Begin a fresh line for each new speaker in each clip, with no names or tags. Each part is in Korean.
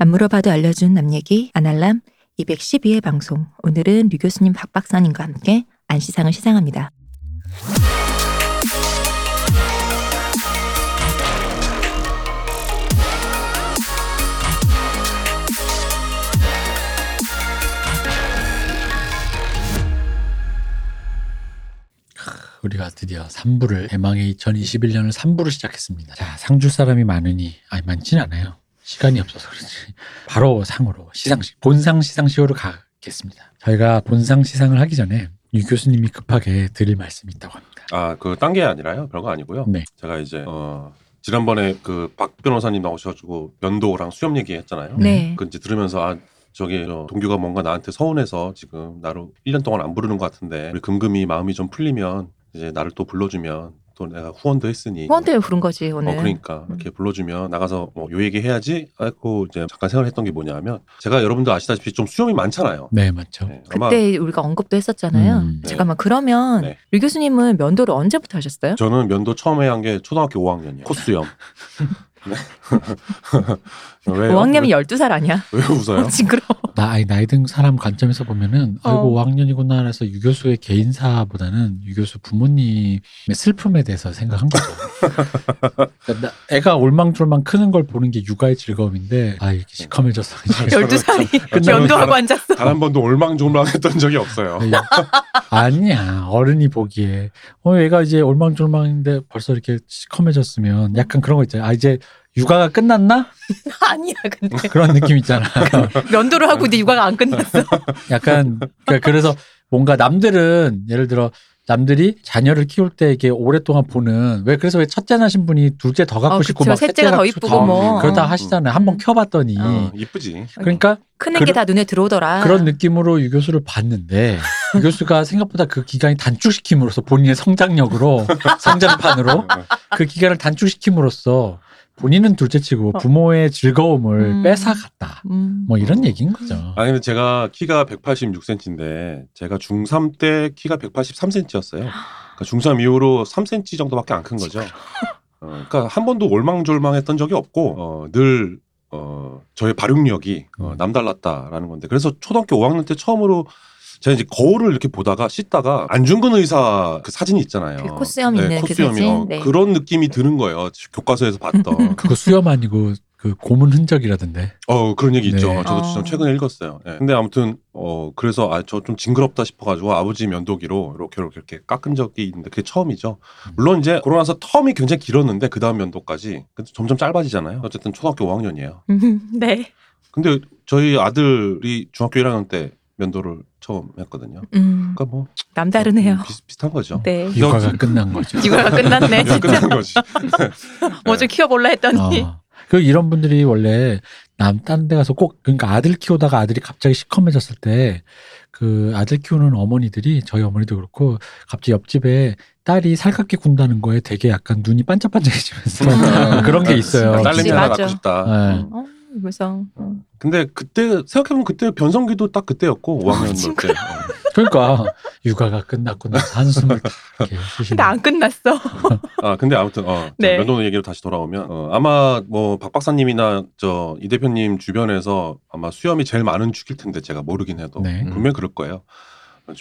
안 물어봐도 알려준 남 얘기 아날람 212회 방송. 오늘은 류 교수님 박 박사님과 함께 안시상을 시상합니다.
우리가 드디어 3부를 대망의 2021년을 3부로 시작했습니다. 자, 상줄 사람이 많으니 아니 많진 않아요. 시간이 없어서 그렇지. 바로 상으로 시상식 본상 시상식으로 가겠습니다. 저희가 본상 시상을 하기 전에 유 교수님이 급하게 드릴 말씀이 있다고 합니다.
아, 그 딴 게 아니라요. 별거 아니고요.
네.
제가 이제 어 지난번에 그 박 변호사님 나오셔가지고 면도랑 수염 얘기했잖아요.
네.
그 이제 들으면서 아 저기 저 동규가 뭔가 나한테 서운해서 지금 나를 1년 동안 안 부르는 것 같은데 우리 금금이 마음이 좀 풀리면 이제 나를 또 불러주면 또 내가 후원도 했으니
후원대회 부른 거지 오늘.
어, 그러니까 이렇게 불러주면 나가서 뭐 요 얘기 해야지 하고 이제 잠깐 생각했던 게 뭐냐면 제가 여러분들 아시다시피 좀 수염이 많잖아요.
네, 맞죠.
네, 아마
그때 우리가 언급도 했었잖아요.
음,
네.
잠깐만 그러면
네.
류 교수님은 면도를 언제부터 하셨어요?
저는 면도 처음에 한 게 초등학교 5학년이에요. 코수염. 네. 왜요?
5학년이 12살 아니야?
왜, 왜 웃어요?
어, 징그러워.
나, 아니, 나이 든 사람 관점에서 보면은,
어.
아이고, 5학년이구나 해서 유 교수의 개인사보다는 유 교수 부모님의 슬픔에 대해서 생각한 거죠. 그러니까 나- 애가 올망졸망 크는 걸 보는 게 육아의 즐거움인데, 아, 이렇게. 이제
12살이
저는
면도하고
단-
앉았어.
단 한 번도 올망졸망 했던 적이 없어요.
네. 아니야 어른이 보기에 어 얘가 이제 올망졸망인데 벌써 이렇게 시커매졌으면 약간 그런 거 있잖아요 아 이제 육아가 끝났나
아니야 근데
그런 느낌 있잖아
면도를 하고 이제 육아가 안 끝났어.
약간 그러니까 그래서 뭔가 남들은 예를 들어 남들이 자녀를 키울 때 이게 오랫동안 보는 왜 그래서 왜 첫째 나신 분이 둘째 더 갖고
어,
싶고. 막
셋째가 더 이쁘고 뭐.
그러다
어.
하시잖아요 한번
음.
켜봤더니
어, 이쁘지.
그러니까
크는
그러-
게다 눈에 들어오더라.
그런 느낌으로 유 교수를 봤는데 유 교수가 생각보다 그 기간이 단축시킴으로써 본인의 성장력으로 성장판으로 그 기간을 단축시킴으로써 본인은 둘째치고
어.
부모의 즐거움을
음.
뺏어갔다.
음.
뭐 이런 얘기인 거죠.
아니 근데 제가 키가 186cm인데 제가 중3 때 키가 183cm였어요. 그러니까 중3 이후로 3cm 정도밖에 안 큰 거죠. 어, 그러니까 한 번도 올망졸망했던 적이 없고 어, 늘 어, 저의 발육력이 어, 남달랐다라는 건데 그래서 초등학교 5학년 때 처음으로 제가 이제 거울을 이렇게 보다가 씻다가 안중근 의사 그 사진이 있잖아요.
그 코수염 있는 그
코수염이.
사진?
어,
네.
그런 느낌이 드는 거예요. 교과서에서 봤던.
그거 수염 아니고 그 고문 흔적이라던데.
어 그런 얘기 있죠.
네.
저도
어.
좀 최근에 읽었어요. 예. 근데 아무튼 어 그래서 아 저 좀 징그럽다 싶어가지고 아버지 면도기로 이렇게 이렇게 이렇게 깎은 적이 있는데 그게 처음이죠.
음.
물론 이제 그러고 나서 텀이 굉장히 길었는데 그 다음 면도까지 근데 점점 짧아지잖아요. 어쨌든 초등학교 5학년이에요.
네.
근데 저희 아들이 중학교 1학년 때 면도를 처음 했거든요.
음,
그러니까 뭐
남다르네요.
비슷, 비슷한 거죠.
네.
육아가 끝난 거죠.
육아가 끝났네. 진짜.
끝난 거지.
뭐 좀 키워볼라 했더니.
어. 그 이런 분들이 원래 남 딴 데 가서 꼭 그러니까 아들 키우다가 아들이 갑자기 시커매졌을 때 그 아들 키우는 어머니들이 저희 어머니도 그렇고 갑자기 옆집에 딸이 살갑게 군다는 거에 되게 약간 눈이 반짝반짝해지면서
음.
그런 게 있어요.
딸내미 하나. 낳고 싶다.
네.
음.
어, 그래서 어.
근데 그때 생각해보면 그때 변성기도 딱 그때였고 5학년 때.
그러니까 육아가 끝났고 나서 한숨을 이렇게
근데 안 끝났어.
아 근데 아무튼 어
네.
면도는 얘기로 다시 돌아오면 어, 아마 뭐 박 박사님이나 저 이 대표님 주변에서 아마 수염이 제일 많은 축일 텐데 제가 모르긴 해도
네.
분명 히 그럴 거예요.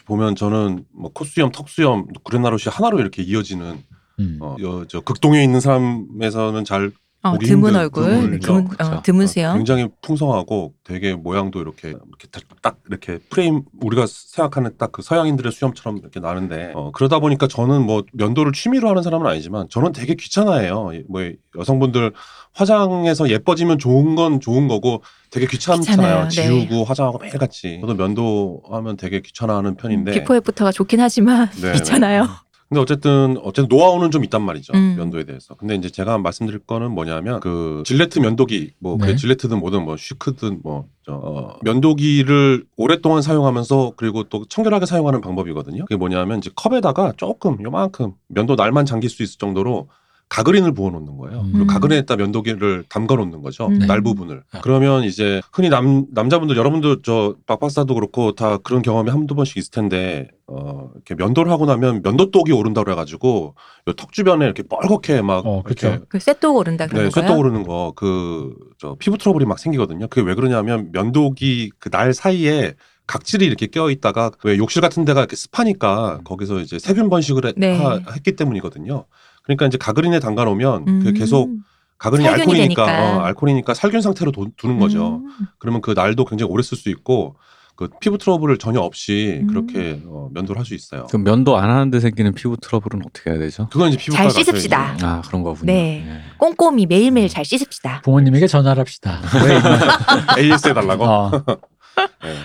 보면 저는 뭐 콧수염, 턱수염, 구레나룻이 하나로 이렇게 이어지는
음.
어, 여, 저 극동에 있는 사람에서는 잘
어,
보기
드문
힘든
얼굴,
드문
드문,
그쵸.
어, 드문
어,
수염.
굉장히 풍성하고 되게 모양도 이렇게 이렇게 딱, 딱 이렇게 프레임 우리가 생각하는 딱 그 서양인들의 수염처럼 이렇게 나는데 어, 그러다 보니까 저는 뭐 면도를 취미로 하는 사람은 아니지만 저는 되게 귀찮아해요. 뭐 여성분들 화장해서 예뻐지면 좋은 건 좋은 거고 되게 귀찮잖아요.
귀찮아요. 네.
지우고 화장하고 매일같이 저도 면도하면 되게 귀찮아하는 편인데
before after가 좋긴 하지만
네,
귀찮아요.
근데 어쨌든 어쨌든 노하우는 좀 있단 말이죠
음.
면도에 대해서. 근데 이제 제가 말씀드릴 거는 뭐냐면 그 질레트 면도기 뭐
네.
그 질레트든 뭐든 뭐 쉬크든 뭐 저, 어, 면도기를 오랫동안 사용하면서 그리고 또 청결하게 사용하는 방법이거든요. 그게 뭐냐면 이제 컵에다가 조금 요만큼 면도 날만 잠길 수 있을 정도로 가그린을 부어 놓는 거예요.
음.
그리고 가그린에다 면도기를 담가 놓는 거죠.
음.
날 부분을.
아.
그러면 이제 흔히 남 남자분들 여러분도 저 박박사도 그렇고 다 그런 경험이 한두 번씩 있을 텐데 어 이렇게 면도를 하고 나면 면도독이 오른다 그래가지고 요턱 주변에 이렇게 뻘겋게 막
어, 그쵸.
이렇게
그 쇠독 오른다 그런
네,
거요?
쇠떡 오르는 거, 그, 저, 피부 트러블이 막 생기거든요. 그게 왜 그러냐면, 면도기 그 날 사이에 각질이 이렇게 껴 있다가, 왜 욕실 같은 데가 이렇게 습하니까, 거기서 이제 세균 번식을 해-
네.
하- 했기 때문이거든요. 그러니까 이제 가그린에 담가 놓으면, 그
음.
계속, 가그린이 알코올이니까,
되니까.
어, 알코올이니까 살균 상태로 도- 두는 거죠.
음.
그러면 그 날도 굉장히 오래 쓸 수 있고, 그 피부 트러블을 전혀 없이
음.
그렇게 어, 면도를 할 수 있어요.
그럼 면도 안 하는데 생기는 피부 트러블은 어떻게 해야 되죠?
그건 이제 피부과
잘 씻읍시다.
이제
아 그런 거군요.
네.
예.
꼼꼼히 매일매일 잘 씻읍시다.
부모님에게 전화를 합시다. 왜 이만-
AS 해달라고?
어,
네.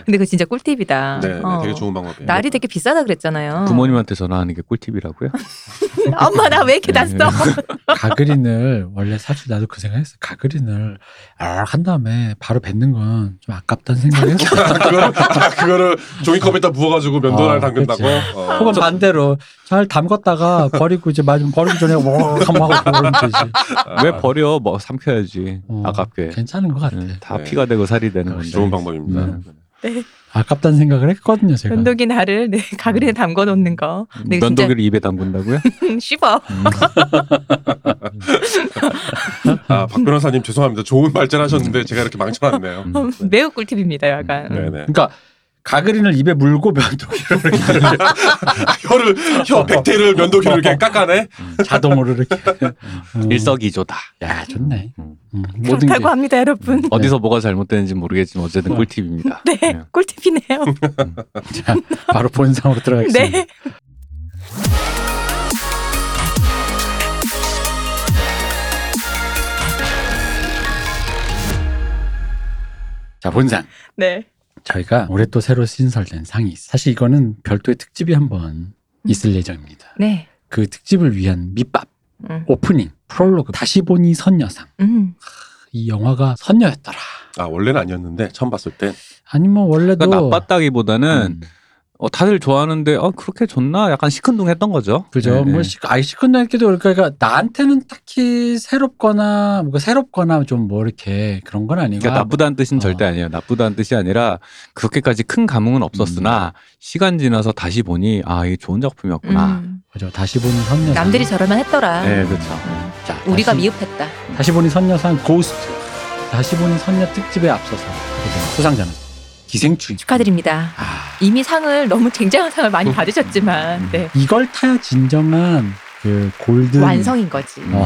근데 그거 진짜 꿀팁이다.
네, 네,
어.
되게 좋은 방법이에요.
날이 되게 비싸다 그랬잖아요.
부모님한테 전화하는 게 꿀팁이라고요?
엄마 나 왜 이렇게
네.
났어?
가그린을 원래 사실 나도 그 생각했어. 가그린을 아한 다음에 바로 뱉는 건 좀 아깝다는 생각했어.
그거를, 아, 그거를 종이컵에다 부어가지고 면도날
아,
담근다고? 어.
혹은 반대로 잘 담갔다가 버리고 이제 마지막 버리기 전에 뭐 한번 하고 그러면 되지.
아,
왜 버려? 뭐 삼켜야지.
어,
아깝게.
괜찮은 것 같아.
예, 다
네.
피가 되고 살이 되는 건데.
좋은 방법입니다.
네.
아깝다는 생각을 했거든요, 제가.
면도기 날을 네, 가글에 담궈 놓는 거. 근데 진짜
면도기를 입에 담근다고요?
씹어.
음.
아, 박 변호사님 죄송합니다. 좋은 발전하셨는데 제가 이렇게 망쳐놨네요.
음.
매우 꿀팁입니다, 약간.
네네.
그러니까 가그린을 입에 물고 면도기를 이렇게
아, 혀를, 혀 백태를 면도기를 이렇게 깎아내?
자동으로 이렇게. 음.
일석이조다.
야, 좋네.
음.
음, 모든 게.
그렇다고 합니다, 여러분.
어디서 뭐가 잘못되는지 모르겠지만 어쨌든
어.
꿀팁입니다.
네,
예.
꿀팁이네요.
자, 바로 본상으로 들어가겠습니다.
네.
자, 본상.
네.
저희가 올해 또 새로 신설된 상이 있어요. 사실 이거는 별도의 특집이 한번 있을 예정입니다.
네.
그 특집을 위한 밑밥,
음.
오프닝, 프롤로그, 다시 보니 선녀상.
음.
이 영화가 선녀였더라.
아, 원래는 아니었는데, 처음 봤을 때.
아니 뭐 원래도
그러니까 나빴다기보다는
음,
어, 다들 좋아하는데 어, 그렇게 좋나? 약간 시큰둥했던 거죠.
그죠.
네,
뭐
네.
시, 아이 시큰둥했기도 그러니까 나한테는 딱히 새롭거나 뭐가 새롭거나 좀 뭐 이렇게 그런 건 아니고
그러니까 나쁘다는 뜻은
어.
절대 아니에요. 나쁘다는 뜻이 아니라 그렇게까지 큰 감흥은 없었으나 시간 지나서 다시 보니 아 이게 좋은 작품이었구나.
음.
그죠. 다시 보니 선녀상.
남들이 저럴만 했더라.
네, 그렇죠.
자,
우리가
다시,
미흡했다.
다시 보니 선녀상 고스트. 다시 보니 선녀 특집에 앞서서 수상자는 기생충.
축하드립니다.
아,
이미 상을 너무 쟁쟁한 상을 많이 받으셨지만 네.
이걸 타야 진정한 그 골든
완성인 거지.
어,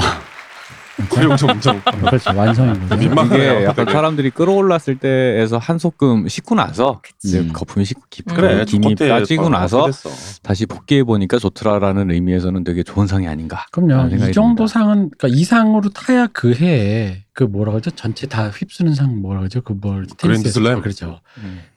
구룡청 인정.
그렇죠. 완성인 거죠.
민망하네요,
이게 약간
되게.
사람들이 끌어올랐을 때에서 한 소끔 식고 나서. 이제 거품이 식고 깊고
그래,
김이
그때
빠지고
바로
나서
그렇게 됐어.
다시 복귀해 보니까 좋더라라는 의미에서는 되게 좋은 상이 아닌가.
그럼요.
이
정도
듭니다.
상은 그러니까 이 상으로 타야 그 해에 그 뭐라 그러죠? 전체 다 휩쓰는 상 뭐라 그러죠? 그뭘
그랜드 슬램.
그렇죠.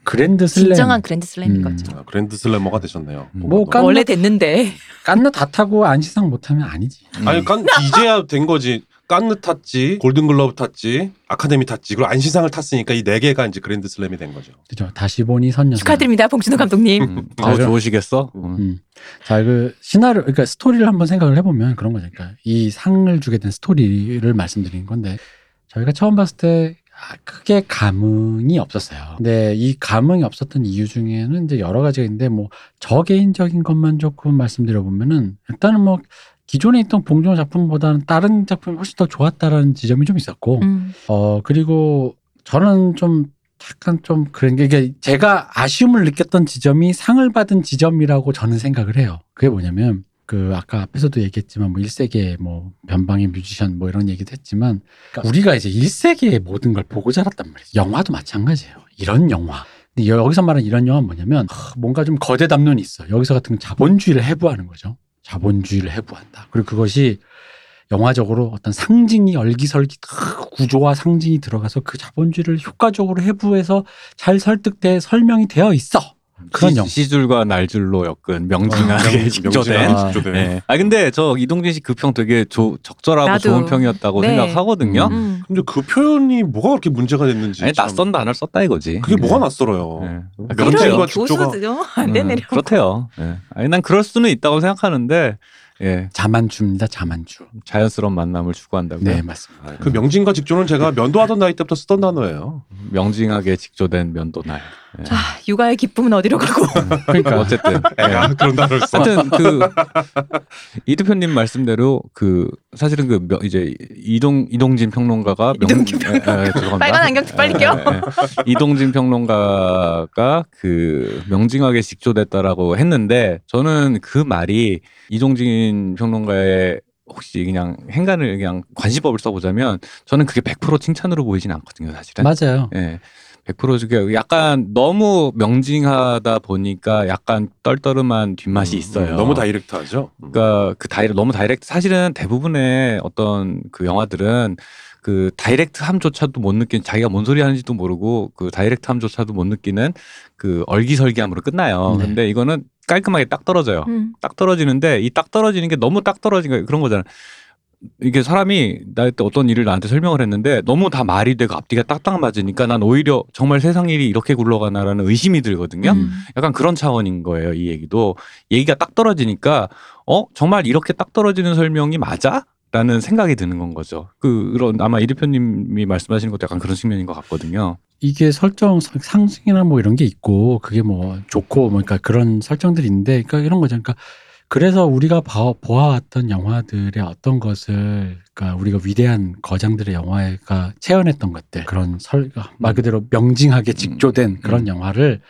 그랜드 슬램.
진정한 그랜드 슬램인
음.
거죠.
아, 그랜드 슬래머가 되셨네요.
음.
뭐 깐-
원래 됐는데
깐느 다 타고 안시상 못하면 아니지.
아니, 깐, 이제야 된 거지. 깐느 탔지, 골든글러브 탔지, 아카데미 탔지, 그리고 안시상을 탔으니까 이 네 개가 이제 그랜드 슬램이 된 거죠.
그죠? 다시 보니 선녀.
축하드립니다, 봉준호 감독님.
음, 더
아, 그럼-
좋으시겠어? 음.
음. 자, 그 시나리오, 그러니까 스토리를 한번 생각을 해보면 그런 거죠. 그러니까 이 상을 주게 된 스토리를 말씀드린 건데 저희가 처음 봤을 때 아, 크게 감흥이 없었어요. 근데 이 감흥이 없었던 이유 중에는 이제 여러 가지가 있는데 뭐 저 개인적인 것만 조금 말씀드려 보면은 일단은 뭐 기존에 있던 봉준호 작품보다는 다른 작품이 훨씬 더 좋았다라는 지점이 좀 있었고
음.
어 그리고 저는 좀 약간 좀 그런 게 이게 제가 아쉬움을 느꼈던 지점이 상을 받은 지점이라고 저는 생각을 해요. 그게 뭐냐면 그 아까 앞에서도 얘기했지만 뭐 1세기의 뭐 변방의 뮤지션 뭐 이런 얘기도 했지만 그러니까 우리가 이제 1세기의 모든 걸 보고 자랐단 말이에요. 영화도 마찬가지예요. 이런 영화. 근데 여기서 말하는 이런 영화는 뭐냐면 하, 뭔가 좀 거대 담론이 있어. 여기서 같은 건 자본주의를 해부하는 거죠. 자본주의를 해부한다. 그리고 그것이 영화적으로 어떤 상징이 얼기설기 크, 구조와 상징이 들어가서 그 자본주의를 효과적으로 해부해서 잘 설득돼 설명이 되어 있어. 그런
시-. 시줄과 날줄로 엮은 명징하게
명-
직조된.
아.
네. 아 근데 저 이동진 씨 그 평 되게 조- 적절하고
나도.
좋은 평이었다고
네.
생각하거든요.
음.
근데 그 표현이 뭐가 그렇게 문제가 됐는지.
아니
참.
낯선 단어를 썼다 이거지.
그게
네.
뭐가 낯설어요.
네. 그렇대요.
이런
직조가-
안 되네요.
음, 그렇대요. 네. 아니 난 그럴 수는 있다고 생각하는데 예,
자만주입니다. 자만주.
자연스러운 만남을 추구한다고요.
네, 맞습니다.
아, 그 명진과 직조는 제가 면도하던 나이 때부터 쓰던 단어예요.
명징하게 직조된 면도날. 예.
아, 육아의 기쁨은 어디로 가고?
그러니까 어쨌든 예.
아, 그런 단어를 써.
하여튼 그이 대표님 말씀대로 그 사실은 그 명- 이제 이동 이동진 평론가가
이동진
예, 예, 죄송합니다.
빨간 안경 빨리 껴.
예, 예, 예. 이동진 평론가가 그 명징하게 직조됐다라고 했는데 저는 그 말이 이동진 평론가의 혹시 그냥 행간을 그냥 관시법을 써보자면 저는 그게 100% 칭찬으로 보이진 않거든요 사실은.
맞아요.
예. 100% 저게 약간 너무 명징하다 보니까 약간 떨떠름한 뒷맛이
음,
있어요.
너무 direct하죠. 음.
그러니까 그 direct 너무 direct 사실은 대부분의 어떤 그 영화들은 그 direct함조차도 못 느끼는 자기가 뭔 소리 하는지도 모르고 그 direct함조차도 못 느끼는 그 얼기설기함으로 끝나요.
네.
근데 이거는 깔끔하게 딱 떨어져요.
음.
딱 떨어지는데 이 딱 떨어지는 게 너무 딱 떨어진 거 그런 거잖아. 이게 사람이 나한테 어떤 일을 나한테 설명을 했는데 너무 다 말이 되고 앞뒤가 딱딱 맞으니까 난 오히려 정말 세상 일이 이렇게 굴러가나라는 의심이 들거든요.
음.
약간 그런 차원인 거예요. 이 얘기도 얘기가 딱 떨어지니까 어 정말 이렇게 딱 떨어지는 설명이 맞아? 라는 생각이 드는 건 거죠. 그런 아마 이 대표님이 말씀하시는 것도 약간 그런 측면인 것 같거든요.
이게 설정 상- 상징이나 뭐 이런 게 있고 그게 뭐 좋고 뭐 그러니까 그런 설정들이 있는데 그러니까 이런 거죠. 그러니까 그래서 우리가 봐, 보아왔던 영화들의 어떤 것을 그러니까 우리가 위대한 거장들의 영화가 체현했던 것들 그런 설, 말 그대로 명징하게 직조된 그런
음.
영화를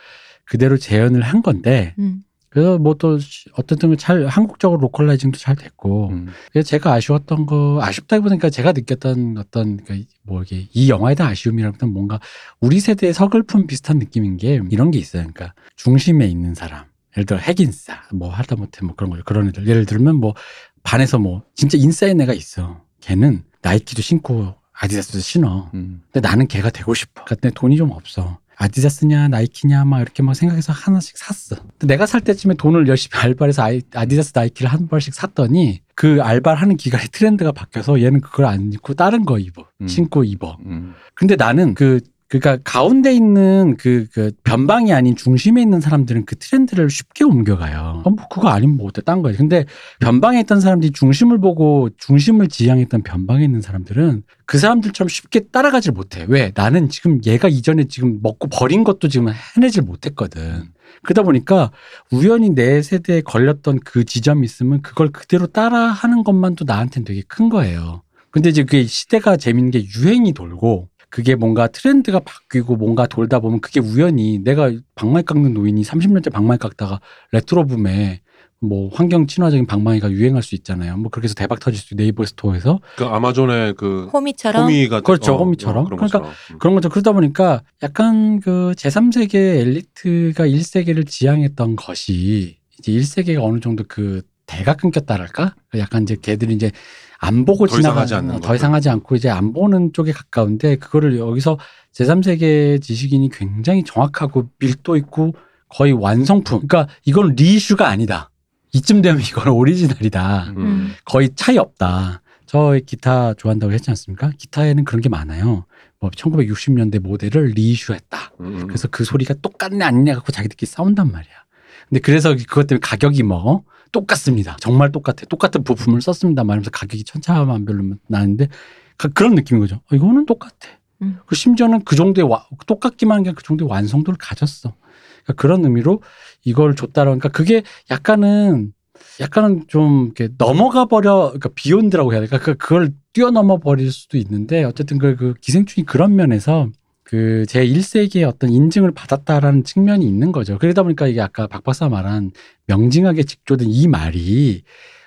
그대로 재현을 한 건데
음.
그래서 뭐 또 어쨌든 잘 한국적으로 localizing도 잘 됐고
음.
그래서 제가 아쉬웠던 거 아쉽다기보다니까 제가 느꼈던 어떤 그뭐 이게 이 영화에 대한 아쉬움이라기보다는 뭔가 우리 세대의 서글픔 비슷한 느낌인 게 이런 게 있어요. 그러니까 중심에 있는 사람. 예를 들어 핵인싸 뭐 하다 못해 뭐 그런 거 그런 애들 예를 들면 뭐 반에서 뭐 진짜 인싸인 애가 있어. 걔는 나이키도 신고 아디다스도 신어.
음.
근데 나는 걔가 되고 싶어. 근데 돈이 좀 없어. 아디다스냐 나이키냐 막 이렇게 막 생각해서 하나씩 샀어. 내가 살 때쯤에 돈을 열심히 알바해서 아이- 아디다스 나이키를 한 벌씩 샀더니 그 알바를 하는 기간에 트렌드가 바뀌어서 얘는 그걸 안 입고 다른 거 입어.
음.
신고 입어.
음.
근데 나는 그 그러니까 가운데 있는 그, 그 변방이 아닌 중심에 있는 사람들은 그 트렌드를 쉽게 옮겨가요. 어, 뭐 그거 아니면 뭐 어때 딴 거지. 근데 변방에 있던 사람들이 중심을 보고 중심을 지향했던 변방에 있는 사람들은 그 사람들처럼 쉽게 따라가질 못해. 왜? 나는 지금 얘가 이전에 지금 먹고 버린 것도 지금 해내질 못했거든. 그러다 보니까 우연히 내 세대에 걸렸던 그 지점이 있으면 그걸 그대로 따라하는 것만도 나한테는 되게 큰 거예요. 근데 이제 그게 시대가 재밌는 게 유행이 돌고 그게 뭔가 트렌드가 바뀌고 뭔가 돌다 보면 그게 우연히 내가 방망이 깎는 노인이 30년째 방망이 깎다가 레트로 붐에 뭐 환경 친화적인 방망이가 유행할 수 있잖아요. 뭐 그렇게 해서 대박 터질 수 네이버 스토어에서
그 아마존의 그
호미처럼
호미가
그렇죠,
어,
호미처럼.
어, 그런
그러니까
것처럼. 음.
그런 거죠. 그러다 보니까 약간 그 제3세계 엘리트가 1세계를 지향했던 것이 이제 1세계가 어느 정도 그 대가 끊겼다랄까? 약간 이제 걔들이 이제 안 보고
더 이상
지나가
하지 않는
더. 이상 하지 않고 이제 안 보는 쪽에 가까운데 그거를 여기서 제3세계 지식인이 굉장히 정확하고 밀도 있고 거의 완성품. 그러니까 이건 리이슈가 아니다. 이쯤 되면 이건 오리지널이다.
음.
거의 차이 없다. 저 기타 좋아한다고 했지 않습니까? 기타에는 그런 게 많아요. 뭐 1960년대 모델을 리이슈했다.
음.
그래서 그 소리가 똑같네 아니냐 갖고 자기들끼리 싸운단 말이야. 근데 그래서 그것 때문에 가격이 뭐 똑같습니다. 정말 똑같아. 똑같은 부품을 썼습니다. 말하면서 가격이 천차만별로 나는데 가- 그런 느낌인 거죠. 어, 이거는 똑같아.
음.
그 심지어는 그 정도의 와- 똑같기만 한 게 그 정도의 완성도를 가졌어. 그러니까 그런 의미로 이걸 줬다라고 그러니까 그게 약간은 약간은 좀 이렇게 넘어가 버려 그러니까 비욘드라고 해야 될까 그 그걸 뛰어넘어 버릴 수도 있는데 어쨌든 그, 그 기생충이 그런 면에서 그 제 1세기의 어떤 인증을 받았다라는 측면이 있는 거죠. 그러다 보니까 이게 아까 박 박사 말한 명징하게 직조된 이 말이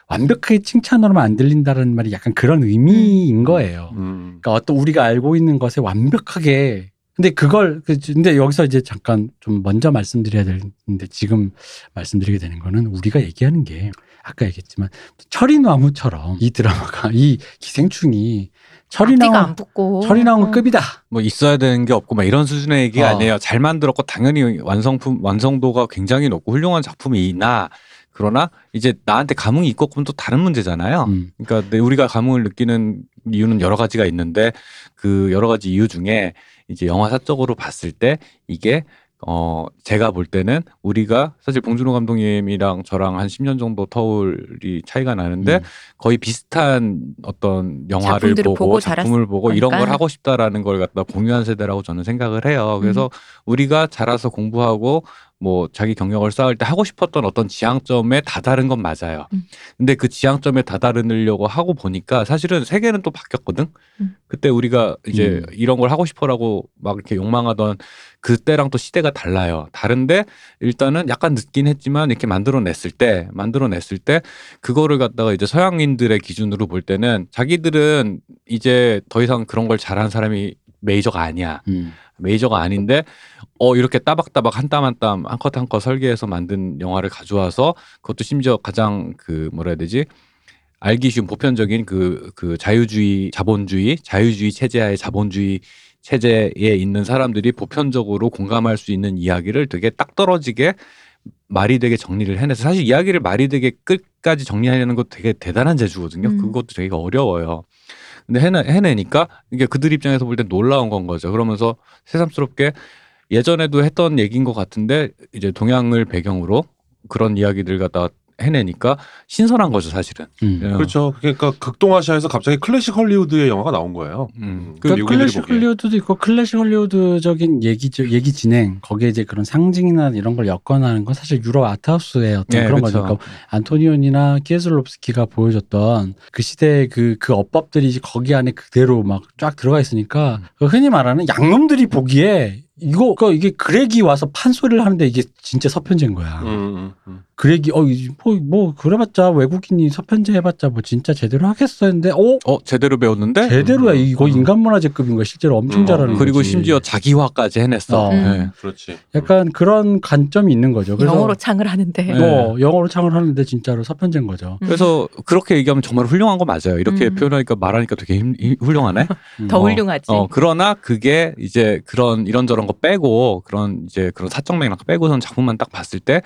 완벽하게 칭찬으로만 안 들린다라는 말이 약간 그런 의미인 거예요.
음.
그러니까 어떤 우리가 알고 있는 것에 완벽하게 근데 그걸 그- 근데 여기서 이제 잠깐 좀 먼저 말씀드려야 되는데 지금 말씀드리게 되는 거는 우리가 얘기하는 게 아까 얘기했지만 철이나무처럼 이 드라마가 이 기생충이 철이나무
안 붙고
철이나무
어.
급이다.
뭐 있어야 되는 게 없고 막 이런 수준의 얘기가
어.
아니에요. 잘 만들었고 당연히 완성품 완성도가 굉장히 높고 훌륭한 작품이나 그러나 이제 나한테 감흥이 있고 그건 또 다른 문제잖아요.
음.
그러니까 내- 우리가 감흥을 느끼는 이유는 여러 가지가 있는데 그 여러 가지 이유 중에 이제 영화 사적으로 봤을 때 이게 어 제가 볼 때는 우리가 사실 봉준호 감독님이랑 저랑 한 10년 정도 터울이 차이가 나는데
네.
음.
거의 비슷한 어떤 영화를 보고,
보고
작품을 보고 이런 걸. 하고 싶다라는 걸 갖다 공유한 세대라고 저는 생각을 해요.
음.
그래서 우리가 자라서 공부하고 뭐 자기 경력을 쌓을 때 하고 싶었던 어떤 지향점에 다다른 건 맞아요.
음.
근데 그 지향점에 다다르려고 하고 보니까 사실은 세계는 또 바뀌었거든.
음.
그때 우리가 이제
음.
이런 걸 하고 싶어라고 막 이렇게 욕망하던 그때랑 또 시대가 달라요. 다른데 일단은 약간 늦긴 했지만 이렇게 만들어냈을 때 만들어냈을 때 그거를 갖다가 이제 서양인들의 기준으로 볼 때는 자기들은 이제 더 이상 그런 걸 잘하는 사람이 메이저가 아니야.
음.
메이저가 아닌데 어 이렇게 따박따박 한 땀 한 땀 한 컷 한 컷 설계해서 만든 영화를 가져와서 그것도 심지어 가장 그 뭐라 해야 되지 알기 쉬운 보편적인 그 그 자유주의 자본주의 자유주의 체제하에 자본주의 체제에 있는 사람들이 보편적으로 공감할 수 있는 이야기를 되게 딱 떨어지게 말이 되게 정리를 해내서 사실 이야기를 말이 되게 끝까지 정리하려는 것도 되게 대단한 재주거든요.
음.
그것도 되게 어려워요. 근데 해내, 해내니까 이게 그들 입장에서 볼 때 놀라운 건 거죠. 그러면서 새삼스럽게 예전에도 했던 얘기인 것 같은데 이제 동양을 배경으로 그런 이야기들 갖다 해내니까 신선한 거죠, 사실은.
음.
예.
그렇죠. 그러니까 극동아시아에서 갑자기 클래식 헐리우드의 영화가 나온 거예요.
음.
그
그러니까 클래식
보기에.
헐리우드도 있고 클래식 헐리우드적인 얘기 얘기 진행 거기에 이제 그런 상징이나 이런 걸 엮어나는 건 사실 유럽 arthouse의 어떤
네,
그런
그쵸.
거죠. 그러니까 안토니오니나 키에슬롭스키가 보여줬던 그 시대의 그, 그 어법들이 이제 거기 안에 그대로 막 쫙 들어가 있으니까 그 흔히 말하는 양놈들이 보기에 이거 그 이게 그렉이 와서 판소리를 하는데 이게 진짜 서편제인 거야.
음, 음, 음.
그렉이 어뭐 뭐 그래봤자 외국인이 서편제 해봤자 뭐 진짜 제대로 하겠어 했는데 어
어, 제대로 배웠는데?
제대로야 이거
음.
인간문화재급인 거야 실제로 엄청
음.
잘하는
그리고
거지.
심지어 자기화까지 해냈어.
어.
네.
그렇지.
약간 그런 관점이 있는 거죠. 그래서
영어로 창을 하는데.
네.
뭐 영어로 창을 하는데 진짜로 서편제인 거죠.
음.
그래서 그렇게 얘기하면 정말 훌륭한 거 맞아요. 이렇게
음.
표현하니까 말하니까 되게 힘- 힘- 훌륭하네.
음.
더
어,
훌륭하지.
어, 그러나 그게 이제 그런 이런저런 거 빼고 그런 이제 그런 사적 맥락 빼고선 작품만 딱 봤을 때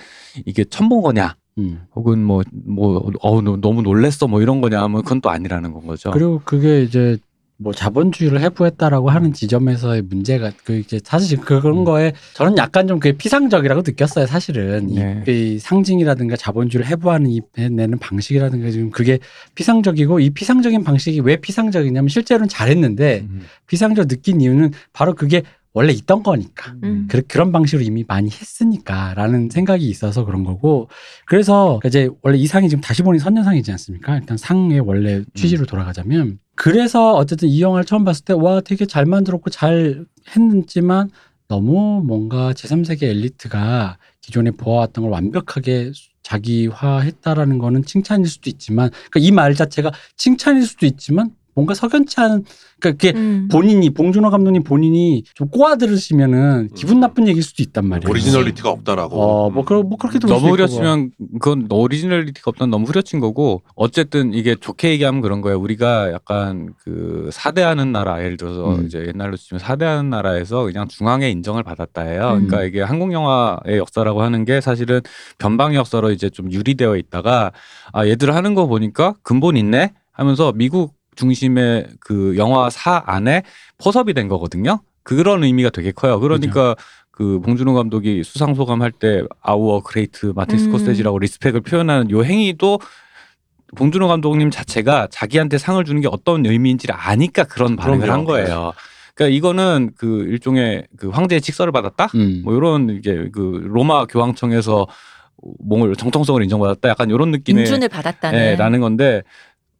이게 첨본 거냐
음.
혹은 뭐 뭐 어우 너- 너무 놀랬어 뭐 이런 거냐 하면 그건 또 아니라는 건 거죠.
그리고 그게 이제 뭐 자본주의를 해부했다라고 하는 지점에서의 문제가 그 이제 사실 그런
음.
거에 저는 약간 좀 그게 피상적이라고 느꼈어요. 사실은 이-
네.
이, 상징이라든가 자본주의를 해부하는 이 내는 방식이라든가 지금 그게 피상적이고 이 피상적인 방식이 왜 피상적이냐면 실제로는 잘했는데
음.
피상적 느낀 이유는 바로 그게 원래 있던 거니까.
음.
그, 그런 방식으로 이미 많이 했으니까라는 생각이 있어서 그런 거고 그래서 이제 원래 이 상이 지금 다시 보니 선녀상이지 않습니까? 일단 상의 원래 취지로 돌아가자면 그래서 어쨌든 이 영화를 처음 봤을 때 와 되게 잘 만들었고 잘 했지만 너무 뭔가 제3세계 엘리트가 기존에 보아왔던 걸 완벽하게 자기화했다라는 거는 칭찬일 수도 있지만 그러니까 이 말 자체가 칭찬일 수도 있지만 뭔가 석연치 않은 그러니까 그게
음.
본인이 봉준호 감독님 본인이 좀 꼬아 들으시면은 기분
음.
나쁜 얘기일 수도 있단 말이에요.
originality가 없다라고.
어, 뭐, 그, 뭐 그렇게 수
너무
있고
후려치면 그건 originality가 없다는 너무 후려친 거고 어쨌든 이게 좋게 얘기하면 그런 거예요. 우리가 약간 그 사대하는 나라 예를 들어서
음.
이제 옛날로 치면 사대하는 나라에서 그냥 중앙의 인정을 받았다예요.
음.
그러니까 이게 한국 영화의 역사라고 하는 게 사실은 변방 역사로 이제 좀 유리되어 있다가 아 얘들 하는 거 보니까 근본 있네 하면서 미국 중심의 그 영화사 안에 포섭이 된 거거든요. 그런 의미가 되게 커요. 그러니까 그 봉준호 감독이 수상 소감 할 때 our great 마틴
음.
스코세지라고 respect을 표현하는 요 행위도 봉준호 감독님 자체가 자기한테 상을 주는 게 어떤 의미인지를 아니까 그런 반응을
그럼요.
한 거예요. 그러니까 이거는 그 일종의 그 황제의 칙서를 받았다?
음.
뭐 이런 이제 그 로마 교황청에서 몽을 정통성을 인정받았다. 약간 이런 느낌의
인준을 받았다는.
예, 라는 건데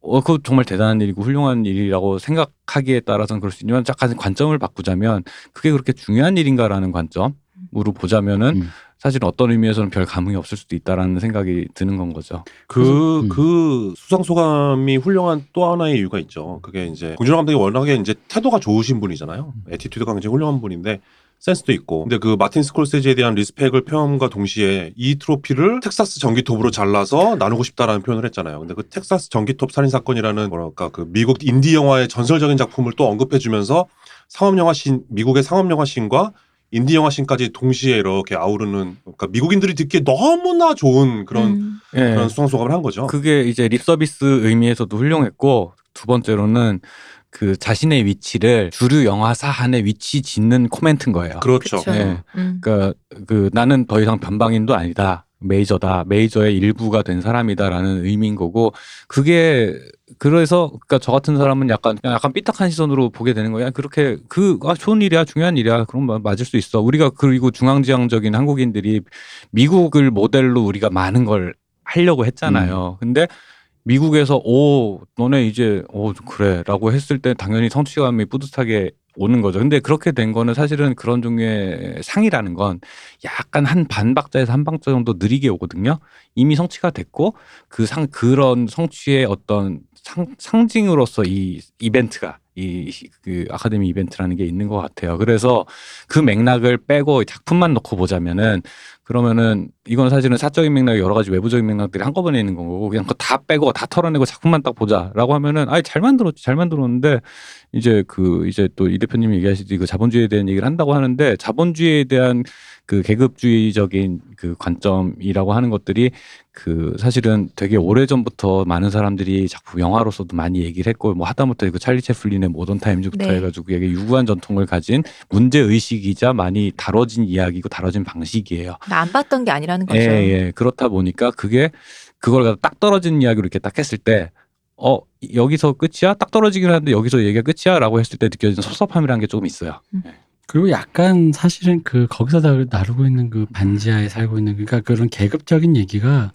어, 그거 정말 대단한 일이고 훌륭한 일이라고 생각하기에 따라서는 그럴 수 있지만 약간 관점을 바꾸자면 그게 그렇게 중요한 일인가라는 관점으로 보자면은
음.
사실 어떤 의미에서는 별 감흥이 없을 수도 있다라는 생각이 드는 건 거죠.
그,
음.
그 수상 소감이 훌륭한 또 하나의 이유가 있죠. 그게 이제 봉준호 감독이 워낙에 이제 태도가 좋으신 분이잖아요. attitude가 굉장히 훌륭한 분인데 센스도 있고. 근데 그 마틴 스콜세지에 대한 respect을 표현과 동시에 이 트로피를 텍사스 전기톱으로 잘라서 나누고 싶다라는 표현을 했잖아요. 근데 그 텍사스 전기톱 살인 사건이라는 뭐랄까 그 미국 인디 영화의 전설적인 작품을 또 언급해 주면서 상업 영화 신 미국의 상업 영화 신과 인디 영화 신까지 동시에 이렇게 아우르는 그러니까 미국인들이 듣기에 너무나 좋은 그런
음.
그런 수상 소감을 한 거죠.
그게 이제 립 서비스 의미에서도 훌륭했고 두 번째로는 그 자신의 위치를 주류 영화사 안에 위치 짓는 코멘트인 거예요.
그렇죠.
네.
음.
그러니까 그 나는 더 이상 변방인도 아니다. 메이저다. 메이저의 일부가 된 사람이다라는 의미인 거고 그게 그래서 그러니까 저 같은 사람은 약간 약간 삐딱한 시선으로 보게 되는 거야. 그렇게 그 아, 좋은 일이야, 중요한 일이야. 그럼 뭐 맞을 수 있어. 우리가 그리고 중앙지향적인 한국인들이 미국을 모델로 우리가 많은 걸 하려고 했잖아요. 근데 미국에서 오 너네 이제 오 그래라고 했을 때 당연히 성취감이 뿌듯하게 오는 거죠. 근데 그렇게 된 거는 사실은 그런 종류의 상이라는 건 약간 한 반 박자에서 한 박자 정도 느리게 오거든요. 이미 성취가 됐고 그 상 그런 성취의 어떤 상, 상징으로서 이 이벤트가 이 그 아카데미 이벤트라는 게 있는 것 같아요. 그래서 그 맥락을 빼고 작품만 놓고 보자면은 그러면은 이건 사실은 사적인 맥락 여러 가지 외부적인 맥락들이 한꺼번에 있는 거고 그냥 그거 다 빼고 다 털어내고 작품만 딱 보자라고 하면은 아니 잘 만들었지 잘 만들었는데 이제 그 이제 또 이 대표님이 얘기하시듯이 그 자본주의에 대한 얘기를 한다고 하는데 자본주의에 대한 그 계급주의적인 그 관점이라고 하는 것들이 그 사실은 되게 오래 전부터 많은 사람들이 작품 영화로서도 많이 얘기를 했고 뭐 하다못해 그 찰리 채플린의 모던 타임즈부터
네.
해가지고 이게 유구한 전통을 가진 문제 의식이자 많이 다뤄진 이야기고 다뤄진 방식이에요.
나안 봤던 게 아니라는 거죠.
예, 예. 그렇다 보니까 그게 그걸 갖다 딱 떨어진 이야기로 이렇게 딱 했을 때 어, 여기서 끝이야? 딱 떨어지긴 하는데 여기서 얘기가 끝이야? 라고 했을 때 느껴지는 섭섭함이라는 게 조금 있어요.
그리고 약간 사실은 그 거기서 다 나르고 있는 그 반지하에 살고 있는 그러니까 그런 계급적인 얘기가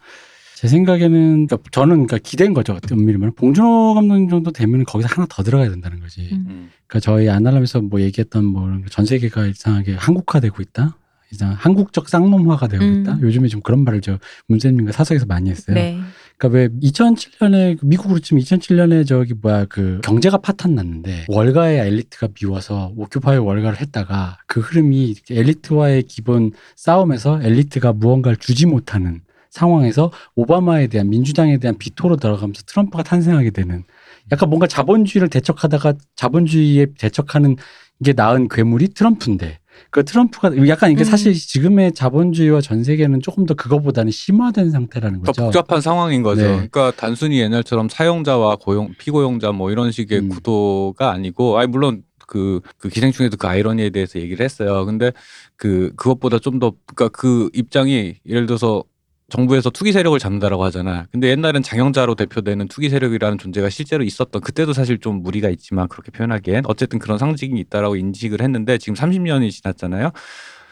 제 생각에는 그러니까 저는 그러니까 기대인 거죠. 엄밀히 말하면 봉준호 감독님 정도 되면 거기서 하나 더 들어가야 된다는 거지.
음.
음.
그러니까 저희 아날람에서 뭐 얘기했던 뭐 전 세계가 이상하게 한국화되고 있다. 이상 한국적 쌍놈화가 되고
음.
있다. 요즘에 좀 그런 말을 저 문재인님과 사석에서 많이 했어요.
네.
그러니까 왜 2007년에 미국으로 치면 2007년에 저기 뭐야 그 경제가 파탄 났는데 월가의 엘리트가 미워서 오큐파이 월가를 했다가 그 흐름이 엘리트와의 기본 싸움에서 엘리트가 무언가를 주지 못하는 상황에서 오바마에 대한 민주당에 대한 비토로 들어가면서 트럼프가 탄생하게 되는 약간 뭔가 자본주의를 대척하다가 자본주의에 대척하는 게 나은 괴물이 트럼프인데 그 트럼프가 약간 이게
음.
사실 지금의 자본주의와 전 세계는 조금 더 그거보다는 심화된 상태라는
그러니까
거죠.
복잡한 상황인 거죠.
네.
그러니까 단순히 옛날처럼 사용자와 고용 피고용자 뭐 이런 식의
음.
구도가 아니고 아니 물론 그, 그 기생충에도 그 아이러니에 대해서 얘기를 했어요. 근데 그 그것보다 좀 더 그러니까 그 입장이 예를 들어서 정부에서 투기 세력을 잡는다라고 하잖아. 근데 옛날엔 장영자로 대표되는 투기 세력이라는 존재가 실제로 있었던 그때도 사실 좀 무리가 있지만 그렇게 표현하기엔 어쨌든 그런 상징이 있다라고 인식을 했는데 지금 30년이 지났잖아요.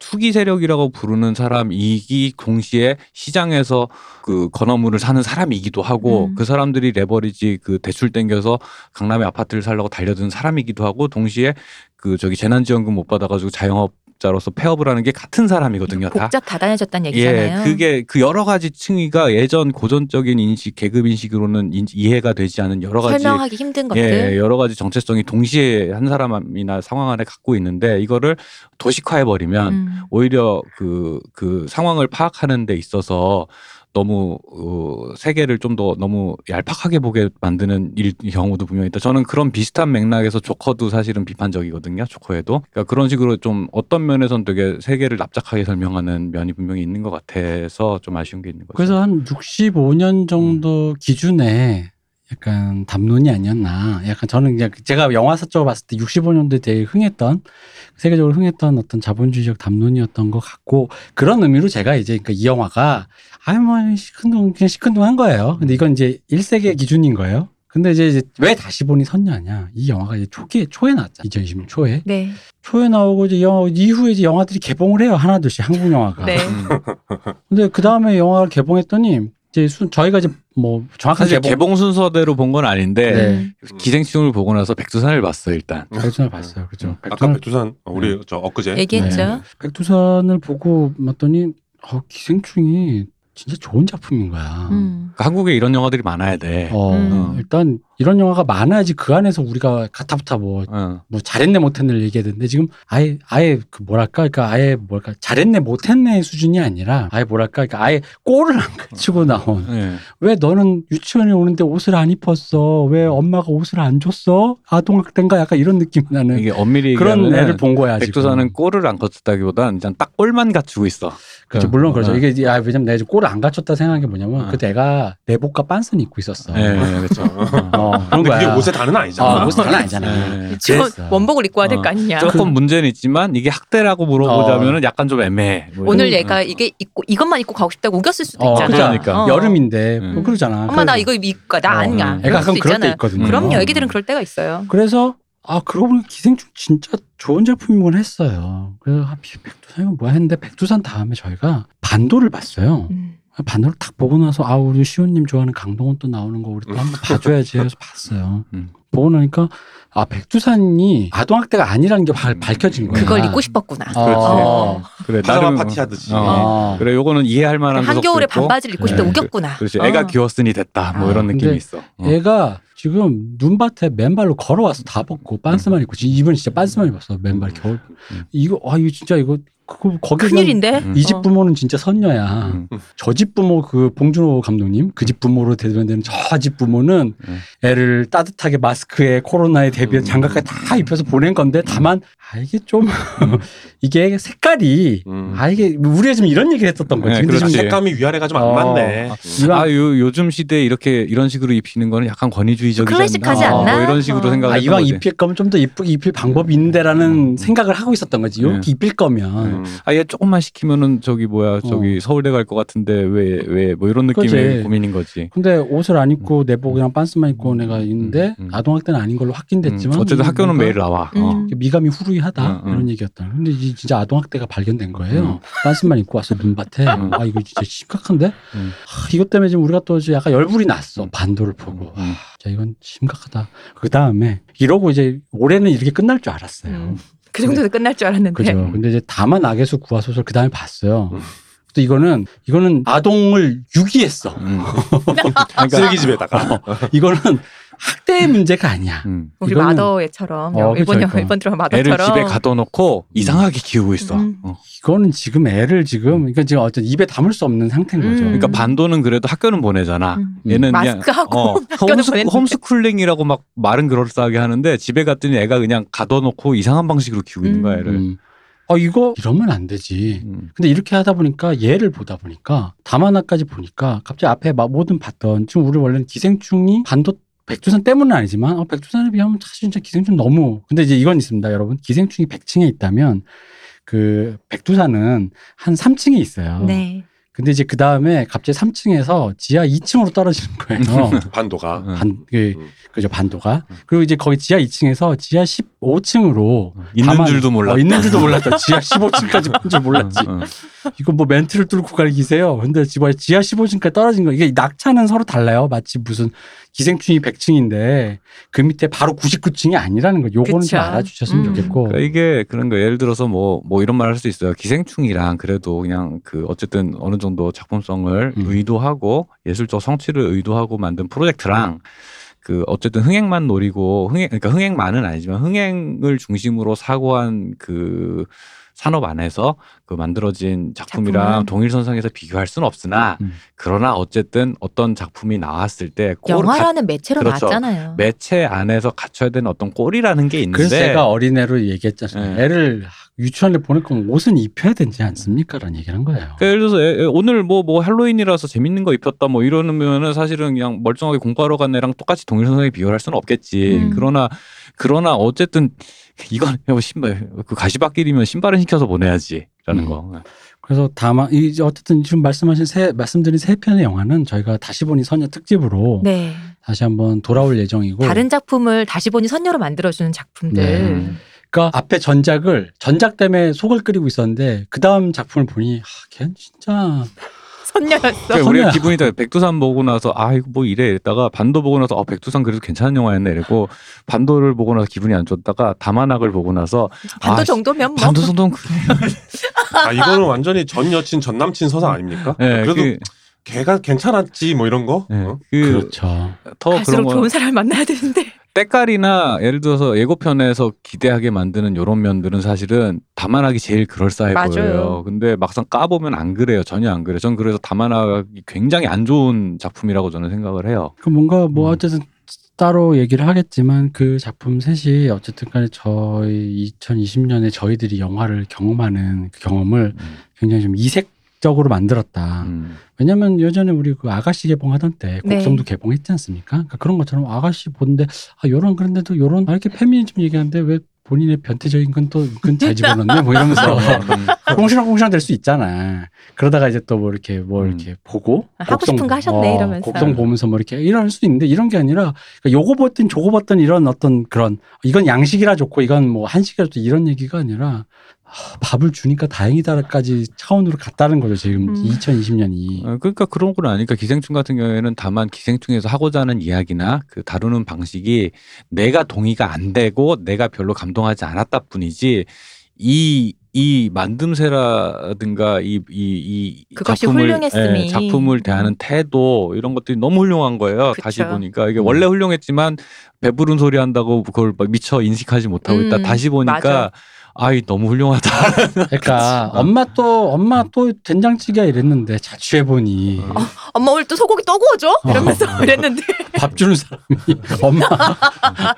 투기 세력이라고 부르는 사람이기 동시에 시장에서 그 건어물을 사는 사람이기도 하고
음.
그 사람들이 레버리지 그 대출 땡겨서 강남에 아파트를 살려고 달려든 사람이기도 하고 동시에 그 저기 재난지원금 못 받아가지고 자영업 자로서 폐업을 하는 게 같은 사람이거든요. 다.
복잡 다단해졌다는 얘기잖아요.
예, 그게 그 여러 가지 층위가 예전 고전적인 인식, 계급 인식으로는 인- 이해가 되지 않은 여러 가지
설명하기 힘든 것들.
예, 여러 가지 정체성이 동시에 한 사람이나 상황 안에 갖고 있는데 이거를 도식화해 버리면
음.
오히려 그, 그 상황을 파악하는 데 있어서 너무 어, 세계를 좀 더 너무 얄팍하게 보게 만드는 일, 경우도 분명히 있다. 저는 그런 비슷한 맥락에서 조커도 사실은 비판적이거든요. 조커에도. 그러니까 그런 식으로 좀 어떤 면에선 되게 세계를 납작하게 설명하는 면이 분명히 있는 것 같아서 좀 아쉬운 게 있는 거죠.
그래서 한 65년 정도 기준에 약간 담론이 아니었나. 약간 저는 그냥 제가 영화사 쪽으로 봤을 때 65년도에 되게 흥했던 세계적으로 흥했던 어떤 자본주의적 담론이었던 것 같고 그런 의미로 제가 이제 그러니까 이 영화가 아유 뭐 시큰둥 그냥 시큰둥한 거예요. 근데 이건 이제 1세기의 기준인 거예요. 근데 이제, 이제 왜 다시 보니 섰냐냐. 이 영화가 이제 초기에 초에 나왔잖아. 2020년 초에.
네.
초에 나오고 이제 영화 이후에 이제 영화들이 개봉을 해요. 하나둘씩 한국 영화가.
네.
음.
근데 그 다음에 영화를 개봉했더니 이제 수, 저희가 이제 뭐 정확하게
사실
개봉,
개봉 순서대로 본 건 아닌데
네.
음.
기생충을 보고 나서 백두산을 봤어 일단.
백두산을 봤어요. 그죠?
아까
백두산,
백두산 어, 우리 저 엊그제
얘기했죠.
네. 백두산을 보고 봤더니 어, 기생충이 진짜 좋은 작품인 거야.
음.
그러니까 한국에 이런 영화들이 많아야 돼.
어,
음.
일단 이런 영화가 많아야지 그 안에서 우리가 가타부타 뭐,
어.
뭐 잘했네 못했네를 얘기하는데 지금 아예 아예 그 뭐랄까 그러니까 아예 뭐랄까 잘했네 못했네 수준이 아니라 아예 뭐랄까 그러니까 아예 골을 안 갖추고 나온
예.
왜 너는 유치원에 오는데 옷을 안 입었어? 왜 엄마가 옷을 안 줬어? 아동학대인가? 약간 이런 느낌이 나는
이게 엄밀히
그런 애를 본 거야. 지금.
백두산은 골을 안 거쳤다기보다는 그냥 딱 골만 갖추고 있어.
그렇죠. 물론 그렇죠.
어.
이게 아, 왜냐면 내가 골을 안 갖췄다 생각한 게 뭐냐면
어.
그 애가 내복과 빤스는 입고 있었어.
예, 예, 그렇죠.
어, 어, 그런
근데
거야.
그게 옷의 단은 아니잖아.
아, 옷은 단 아니잖아.
네.
저
그랬어.
원복을 입고 와야 될
어.
거 아니냐.
조금 문제는 있지만 이게 학대라고 물어보자면 은 약간 좀 애매해. 뭐
오늘
이런-
얘가 이게 입고 이것만 입고 가고 싶다고 우겼을 수도
어,
있잖아.
그러니까.
어.
여름인데 뭐
음.
그러잖아.
엄마 나 이거 입고 가. 나
어,
아니야.
애가 가끔 그럴 때. 있거든요.
그럼요.
음.
애기들은 그럴 때가 있어요.
그래서 아 그러고 보니 기생충 진짜 좋은 제품이긴 했어요. 그래서 아, 비- 백두산 이거 뭐야 했는데 백두산 다음에 저희가 반도를 봤어요.
음.
반도를 딱 보고 나서 아 우리 시호님 좋아하는 강동원 또 나오는 거 우리 또 한번 봐줘야지 해서 봤어요.
음.
보고 나니까 아 백두산이 아동학대가 아니라는 게 발-
음.
밝혀진 거야.
그걸 입고 싶었구나.
그렇지.
어.
그래 나름
파티 하듯이.
어.
어.
그래 요거는 이해할 만한
한겨울에
구석도 있고.
반바지를 입고 싶다
네.
우겼구나.
그렇지
어.
애가 귀었으니 됐다 뭐
아,
이런 느낌이 있어. 어.
얘가 지금 눈밭에 맨발로 걸어와서 다 벗고 빤스만 입고 지금 이번 진짜 빤스만 입었어 맨발 겨울
음.
이거 아 이거 진짜 이거 그거 거기
큰일인데.
음.
이집
어.
부모는 진짜 선녀야.
음.
저집 부모 그 봉준호 감독님 그 집 부모로 대변되는 저 집 부모는
음.
애를 따뜻하게 마스크에 코로나에 대비한
음.
장갑까지 다 입혀서 보낸 건데 다만 아 이게 좀 이게 색깔이
음.
아 이게 우리가 지금 이런 얘기를 했었던 거지.
네,
근데
그렇지.
지금
색감이 위아래가 좀안
어.
맞네. 음.
이거
아, 요, 요즘 시대에 이렇게 이런 식으로 입히는 거는 약간 권위주의적이지
클래식하지
않나?
않나?
뭐 이런 식으로
어.
생각을
아 이왕
거지.
입힐 거면 좀 더 이쁘게 입힐 방법이 있는데라는
음.
생각을 하고 있었던 거지. 이렇게 입힐 거면
음.
아얘 조금만 시키면은 저기 뭐야 저기 서울대 갈 것 같은데 왜 왜 뭐 이런 느낌의
어. 그지.
고민인 거지.
근데 옷을 안 입고 내복 그냥 빤스만 입고 내가 있는데
음, 음.
아동학대는 아닌 걸로 확인됐지만
음, 어쨌든 학교는 매일 나와. 어.
음.
미감이 후루이하다
음, 음.
이런 얘기였다. 근데 이 진짜 아동학대가 발견된 거예요.
음.
빤스만 입고 와서 눈밭에
음.
아 이거 진짜 심각한데
음.
하, 이것 때문에 지금 우리가 또 이제 약간 열불이 났어 반도를 보고
음.
자 이건 심각하다. 그 다음에 이러고 이제 올해는 이렇게 끝날 줄 알았어요.
음. 그 정도도 끝날 줄 알았는데.
그죠. 근데 이제 다만 악에서 구하 소설 그 다음에 봤어요.
음.
또 이거는 이거는 아동을 유기했어.
음.
쓰레기집에다가.
이거는 학대의 문제가 아니야.
음.
우리
이거는-
마더애처럼
어,
일본
그쵸,
영
그쵸.
일본 드라마
애를
마더처럼
집에 가둬놓고 이상하게 키우고 있어.
음.
어.
이거는 지금 애를 지금 그러니까 지금 어쨌든 입에 담을 수 없는 상태인 거죠.
음.
그러니까 반도는 그래도 학교는 보내잖아.
음.
얘는
마스크하고
그냥 어,
학교는
홈스,
보냈는데.
홈스 쿨링이라고 막 말은 그럴싸하게 하는데 집에 갔더니 애가 그냥 가둬놓고 이상한 방식으로 키우고 있는 거야 애를.
음. 어 이거 이러면 안 되지.
음.
근데 이렇게 하다 보니까 얘를 보다 보니까 다만화까지 보니까 갑자기 앞에 막 뭐든 봤던 지금 우리 원래는 기생충이 반도 백두산 때문은 아니지만 어, 백두산에 비하면 사실 진짜 기생충 너무 근데 이제 이건 있습니다 여러분 기생충이 100층에 있다면 그 백두산은 한 3층에 있어요.
네.
근데 이제 그 다음에 갑자기 3층에서 지하 2층으로 떨어지는 거예요.
반도가.
음.
반, 그,
음.
그죠, 반도가. 그리고 이제 거기 지하 2층에서 지하 15층으로.
있는 줄도 몰랐다.
있는 줄도 몰랐죠. 지하 15층까지 온줄 몰랐지.
어, 어.
이거 뭐 멘트를 뚫고 갈 기세요. 근데 지하 15층까지 떨어진 거. 이게 낙차는 서로 달라요. 마치 무슨 기생충이 100층인데 그 밑에 바로 99층이 아니라는 거. 요거는 좀
그쵸.
알아주셨으면
음.
좋겠고.
그러니까 이게 그런 거 예를 들어서 뭐뭐 이런 말 할 수 있어요. 기생충이랑 그래도 그냥 그 어쨌든 어느 정도 작품성을
음.
의도하고 예술적 성취를 의도하고 만든 프로젝트랑 그 어쨌든 흥행만 노리고 흥행 그러니까 흥행만은 아니지만 흥행을 중심으로 사고한 그 산업 안에서 그 만들어진 작품이랑
작품은.
동일선상에서 비교할 수는 없으나
음.
그러나 어쨌든 어떤 작품이 나왔을 때꼴 가-
영화라는 매체로
그렇죠.
나왔잖아요.
매체 안에서 갖춰야 되는 어떤 꼴이라는 게 있는데
그래서 제가 어린애로 얘기했잖아요.
네.
애를 유치원에 보낼 거면 옷은 입혀야 되지 않습니까? 라는 얘기를 한 거예요.
그러니까 예를 들어서 애- 애- 오늘 뭐 뭐 할로윈이라서 재밌는 거 입혔다 뭐 이러면은 사실은 그냥 멀쩡하게 공부하러 간 애랑 똑같이 동일선상에 비교할 수는 없겠지.
음.
그러나 그러나 어쨌든 이건 뭐 신발 그 가시밭길이면 신발은 시켜서 보내야지라는
음.
거.
그래서 다만 이 어쨌든 지금 말씀하신 세 말씀드린 세 편의 영화는 저희가 다시 보니 선녀 특집으로
네.
다시 한번 돌아올 예정이고
다른 작품을 다시 보니 선녀로 만들어주는 작품들.
네.
음.
그러니까 앞에 전작을 전작 때문에 속을 끓이고 있었는데 그 다음 작품을 보니 아, 걔는 진짜
선녀였어.
그러니까 우리가. 기분이 다 백두산 보고 나서 아 이거 뭐 이래 이랬다가 반도 보고 나서 어 백두산 그래도 괜찮은 영화였네 이러고 반도를 보고 나서 기분이 안 좋다가 다만악을 보고 나서
반도
아,
정도면 뭐.
반도 정도는 그래.
아, 이거는 완전히 전 여친, 전 남친 서사 아닙니까?
네,
그래도
그,
걔가 괜찮았지, 뭐 이런 거?
네,
어?
그
그렇죠.
더 그런
갈수록
거
좋은 사람을 만나야 되는데.
때깔이나 예를 들어서 예고편에서 기대하게 만드는 요런 면들은 사실은 다만하기 제일 그럴싸해
맞아요.
보여요. 근데 막상 까보면 안 그래요. 전혀 안 그래요. 전 그래서 다만하기 굉장히 안 좋은 작품이라고 저는 생각을 해요.
그 뭔가 뭐
음.
어쨌든 따로 얘기를 하겠지만 그 작품 셋이 어쨌든 간에 저희 2020년에 저희들이 영화를 경험하는 그 경험을
음.
굉장히 좀 이색 적으로 만들었다.
음.
왜냐면 예전에 우리 그 아가씨 개봉하던 때
네.
곡성도 개봉했지 않습니까? 그러니까 그런 것처럼 아가씨 보는데 아 요런 그런데도 요런 아, 이렇게 페미니즘 얘기하는데 왜 본인의 변태적인 건 또 그건 잘 집어넣네 뭐 이러면서
음.
꽁시렁꽁시렁 될 수 있잖아. 그러다가 이제 또 뭐 이렇게 뭐
음.
이렇게 보고
아, 하고 싶은 거 하셨네, 이러면서.
곡성 보면서 뭐 이렇게 이럴 수도 있는데 이런 게 아니라 그러니까 요거 봤든 저거 봤든 이런 어떤 그런 이건 양식이라 좋고 이건 뭐 한식이라 좋고 이런 얘기가 아니라 아, 밥을 주니까 다행이다까지 차원으로 갔다는 거죠 지금
음.
2020년이.
어, 그러니까 그런 건 아니까 기생충 같은 경우에는 다만 기생충에서 하고자 하는 이야기나 그 다루는 방식이 내가 동의가 안 되고 내가 별로 감동하지 않았다 뿐이지 이이 만듦새라든가 이이 작품을. 예, 작품을 대하는 태도 이런 것들이 너무 훌륭한 거예요.
그쵸.
다시 보니까 이게
음.
원래 훌륭했지만 배부른 소리 한다고 그걸 막 미처 인식하지 못하고 있다.
음,
다시 보니까
맞아.
아이 너무 훌륭하다.
그러니까
어.
엄마 또 엄마 또 된장찌개 이랬는데 자취해 보니
어.
엄마 오늘 또 소고기 또 구워줘? 이러면서 이랬는데
밥 주는 사람이 엄마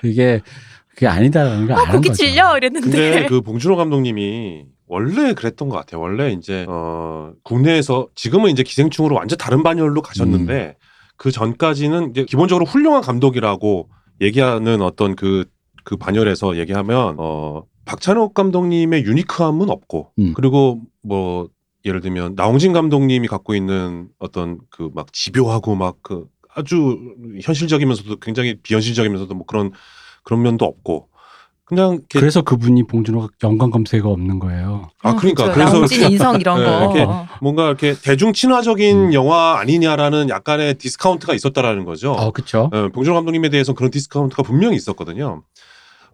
그게 그게 아니다라는 걸
어,
아는
고기
거죠.
질려 이랬는데
근데 그 봉준호 감독님이 원래 그랬던 것 같아요. 원래 이제 어 국내에서 지금은 이제 기생충으로 완전 다른 반열로 가셨는데 그 전까지는 이제 기본적으로 훌륭한 감독이라고 얘기하는 어떤 그그 반열에서 얘기하면 어 박찬욱 감독님의 유니크함은 없고
음.
그리고 뭐 예를 들면 나홍진 감독님이 갖고 있는 어떤 그 막 집요하고 막 그 아주 현실적이면서도 굉장히 비현실적이면서도 뭐 그런 그런 면도 없고 그냥
그래서 그분이 봉준호가 연관 검색어 없는 거예요.
아 그러니까
그쵸.
그래서
인성 이런
네,
거
이렇게 뭔가 이렇게 대중 친화적인
음.
영화 아니냐라는 약간의 디스카운트가 있었다라는 거죠.
어, 그렇죠.
어, 봉준호 감독님에 대해서 그런 디스카운트가 분명히 있었거든요.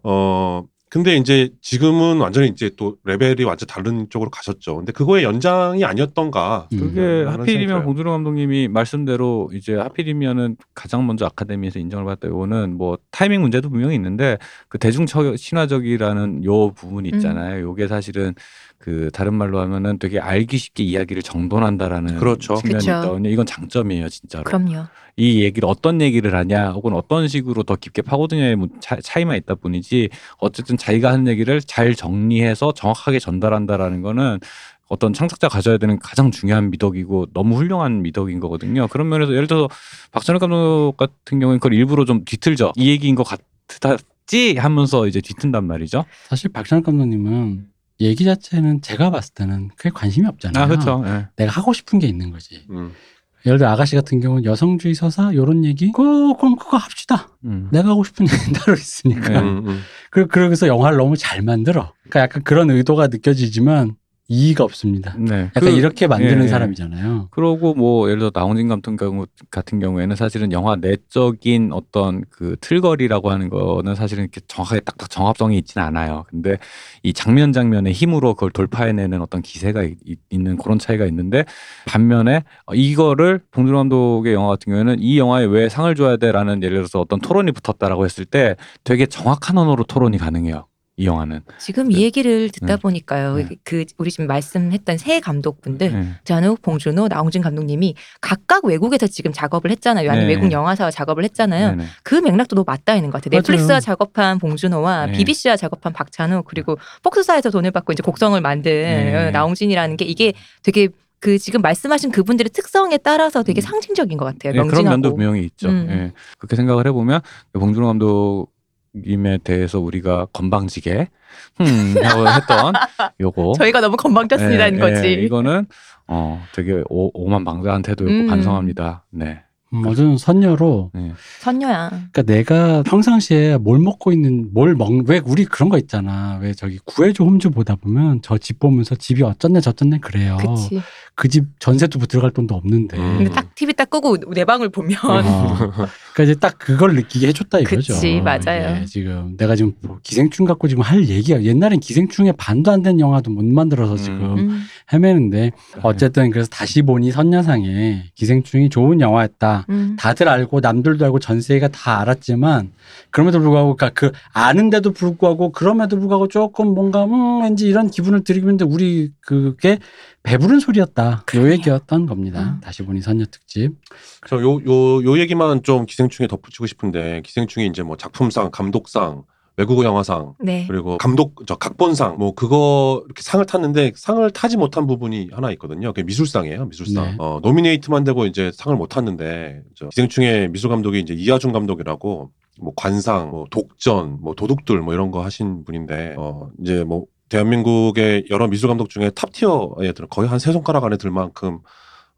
어 근데 이제 지금은 완전히 이제 또 레벨이 완전 다른 쪽으로 가셨죠. 근데 그거의 연장이 아니었던가.
음.
그게 하필이면. 봉준호 감독님이 말씀대로 이제 하필이면은 가장 먼저 아카데미에서 인정을 받았다 이거는 뭐 타이밍 문제도 분명히 있는데 그 대중 처- 친화적이라는 요 부분이 있잖아요. 요게 사실은 그 다른 말로 하면은 되게 알기 쉽게 이야기를 정돈한다라는
그렇죠.
측면이
그쵸.
있거든요. 이건 장점이에요, 진짜로.
그럼요.
이 얘기를 어떤 얘기를 하냐 혹은 어떤 식으로 더 깊게 파고드냐의 문- 차, 차이만 있다 뿐이지 어쨌든 자기가 하는 얘기를 잘 정리해서 정확하게 전달한다라는 거는 어떤 창작자 가져야 되는 가장 중요한 미덕이고 너무 훌륭한 미덕인 거거든요. 그런 면에서 예를 들어서 박찬욱 감독 같은 경우는 그걸 일부러 좀 뒤틀죠. 이 얘기인 것 같았지 하면서 이제 뒤튼단 말이죠.
사실 박찬욱 감독님은 얘기 자체는 제가 봤을 때는 크게 관심이 없잖아요.
아 그렇죠. 예.
내가 하고 싶은 게 있는 거지.
음.
예를 들어 아가씨 같은 경우는 여성주의 서사 요런 얘기 그 그럼 그거 합시다.
음.
내가 하고 싶은 얘기 따로 있으니까.
네.
음, 음.
그 그러고서 영화를 너무 잘 만들어. 그러니까 약간 그런 의도가 느껴지지만 이의가 없습니다.
네.
약간
그-
이렇게 만드는
예, 예.
사람이잖아요.
그러고 뭐 예를 들어 나홍진 같은 경우 같은 경우에는 사실은 영화 내적인 어떤 그 틀거리라고 하는 거는 사실은 이렇게 정확하게 딱딱 정합성이 있지는 않아요. 근데 이 장면 장면의 힘으로 그걸 돌파해내는 어떤 기세가 이- 이- 있는 그런 차이가 있는데 반면에 이거를 봉준호 감독의 영화 같은 경우에는 이 영화에 왜 상을 줘야 돼라는 예를 들어서 어떤 토론이 붙었다라고 했을 때 되게 정확한 언어로 토론이 가능해요. 이 영화는.
지금 이 얘기를 듣다
네.
보니까요.
네.
그 우리 지금 말씀했던 세 감독분들
네.
잔욱, 봉준호, 나홍진 감독님이 각각 외국에서 지금 작업을 했잖아요. 아니면
네.
외국 영화사와 작업을 했잖아요.
네네.
그 맥락도 너무 맞닿아 있는 것 같아요. 넷플릭스와 작업한 봉준호와
네.
BBC와 작업한 박찬욱 그리고 폭스사에서 돈을 받고 이제 곡성을 만든
네.
나홍진이라는 게 이게 되게 그 지금 말씀하신 그분들의 특성에 따라서 되게
음.
상징적인 것 같아요.
네, 그런
명징하고.
면도 분명히 있죠.
음.
예. 그렇게 생각을 해보면 봉준호 감독 님에 대해서 우리가 건방지게 음 하고 했던 요거
저희가 너무 건방졌습니다는
예,
거지.
예, 이거는 어 되게 오, 오만 방자한 태도였고
음.
반성합니다. 네.
음, 어제는 선녀로
네.
선녀야.
그러니까 내가 평상시에 뭘 먹고 있는 뭘 먹 왜 우리 그런 거 있잖아. 왜 저기 구해줘 홈즈 보다 보면 저 집 보면서 집이 어쩌네 저쩌네 그래요.
그치.
그집 전세도 들어갈 돈도 없는데.
음.
근데 딱 TV 딱 끄고 내 방을 보면
어. 그러니까 이제 딱 그걸 느끼게 해줬다 이거죠.
그치, 맞아요.
이게 지금 내가 지금 뭐 기생충 갖고 지금 할 얘기가 옛날엔 기생충에 반도 안 된 영화도 못 만들어서 지금
음.
헤매는데 어쨌든 그래서 다시 보니 선녀상에 기생충이 좋은 영화였다.
음.
다들 알고 남들도 알고 전 세계가 다 알았지만 그럼에도 불구하고 그러니까 그 아는데도 불구하고 그럼에도 불구하고 조금 뭔가 음 왠지 이런 기분을 들이는데 우리 그게 배부른 소리였다. 요
그러네요.
얘기였던 겁니다.
음.
다시 보니 선녀 특집.
저요요 요 얘기만 좀 기생충에 덧붙이고 싶은데 기생충이 이제 뭐 작품상, 감독상, 외국어 영화상
네.
그리고 감독 저 각본상 뭐 그거 이렇게 상을 탔는데 상을 타지 못한 부분이 하나 있거든요. 그게 미술상이에요. 미술상.
네.
어, nominate만 되고 이제 상을 못 탔는데 저 기생충의 미술 감독이 이제 이하준 감독이라고 뭐 관상, 뭐 독전, 뭐 도둑들 뭐 이런 거 하신 분인데 어 이제 뭐 대한민국의 여러 미술 감독 중에 top tier에 들 거의 한 세 손가락 안에 들 만큼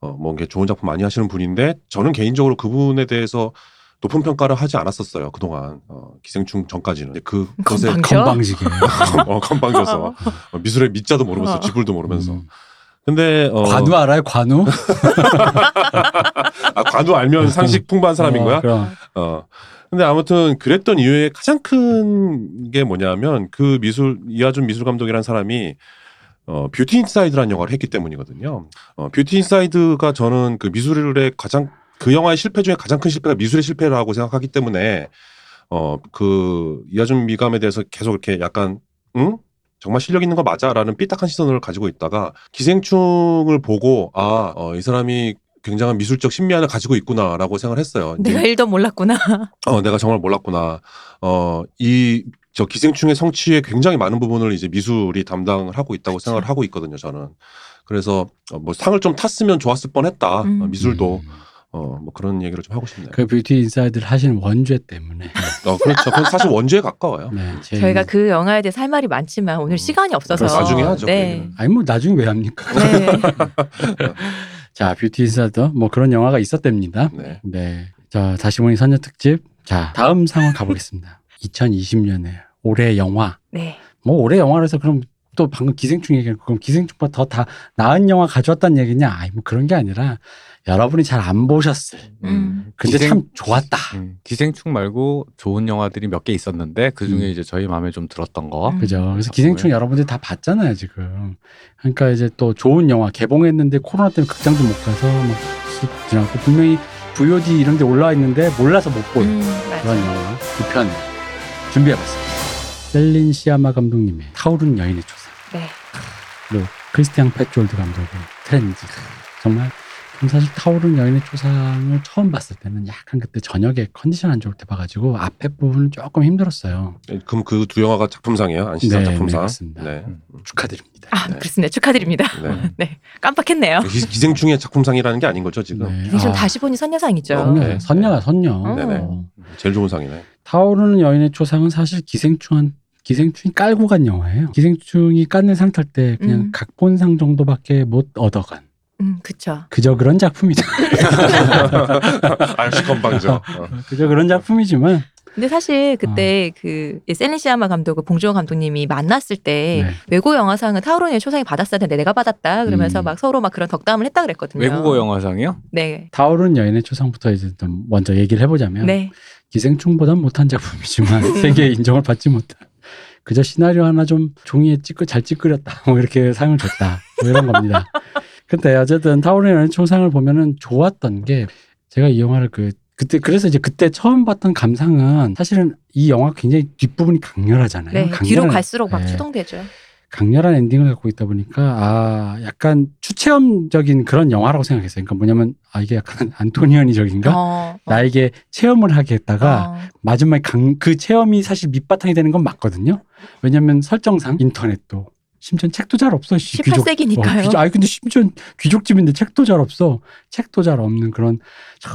어 뭔가 좋은 작품 많이 하시는 분인데 저는 개인적으로 그분에 대해서 높은 평가를 하지 않았었어요 그동안 어, 기생충 전까지는 그 것에?
건방지게.
어, 건방져서 어, 미술의 밑자도 모르면서
어.
지불도 모르면서
음.
근데 어,
관우 알아요? 관우?
아, 관우 알면 상식 풍부한 사람인
어,
거야
그럼.
어. 근데 아무튼 그랬던 이유의 가장 큰 게 뭐냐면 그 미술 이하준 미술 감독이라는 사람이 어 뷰티 인사이드라는 영화를 했기 때문이거든요. 어 뷰티 인사이드가 저는 그 미술의 가장 그 영화의 실패 중에 가장 큰 실패가 미술의 실패라고 생각하기 때문에 어 그 이하준 미감에 대해서 계속 이렇게 약간 응? 정말 실력 있는 거 맞아라는 삐딱한 시선을 가지고 있다가 기생충을 보고 아, 어, 이 사람이 굉장한 미술적 심미안을 가지고 있구나라고 생각을 했어요.
내가 일도 몰랐구나.
어, 내가 정말 몰랐구나. 어, 이, 저 기생충의 성취에 굉장히 많은 부분을 이제 미술이 담당을 하고 있다고
그쵸.
생각을 하고 있거든요, 저는. 그래서 어, 뭐 상을 좀 탔으면 좋았을 뻔 했다.
음.
어, 미술도.
음.
어, 뭐 그런 얘기를 좀 하고 싶네요.
그 뷰티 인사이드를 하시는 원죄 때문에.
어, 그렇죠. 그건 사실 원죄에 가까워요.
네, 제
저희가 그 영화에 대해서 할 말이 많지만 오늘
음.
시간이 없어서
나중에 하죠, 그
네.
아니 뭐 나중에 왜 합니까?
네.
자, 뷰티 인사이드 뭐 그런 영화가 있었답니다.
네.
네. 자, 다시 보니 선녀 특집. 자, 다음 상황 가보겠습니다. 2020년에 올해 영화.
네.
뭐 올해 영화라서 그럼 또 방금 기생충 얘기한 그럼 기생충보다 더 다 나은 영화 가져왔다는 얘기냐? 아니 뭐 그런 게 아니라 여러분이 잘 안 보셨을.
음.
근데
기생-
참 좋았다.
음, 기생충 말고 좋은 영화들이 몇 개 있었는데 그 중에
음.
이제 저희 마음에 좀 들었던 거.
음.
그죠. 그래서. 기생충 여러분들이 다 봤잖아요, 지금. 그러니까 이제 또 좋은 영화 개봉했는데 코로나 때문에 극장도 못 가서 막 지나고 분명히 VOD 이런 데 올라와 있는데 몰라서 못본
음,
그런. 영화 두 편 준비해봤습니다. 셀린 시아마 감독님의 타오르는 여인의 초상
네.
그리고 크리스티앙 페촐트 감독의 트랜짓 정말 사실 타오르는 여인의 초상을 처음 봤을 때는 약간 그때 저녁에 컨디션 안 좋을 때 봐가지고 앞에 부분은 조금 힘들었어요.
그럼 그 두 영화가 작품상이에요? 안시상
네,
작품상?
네, 맞습니다.
네.
축하드립니다.
아,
네.
그렇습니다. 축하드립니다.
네.
네. 깜빡했네요.
기- 기생충의 작품상이라는 게 아닌 거죠, 지금.
네.
기생충
아,
다시 보니 선녀상이죠.
어, 네.
선녀, 선녀가 선녀.
어.
네네. 제일 좋은 상이네.
타오르는 여인의 초상은 사실 기생충한 기생충이 깔고 간 영화예요. 기생충이 깐는 상탈 때 그냥
음.
각본상 정도밖에 못 얻어간
음, 그쵸.
그저 그런 작품이다.
알시 건방져. 어.
그저 그런 작품이지만
근데 사실 그때 그 셀린시아마 감독을 봉주호 감독님이 만났을 때
네.
외국 영화상은 타우론의 초상이 받았어야 되는데 내가 받았다 그러면서
음.
막 서로 막 그런 덕담을 했다 그랬거든요.
외국어 영화상이요?
네.
타오르는 여인의 초상부터 이제 좀 먼저 얘기를 해보자면
네.
기생충보단 못한 작품이지만 세계의 인정을 받지 못한 그저 시나리오 하나 좀 종이에 찌끄 잘 찌끄렸다 뭐 이렇게 상을 줬다 뭐 이런 겁니다. 근데 어쨌든 타오르는 여인의 초상을 보면은 좋았던 게 제가 이 영화를 그 그때 그래서 이제 그때 처음 봤던 감상은 사실은 이 영화 굉장히 뒷부분이 강렬하잖아요.
네.
강렬한,
뒤로 갈수록 막
네.
추동되죠.
강렬한 엔딩을 갖고 있다 보니까 아 약간 추체험적인 그런 영화라고 생각했어요. 그러니까 뭐냐면 아 이게 약간 안토니언이적인가?
어, 어.
나에게 체험을 하게 했다가
어.
마지막에 강, 그 체험이 사실 밑바탕이 되는 건 맞거든요. 왜냐면 설정상 인터넷도 심지어 책도 잘 없어. 씨,
18세기니까요.
어, 귀족, 아니 근데 심지어 귀족집인데 책도 잘 없어. 책도 잘 없는 그런 참,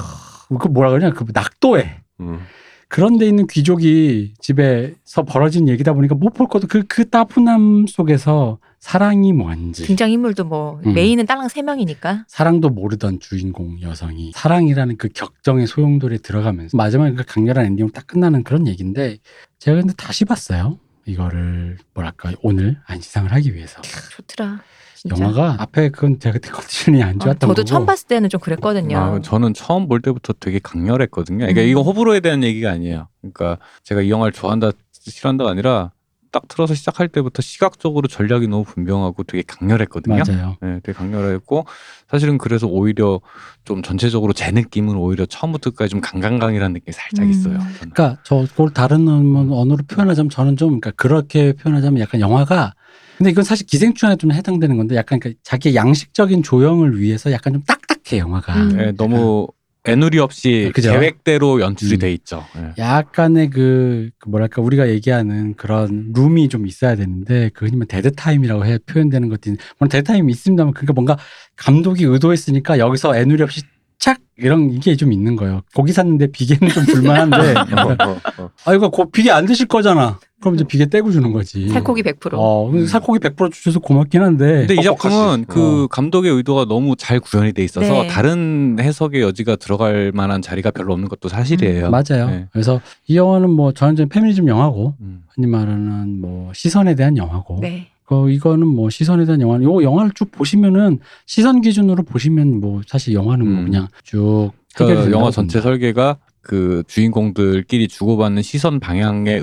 그 뭐라 그러냐 그 낙도에
음.
그런 데 있는 귀족이 집에서 벌어진 얘기다 보니까 못 볼 것도 그, 그 따분함 속에서 사랑이 뭔지
등장 인물도 뭐
음.
메인은 딸랑 세 명이니까.
사랑도 모르던 주인공 여성이 사랑이라는 그 격정의 소용돌이에 들어가면서 마지막에 그 강렬한 엔딩으로 딱 끝나는 그런 얘기인데 제가 근데 다시 봤어요. 이거를 뭐랄까 오늘 안시상을 하기 위해서
좋더라. 진짜.
영화가 앞에 그건 제가 그때 컨디션이 안
어,
좋았던
저도
거고
처음 봤을 때는 좀 그랬거든요.
아, 저는 처음 볼 때부터 되게 강렬했거든요. 그러니까
음.
이거 호불호에 대한 얘기가 아니에요. 그러니까 제가 이 영화를 좋아한다 싫어한다가 아니라 딱 틀어서 시작할 때부터 시각적으로 전략이 너무 분명하고 되게 강렬했거든요.
맞아요.
네, 되게 강렬했고 사실은 그래서 오히려 좀 전체적으로 제 느낌은 오히려 처음부터 끝까지 좀 강강강이라는 느낌이 살짝
음.
있어요. 저는.
그러니까 저 그걸 다른 언- 언어로 표현하자면 저는 좀 그러니까 그렇게 표현하자면 약간 영화가 근데 이건 사실 기생충에 좀 해당되는 건데 약간 그 자기 양식적인 조형을 위해서 약간 좀 딱딱해 영화가
음.
네, 너무 에누리 없이
그죠.
계획대로 연출이
음.
돼 있죠. 예.
약간의 그, 그 뭐랄까 우리가 얘기하는 그런 room이 좀 있어야 되는데 그 흔히 dead time이라고 해 표현되는 것들이 물론 dead time이 있습니다만 그러니까 뭔가 감독이 의도했으니까 여기서 에누리 없이 착 이런 이게 좀 있는 거예요. 고기 샀는데 비계는 좀 줄만한데
어, 어, 어.
아 이거 고- 비계 안 드실 거잖아. 그럼 이제 비계 떼고 주는 거지.
살코기 100%.
어, 근데 살코기 100% 주셔서 고맙긴 한데.
근데 이. 작품은 그
어.
감독의 의도가 너무 잘 구현이 돼 있어서
네.
다른 해석의 여지가 들어갈 만한 자리가 별로 없는 것도 사실이에요.
맞아요.
네.
그래서 이 영화는 뭐 전형적인 페미니즘 영화고
음.
흔히 말하는 뭐 시선에 대한 영화고
네.
어, 이거는 뭐 시선에 대한 영화는 요 영화를 쭉 보시면은 시선 기준으로 보시면 뭐 사실 영화는 뭐
음.
그냥 쭉
그러니까 영화 전체
봅니다.
설계가 그 주인공들끼리 주고받는 시선 방향의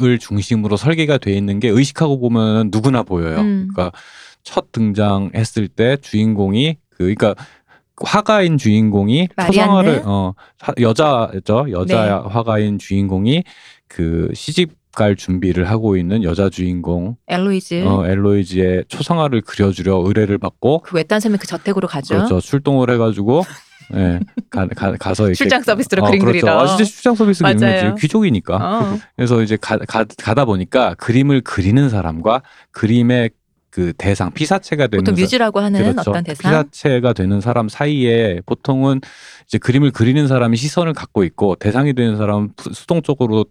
을 중심으로 설계가 돼 있는 게 의식하고 보면 누구나 보여요.
음.
그러니까 첫 등장했을 때 주인공이 그 그러니까 화가인 주인공이? 초상화를 어 하- 여자죠 여자
네.
화가인 주인공이 그 시집 갈 준비를 하고 있는 여자 주인공
엘로이즈.
어, 엘로이즈의 초상화를 그려주려 의뢰를 받고
그 외딴 섬에 그 저택으로 가죠.
그렇죠 출동을 해가지고 예 가, 가, 서 이렇게
출장 서비스로
어,
그림
그렇죠.
그리러.
아, 진짜 출장 서비스 그리는 귀족이니까
어.
그래서 이제 가, 가, 가다 보니까 그림을 그리는 사람과 그림의 그 대상 피사체가 되는
보통
사-
뮤즈라고 하는
그렇죠.
어떤 대상.
피사체가 되는 사람 사이에 보통은 이제 그림을 그리는 사람이 시선을 갖고 있고 대상이 되는 사람은 수- 수동적으로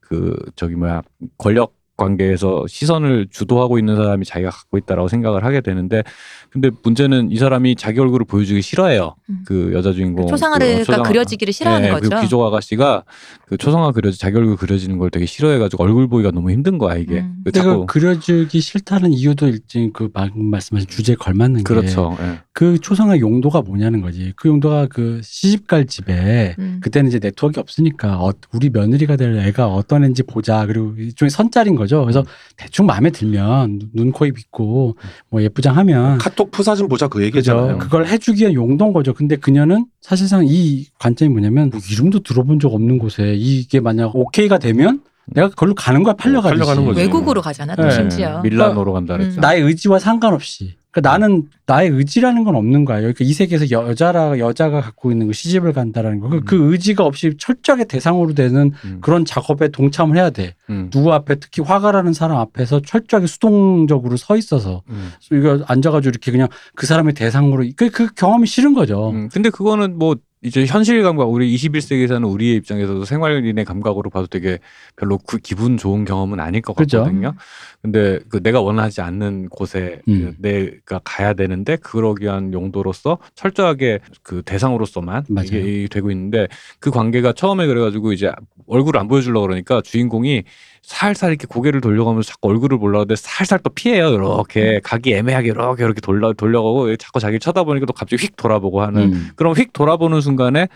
그 저기 뭐야 권력 관계에서 시선을 주도하고 있는 사람이 자기가 갖고 있다라고 생각을 하게 되는데 근데 문제는 이 사람이 자기 얼굴을 보여주기 싫어해요.
음.
그 여자 주인공
초상화가
그 초상화.
그려지기를 싫어하는
네,
거죠.
그 귀족 아가씨가 그 초상화 그려지 자기 얼굴 그려지는 걸 되게 싫어해가지고 얼굴 보기가 너무 힘든 거야 이게.
음.
그
근데
자꾸
그 그려주기 싫다는 이유도 일종 그 방금 말씀하신 주제에 걸맞는
그렇죠. 예.
게그 초상화 용도가 뭐냐는 거지. 그 용도가 그 시집갈 집에
음.
그때는 이제 네트워크 없으니까 어, 우리 며느리가 될 애가 어떤 애인지 보자. 그리고 일종의 선짜린 거죠. 그래서 대충 마음에 들면 눈, 코, 입 있고 뭐 예쁘장하면
카톡 푸사진 보자 그
그죠.
얘기잖아요.
그걸 해주기 위한 용도인 거죠. 근데 그녀는 사실상 이 관점이 뭐냐면 뭐 이름도 들어본 적 없는 곳에 이게 만약 오케이가 되면 내가 그걸로 가는 거야.
팔려가는 거지.
외국으로 가잖아 또
네.
심지어.
밀라노로 간다 그랬죠.
음.
나의 의지와 상관없이. 그러니까 나는 나의 의지라는 건 없는 거야. 그러니까 이 세계에서 여자라 여자가 갖고 있는 그 시집을 간다라는 거. 그-
음.
그 의지가 없이 철저하게 대상으로 되는
음.
그런 작업에 동참을 해야 돼.
음.
누구 앞에 특히 화가라는 사람 앞에서 철저하게 수동적으로 서 있어서
음.
이거 앉아가지고 이렇게 그냥 그 사람의 대상으로 그, 그 경험이 싫은 거죠.
음, 근데 그거는 뭐 이제 현실 감각 우리 21세기에 사는 우리의 입장에서도 생활인의 감각으로 봐도 되게 별로 그 기분 좋은 경험은 아닐 것
그죠.
같거든요. 근데 그 내가 원하지 않는 곳에 그
음.
내가 가야 되는데 그러기 위한 용도로서 철저하게 그 대상으로서만
맞아요.
이게 이- 되고 있는데 그 관계가 처음에 그래가지고 이제 얼굴을 안 보여주려고 그러니까 주인공이 살살 이렇게 고개를 돌려가면서 자꾸 얼굴을 보려는데 살살 또 피해요. 이렇게 각이 애매하게 이렇게 이렇게 돌려 돌려가고 자꾸 자기를 쳐다보니까 또 갑자기 휙 돌아보고 하는
음.
그럼 휙 돌아보는 순간에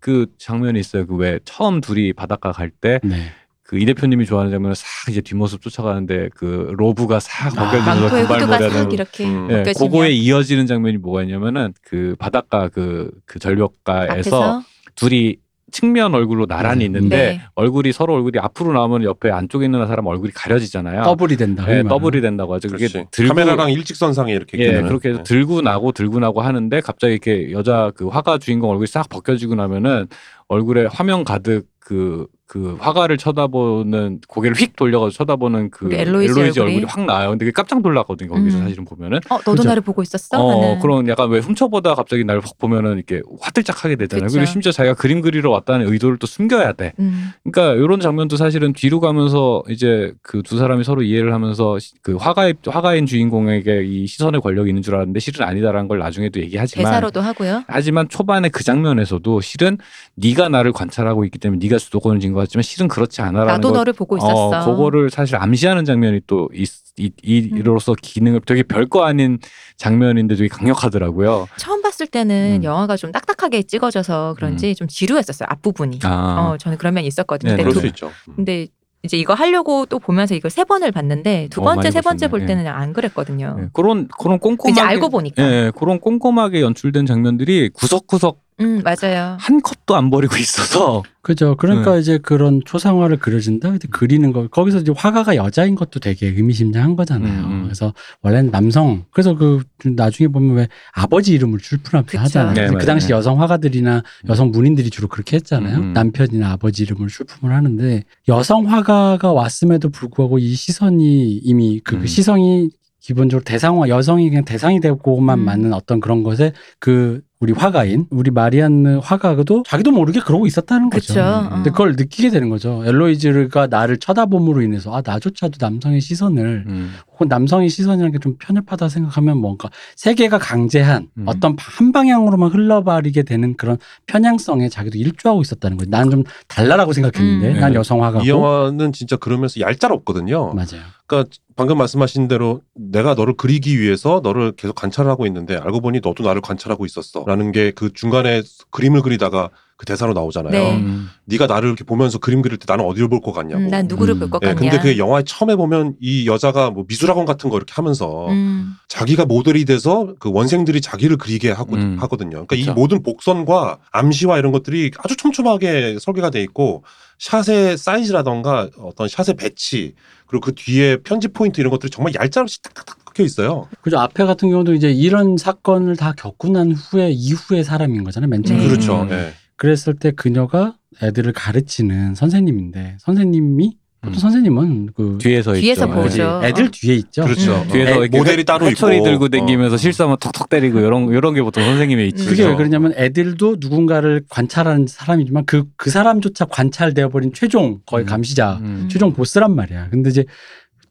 그 장면이 있어요. 그 왜 처음 둘이 바닷가 갈때그이
네.
대표님이 좋아하는 장면은 싹 이제 뒷모습 쫓아가는데 그 로브가 싹
아,
벗겨지면서
후드가
금발머리하는
싹 이렇게
음.
예,
벗겨지면
그거에 이어지는 장면이 뭐가 있냐면은 그 바닷가 그, 그 절벽가에서
앞에서
둘이 측면 얼굴로 나란히
음.
있는데
네.
얼굴이 서로 얼굴이 앞으로 나오면 옆에 안쪽에 있는 사람 얼굴이 가려지잖아요.
더블이 된다.
예,
흔히
더블이. 된다고 하죠. 그게
그렇지.
들고
카메라랑 일직선상에 이렇게
예. 그렇게 해서
네.
들고 나고 들고 나고 하는데 갑자기 이렇게 여자 그 화가 주인공 얼굴이 싹 벗겨지고 나면은 얼굴에 화면 가득 그, 그 화가를 쳐다보는 고개를 휙 돌려가지고 쳐다보는 그
우리 엘로이즈 얼굴이?
얼굴이 확 나와요. 근데 그게 깜짝 놀랐거든요. 거기서
음.
사실은 보면은.
어 너도
그죠.
나를 보고 있었어?
어,
하는.
그런 약간 왜 훔쳐보다 갑자기 날 확 보면은 이렇게 화들짝하게 되잖아요.
그쵸.
그리고 심지어 자기가 그림 그리러 왔다는 의도를 또 숨겨야 돼.
음.
그러니까 이런 장면도 사실은 뒤로 가면서 이제 그 두 사람이 서로 이해를 하면서 시- 그 화가의 화가인 주인공에게 이 시선의 권력이 있는 줄 알았는데 실은 아니다라는 걸 나중에도 얘기하지만
대사로도 하고요.
하지만 초반에 그 장면에서도 실은 네가 나를 관찰하고 있기 때문에 네가 주도권을 쥔것 같지만 실은 그렇지 않아라는
나도
거
너를 보고 있었어.
어, 그거를 사실 암시하는 장면이 또 이, 이, 이로서 기능을 되게 별거 아닌 장면인데 되게 강력하더라고요.
처음 봤을 때는
음.
영화가 좀 딱딱하게 찍어져서 그런지 좀 지루했었어요 앞부분이.
아.
어 저는 그런 면이 있었거든요.
네,
그럴
두-
수 있죠. 음.
근데 이제 이거 하려고 또 보면서 이걸 세 번을 봤는데 두
어,
번째
많이
세 번째 볼. 때는 안 그랬거든요.
예, 그런 그런 꼼꼼하게
이제 알고 보니까.
예, 그런 꼼꼼하게 연출된 장면들이 구석구석
음 맞아요.
한 컷도 안 버리고 있어서
그죠. 그러니까
네.
이제 그런 초상화를 그려준다. 근데 그리는 거 거기서 이제 화가가 여자인 것도 되게 의미심장한 거잖아요.
음, 음.
그래서 원래는 남성. 그래서 그 나중에 보면 왜 아버지 이름을
그쵸.
하잖아요.
네,
그. 당시 여성 화가들이나 여성 문인들이 주로 그렇게 했잖아요.
음, 음.
남편이나 아버지 이름을 출품을 하는데 여성 화가가 왔음에도 불구하고 이 시선이 이미 그
음.
시선이 기본적으로 대상화 여성이 그냥 대상이 되고만
음.
맞는 어떤 그런 것에 그 우리 화가인 우리 마리안느 화가도 자기도 모르게 그러고 있었다는 거죠.
그쵸.
음.
근데
어.
그걸 느끼게 되는 거죠. 엘로이즈가 나를 쳐다봄으로 인해서 아 나조차도 남성의 시선을
음.
혹은 남성의 시선이라는 게 좀 편협하다 생각하면 뭔가 세계가 강제한
음.
어떤 한 방향으로만 흘러버리게 되는 그런 편향성에 자기도 일조하고 있었다는 거예요. 나는 좀 달라라고 생각했는데
음.
난
네.
여성 화가고
이 영화는 진짜 그러면서 얄짤없거든요.
맞아요.
그러니까 방금 말씀하신 대로 내가 너를 그리기 위해서 너를 계속 관찰하고 있는데 알고 보니 너도 나를 관찰하고 있었어 라는 게 그 중간에 그림을 그리다가 그 대사로 나오잖아요.
네.
음.
네가 나를 이렇게 보면서 그림 그릴 때 나는 어디를 볼 것 같냐고.
음, 난 누구를
음.
볼것
네,
같냐.
근데 그 영화의 처음에 보면 이 여자가 뭐 미술학원 같은 거 이렇게 하면서
음.
자기가 모델이 돼서 그 원생들이 자기를 그리게 하고
음.
하거든요. 그러니까 이
그쵸.
모든 복선과 암시와 이런 것들이 아주 촘촘하게 설계가 돼 있고 샷의 사이즈라던가 어떤 샷의 배치 그리고 그 뒤에 편집 포인트 이런 것들이 정말 얄짤없이 딱딱딱 박혀 있어요.
그죠. 앞에 같은 경우도 이제 이런 사건을 다 겪고 난 후에 이후의 사람인 거잖아요. 맨 처음에.
네.
그렇죠.
음.
네.
그랬을 때 그녀가 애들을 가르치는 선생님인데 선생님이 보통
음.
선생님은 그
뒤에서
뒤에서
있죠.
보죠.
네.
애들 뒤에 있죠.
그렇죠.
음.
뒤에서
애- 모델이 따로 있고
들고 다니면서
어.
실수하면 턱턱 때리고 이런 이런 게 보통 선생님의 있지.
그게 왜. 그러냐면 애들도 누군가를 관찰하는 사람이지만 그, 그 사람조차 관찰되어 버린 최종 거의
음.
감시자,
음.
최종 보스란 말이야. 근데 이제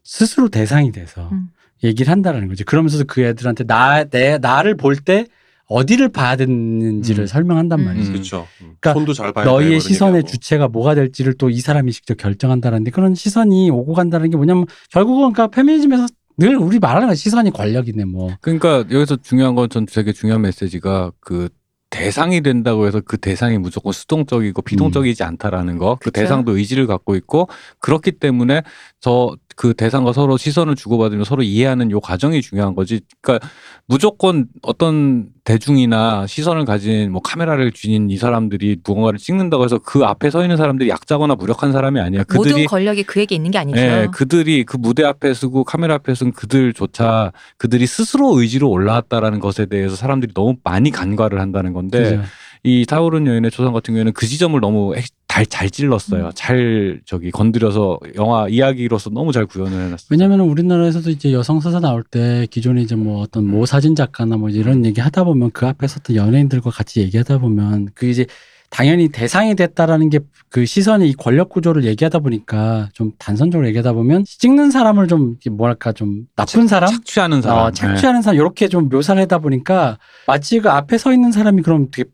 스스로 대상이 돼서
음.
얘기를 한다라는 거지. 그러면서 그 애들한테 나, 내, 나를 볼 때 어디를 봐야 되는지를
음.
설명한단
음.
말이지.
그렇죠. 음.
그러니까
손도 잘 봐야
너희의 시선의
얘기하고.
주체가 뭐가 될지를 또 이 사람이 직접 결정한다는데 그런 시선이 오고 간다는 게 뭐냐면 결국은 그러니까 페미니즘에서 늘 우리 말하는 거 시선이 권력이네 뭐.
그러니까 여기서 중요한 건 전 되게 중요한 메시지가 그 대상이 된다고 해서 그 대상이 무조건 수동적이고 비동적이지 않다라는 거. 그
그쵸.
대상도 의지를 갖고 있고 그렇기 때문에 저그 대상과 서로 시선을 주고받으며 서로 이해하는 요 과정이 중요한 거지. 그러니까 무조건 어떤 대중이나 시선을 가진 뭐 카메라를 쥐는 이 사람들이 무언가를 찍는다고 해서 그 앞에 서 있는 사람들이 약자거나 무력한 사람이 아니야.
모든
그들이
권력이 그에게 있는 게 아니죠.
예, 그들이 그 무대 앞에 서고 카메라 앞에 서는 그들조차 그들이 스스로 의지로 올라왔다라는 것에 대해서 사람들이 너무 많이 간과를 한다는 건데
그죠?
이 타오른 여인의 초상 같은 경우에는 그 지점을 너무 핵- 잘, 잘 찔렀어요.
음.
잘 저기 건드려서 영화 이야기로서 너무 잘 구현을 해놨어요.
왜냐면 우리나라에서도 이제 여성 서사 나올 때 기존에 이제 뭐 어떤 모 사진 작가나 뭐 이런 얘기 하다 보면 그 앞에 섰던 연예인들과 같이 얘기하다 보면 그 이제 당연히 대상이 됐다라는 게 그 시선이 이 권력 구조를 얘기하다 보니까 좀 단선적으로 얘기하다 보면 찍는 사람을 좀 뭐랄까 좀 나쁜 사람
착취하는 사람.
어, 착취하는 사람 이렇게 좀 묘사를 하다 보니까 마치 그 앞에 서 있는 사람이 그럼 되게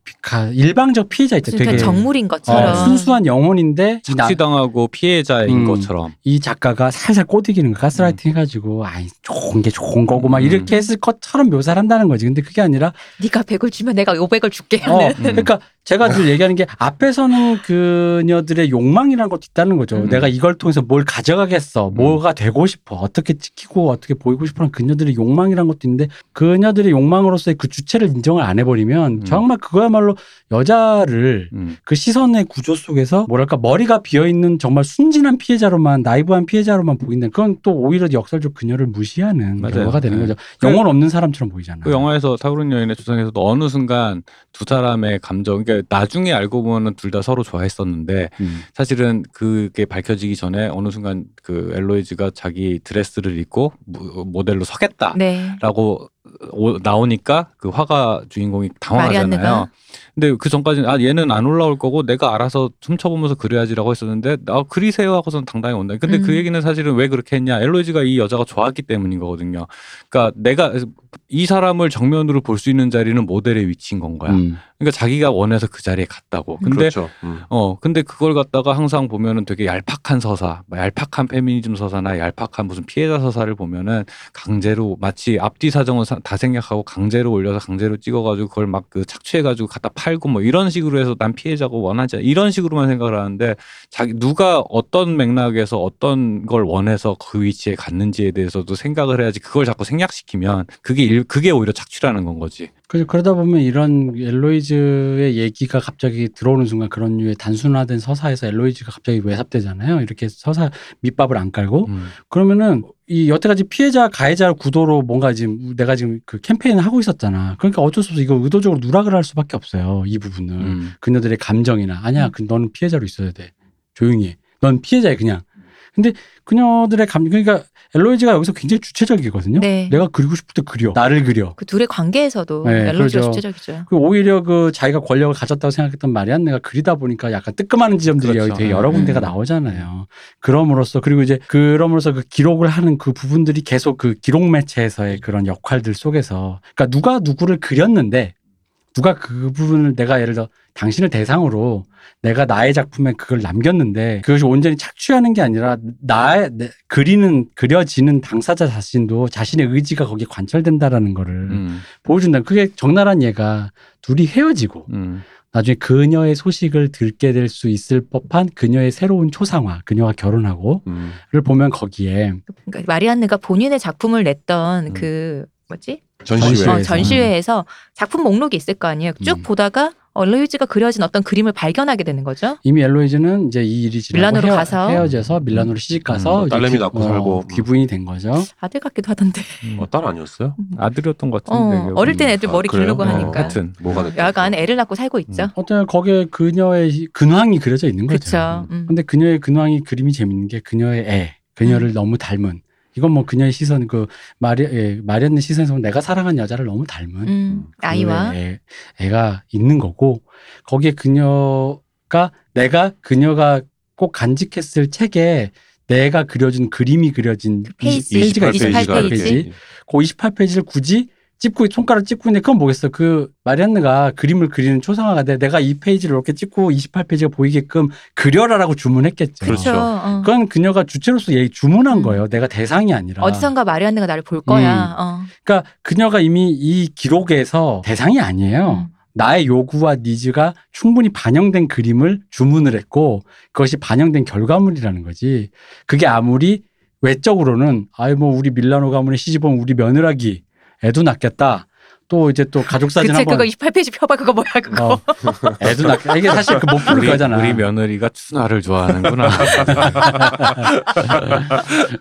일방적 피해자 있죠. 되게
정물인
어,
것처럼.
순수한 영혼인데
네. 착취당하고 피해자인
음.
것처럼.
이 작가가 살살 꼬드기는 거 가스라이팅 해가지고 아이 좋은 게 좋은 거고 막
음.
이렇게 했을 것처럼 묘사를 한다는 거지. 근데 그게 아니라
네가 100을 주면 내가 500을 줄게.
어
하는.
그러니까 제가 늘 얘기하는 게 앞에서는 그녀들의 욕망이라는 것도 있다는 거죠.
음.
내가 이걸 통해서 뭘 가져가겠어, 뭐가 되고 싶어, 어떻게 찍히고 어떻게 보이고 싶어하는 그녀들의 욕망이라는 것도 있는데 그녀들의 욕망으로서의 그 주체를 인정을 안 해버리면
음.
정말 그거야말로 여자를
음.
그 시선의 구조 속에서 뭐랄까 머리가 비어 있는 정말 순진한 피해자로만 나이브한 피해자로만 보인다. 그건 또 오히려 역설적 그녀를 무시하는
맞아요.
결과가 되는
네.
거죠.
그-
영혼 없는 사람처럼 보이잖아.
그 영화에서 타오른 여인의 조상에서도 어느 순간 두 사람의 감정, 그러니까 나중에 알고 보면은 둘 다 서로 좋아했었는데
음.
사실은 그게 밝혀지기 전에 어느 순간 그 엘로이즈가 자기 드레스를 입고 모- 모델로 서겠다.
네.
라고 나오니까 그 화가 주인공이 당황하잖아요.
마리안느가?
근데 그 전까지는 아 얘는 안 올라올 거고 내가 알아서 훔쳐보면서 그려야지라고 했었는데 나 그리세요 하고선 당당히 온다. 근데 그
음.
얘기는 사실은 왜 그렇게 했냐? 엘로이즈가 이 여자가 좋았기 때문인 거거든요. 그러니까 내가 이 사람을 정면으로 볼 수 있는 자리는 모델의 위치인 건 거야.
음.
그러니까 자기가 원해서 그 자리에 갔다고. 근데
그렇죠. 음.
어, 근데 그걸 갖다가 항상 보면은 되게 얄팍한 서사, 뭐 얄팍한 페미니즘 서사나 얄팍한 무슨 피해자 서사를 보면은 강제로 마치 앞뒤 사정을 사- 다 생략하고 강제로 올려서 강제로 찍어가지고 그걸 막 그 착취해가지고 갖다 팔고 뭐 이런 식으로 해서 난 피해자고 원하지 않- 이런 식으로만 생각을 하는데 자기 누가 어떤 맥락에서 어떤 걸 원해서 그 위치에 갔는지에 대해서도 생각을 해야지 그걸 자꾸 생략시키면 그게 일, 그게 오히려 착취라는 건 거지.
그 그러다 보면 이런 엘로이즈의 얘기가 갑자기 들어오는 순간 그런 류의 단순화된 서사에서 엘로이즈가 갑자기 외삽되잖아요. 이렇게 서사 밑밥을 안 깔고
음.
그러면은 이 여태까지 피해자 가해자 구도로 뭔가 지금 내가 지금 그 캠페인을 하고 있었잖아. 그러니까 어쩔 수 없어 이거 의도적으로 누락을 할 수밖에 없어요. 이 부분을
음.
그녀들의 감정이나 아니야 그 너는 피해자로 있어야 돼 조용히 해. 넌 피해자야 그냥. 근데 그녀들의 감 그러니까 엘로이즈가 여기서 굉장히 주체적이거든요.
네.
내가 그리고 싶을 때 그려 나를 그려.
그 둘의 관계에서도
네,
엘로이즈가
그러죠.
주체적이죠.
그 오히려 그 자기가 권력을 가졌다고 생각했던 마리안네가 그리다 보니까 약간 뜨끔하는 지점들이
그렇죠.
되게 여러
음.
군데가 나오잖아요. 그럼으로써 그리고 이제 그럼으로써 그 기록을 하는 그 부분들이 계속 그 기록 매체에서의 그런 역할들 속에서 그러니까 누가 누구를 그렸는데 누가 그 부분을 내가 예를 들어 당신을 대상으로 내가 나의 작품에 그걸 남겼는데 그것이 온전히 착취하는 게 아니라 나의 내- 그리는 그려지는 당사자 자신도 자신의 의지가 거기에 관철된다라는 거를
음.
보여준다. 그게 적나라한 얘가 둘이 헤어지고
음.
나중에 그녀의 소식을 듣게 될 수 있을 법한 그녀의 새로운 초상화, 그녀가 결혼하고를
음.
보면 거기에
그러니까 마리안느가 본인의 작품을 냈던
음.
그 뭐지?
전시회.
어, 전시회에서 작품 목록이 있을 거 아니에요. 쭉
음.
보다가 엘로이즈가 그려진 어떤 그림을 발견하게 되는 거죠.
이미 엘로이즈는 이제 이 일이 지나고
밀라노로
헤어,
가서.
헤어져서 밀라노로 시집 가서
음,
이제
딸내미
귀-
낳고 살고.
귀부인이 된 거죠.
아들 같기도 하던데.
어, 딸 아니었어요?
아들이었던 것
어,
같은데.
어릴 땐 애들
아,
머리
그래요?
기르고
어,
하니까.
하여튼
뭐가 됐든.
여하간 애를 낳고 살고 있죠.
음.
어떤 거기에 그녀의 근황이 그려져 있는 거죠.
음.
근데 그녀의 근황이 그림이 재밌는 게 그녀의 애, 그녀를 너무 닮은. 이건 뭐 그녀의 시선, 그 마리 예, 마리안의 시선에서 보면 내가 사랑한 여자를 너무 닮은
음,
그
아이와
애, 애가 있는 거고 거기에 그녀가 내가 그녀가 꼭 간직했을 책에 내가 그려준 그림이 그려진
그 페이지,
페이지가
28
있어요.
페이지.
그 28페이지를 굳이 찍고 손가락 찍고 있는데 그건 뭐겠어 그 마리안느가 그림을 그리는 초상화가 돼 내가 이 페이지를 이렇게 찍고 28페이지가 보이게끔 그려라라고 주문했겠죠.
그렇죠.
그렇죠.
어.
그건 그녀가 주체로서 얘 주문한
음.
거예요. 내가 대상이 아니라.
어디선가 마리안느가 나를 볼 거야. 어.
그러니까 그녀가 이미 이 기록에서 대상이 아니에요.
음.
나의 요구와 니즈가 충분히 반영된 그림을 주문을 했고 그것이 반영된 결과물이라는 거지. 그게 아무리 외적으로는 아이 뭐 우리 밀라노 가문에 시집 온 우리 며느라기 애도 낳겠다. 또 이제 또 가족 사진 한번
그거 28페이지 펴봐 그거 뭐야 그거.
어, 애도 낳겠다. 이게 사실 그못 부를
우리,
거잖아.
우리 며느리가 추나를 좋아하는구나.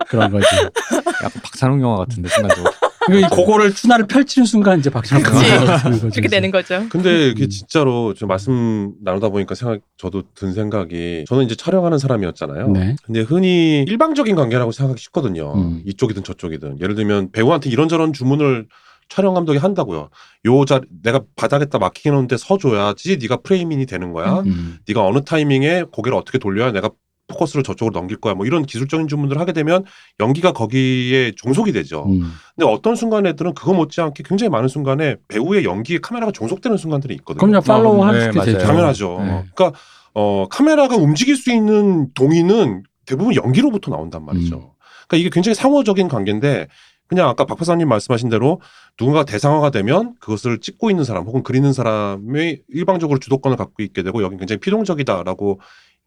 그런 거지.
약간 박찬욱 영화 같은데 순간적으로.
그리고 이 그거를 추나를 펼치는 순간 이제. 되는 거죠.
그렇게 되는 거죠.
근데 이게
음.
진짜로 좀 말씀 나누다 보니까 생각 저도 든 생각이 저는 이제 촬영하는 사람이었잖아요.
네.
근데 흔히 일방적인 관계라고 생각하기 쉽거든요.
음.
이쪽이든 저쪽이든 예를 들면 배우한테 이런저런 주문을 촬영 감독이 한다고요. 요자 내가 바닥에다 막히게 놓는데 서줘야지 네가 프레이밍이 되는 거야.
음.
음.
네가 어느 타이밍에 고개를 어떻게 돌려야 내가 포커스를 저쪽으로 넘길 거야. 뭐 이런 기술적인 주문들을 하게 되면 연기가 거기에 종속이 되죠.
음.
근데 어떤 순간 애들은 그거 못지않게 굉장히 많은 순간에 배우의 연기에 카메라가 종속되는 순간들이 있거든요.
그럼요. 팔로우
어,
할
네.
되죠.
당연하죠.
네.
그러니까 어 카메라가 움직일 수 있는 동의는 대부분 연기로부터 나온단 말이죠.
음.
그러니까 이게 굉장히 상호적인 관계인데 그냥 아까 박 박사님 말씀하신 대로 누군가 대상화가 되면 그것을 찍고 있는 사람 혹은 그리는 사람이 일방적으로 주도권을 갖고 있게 되고 여기 굉장히 필동적이다라고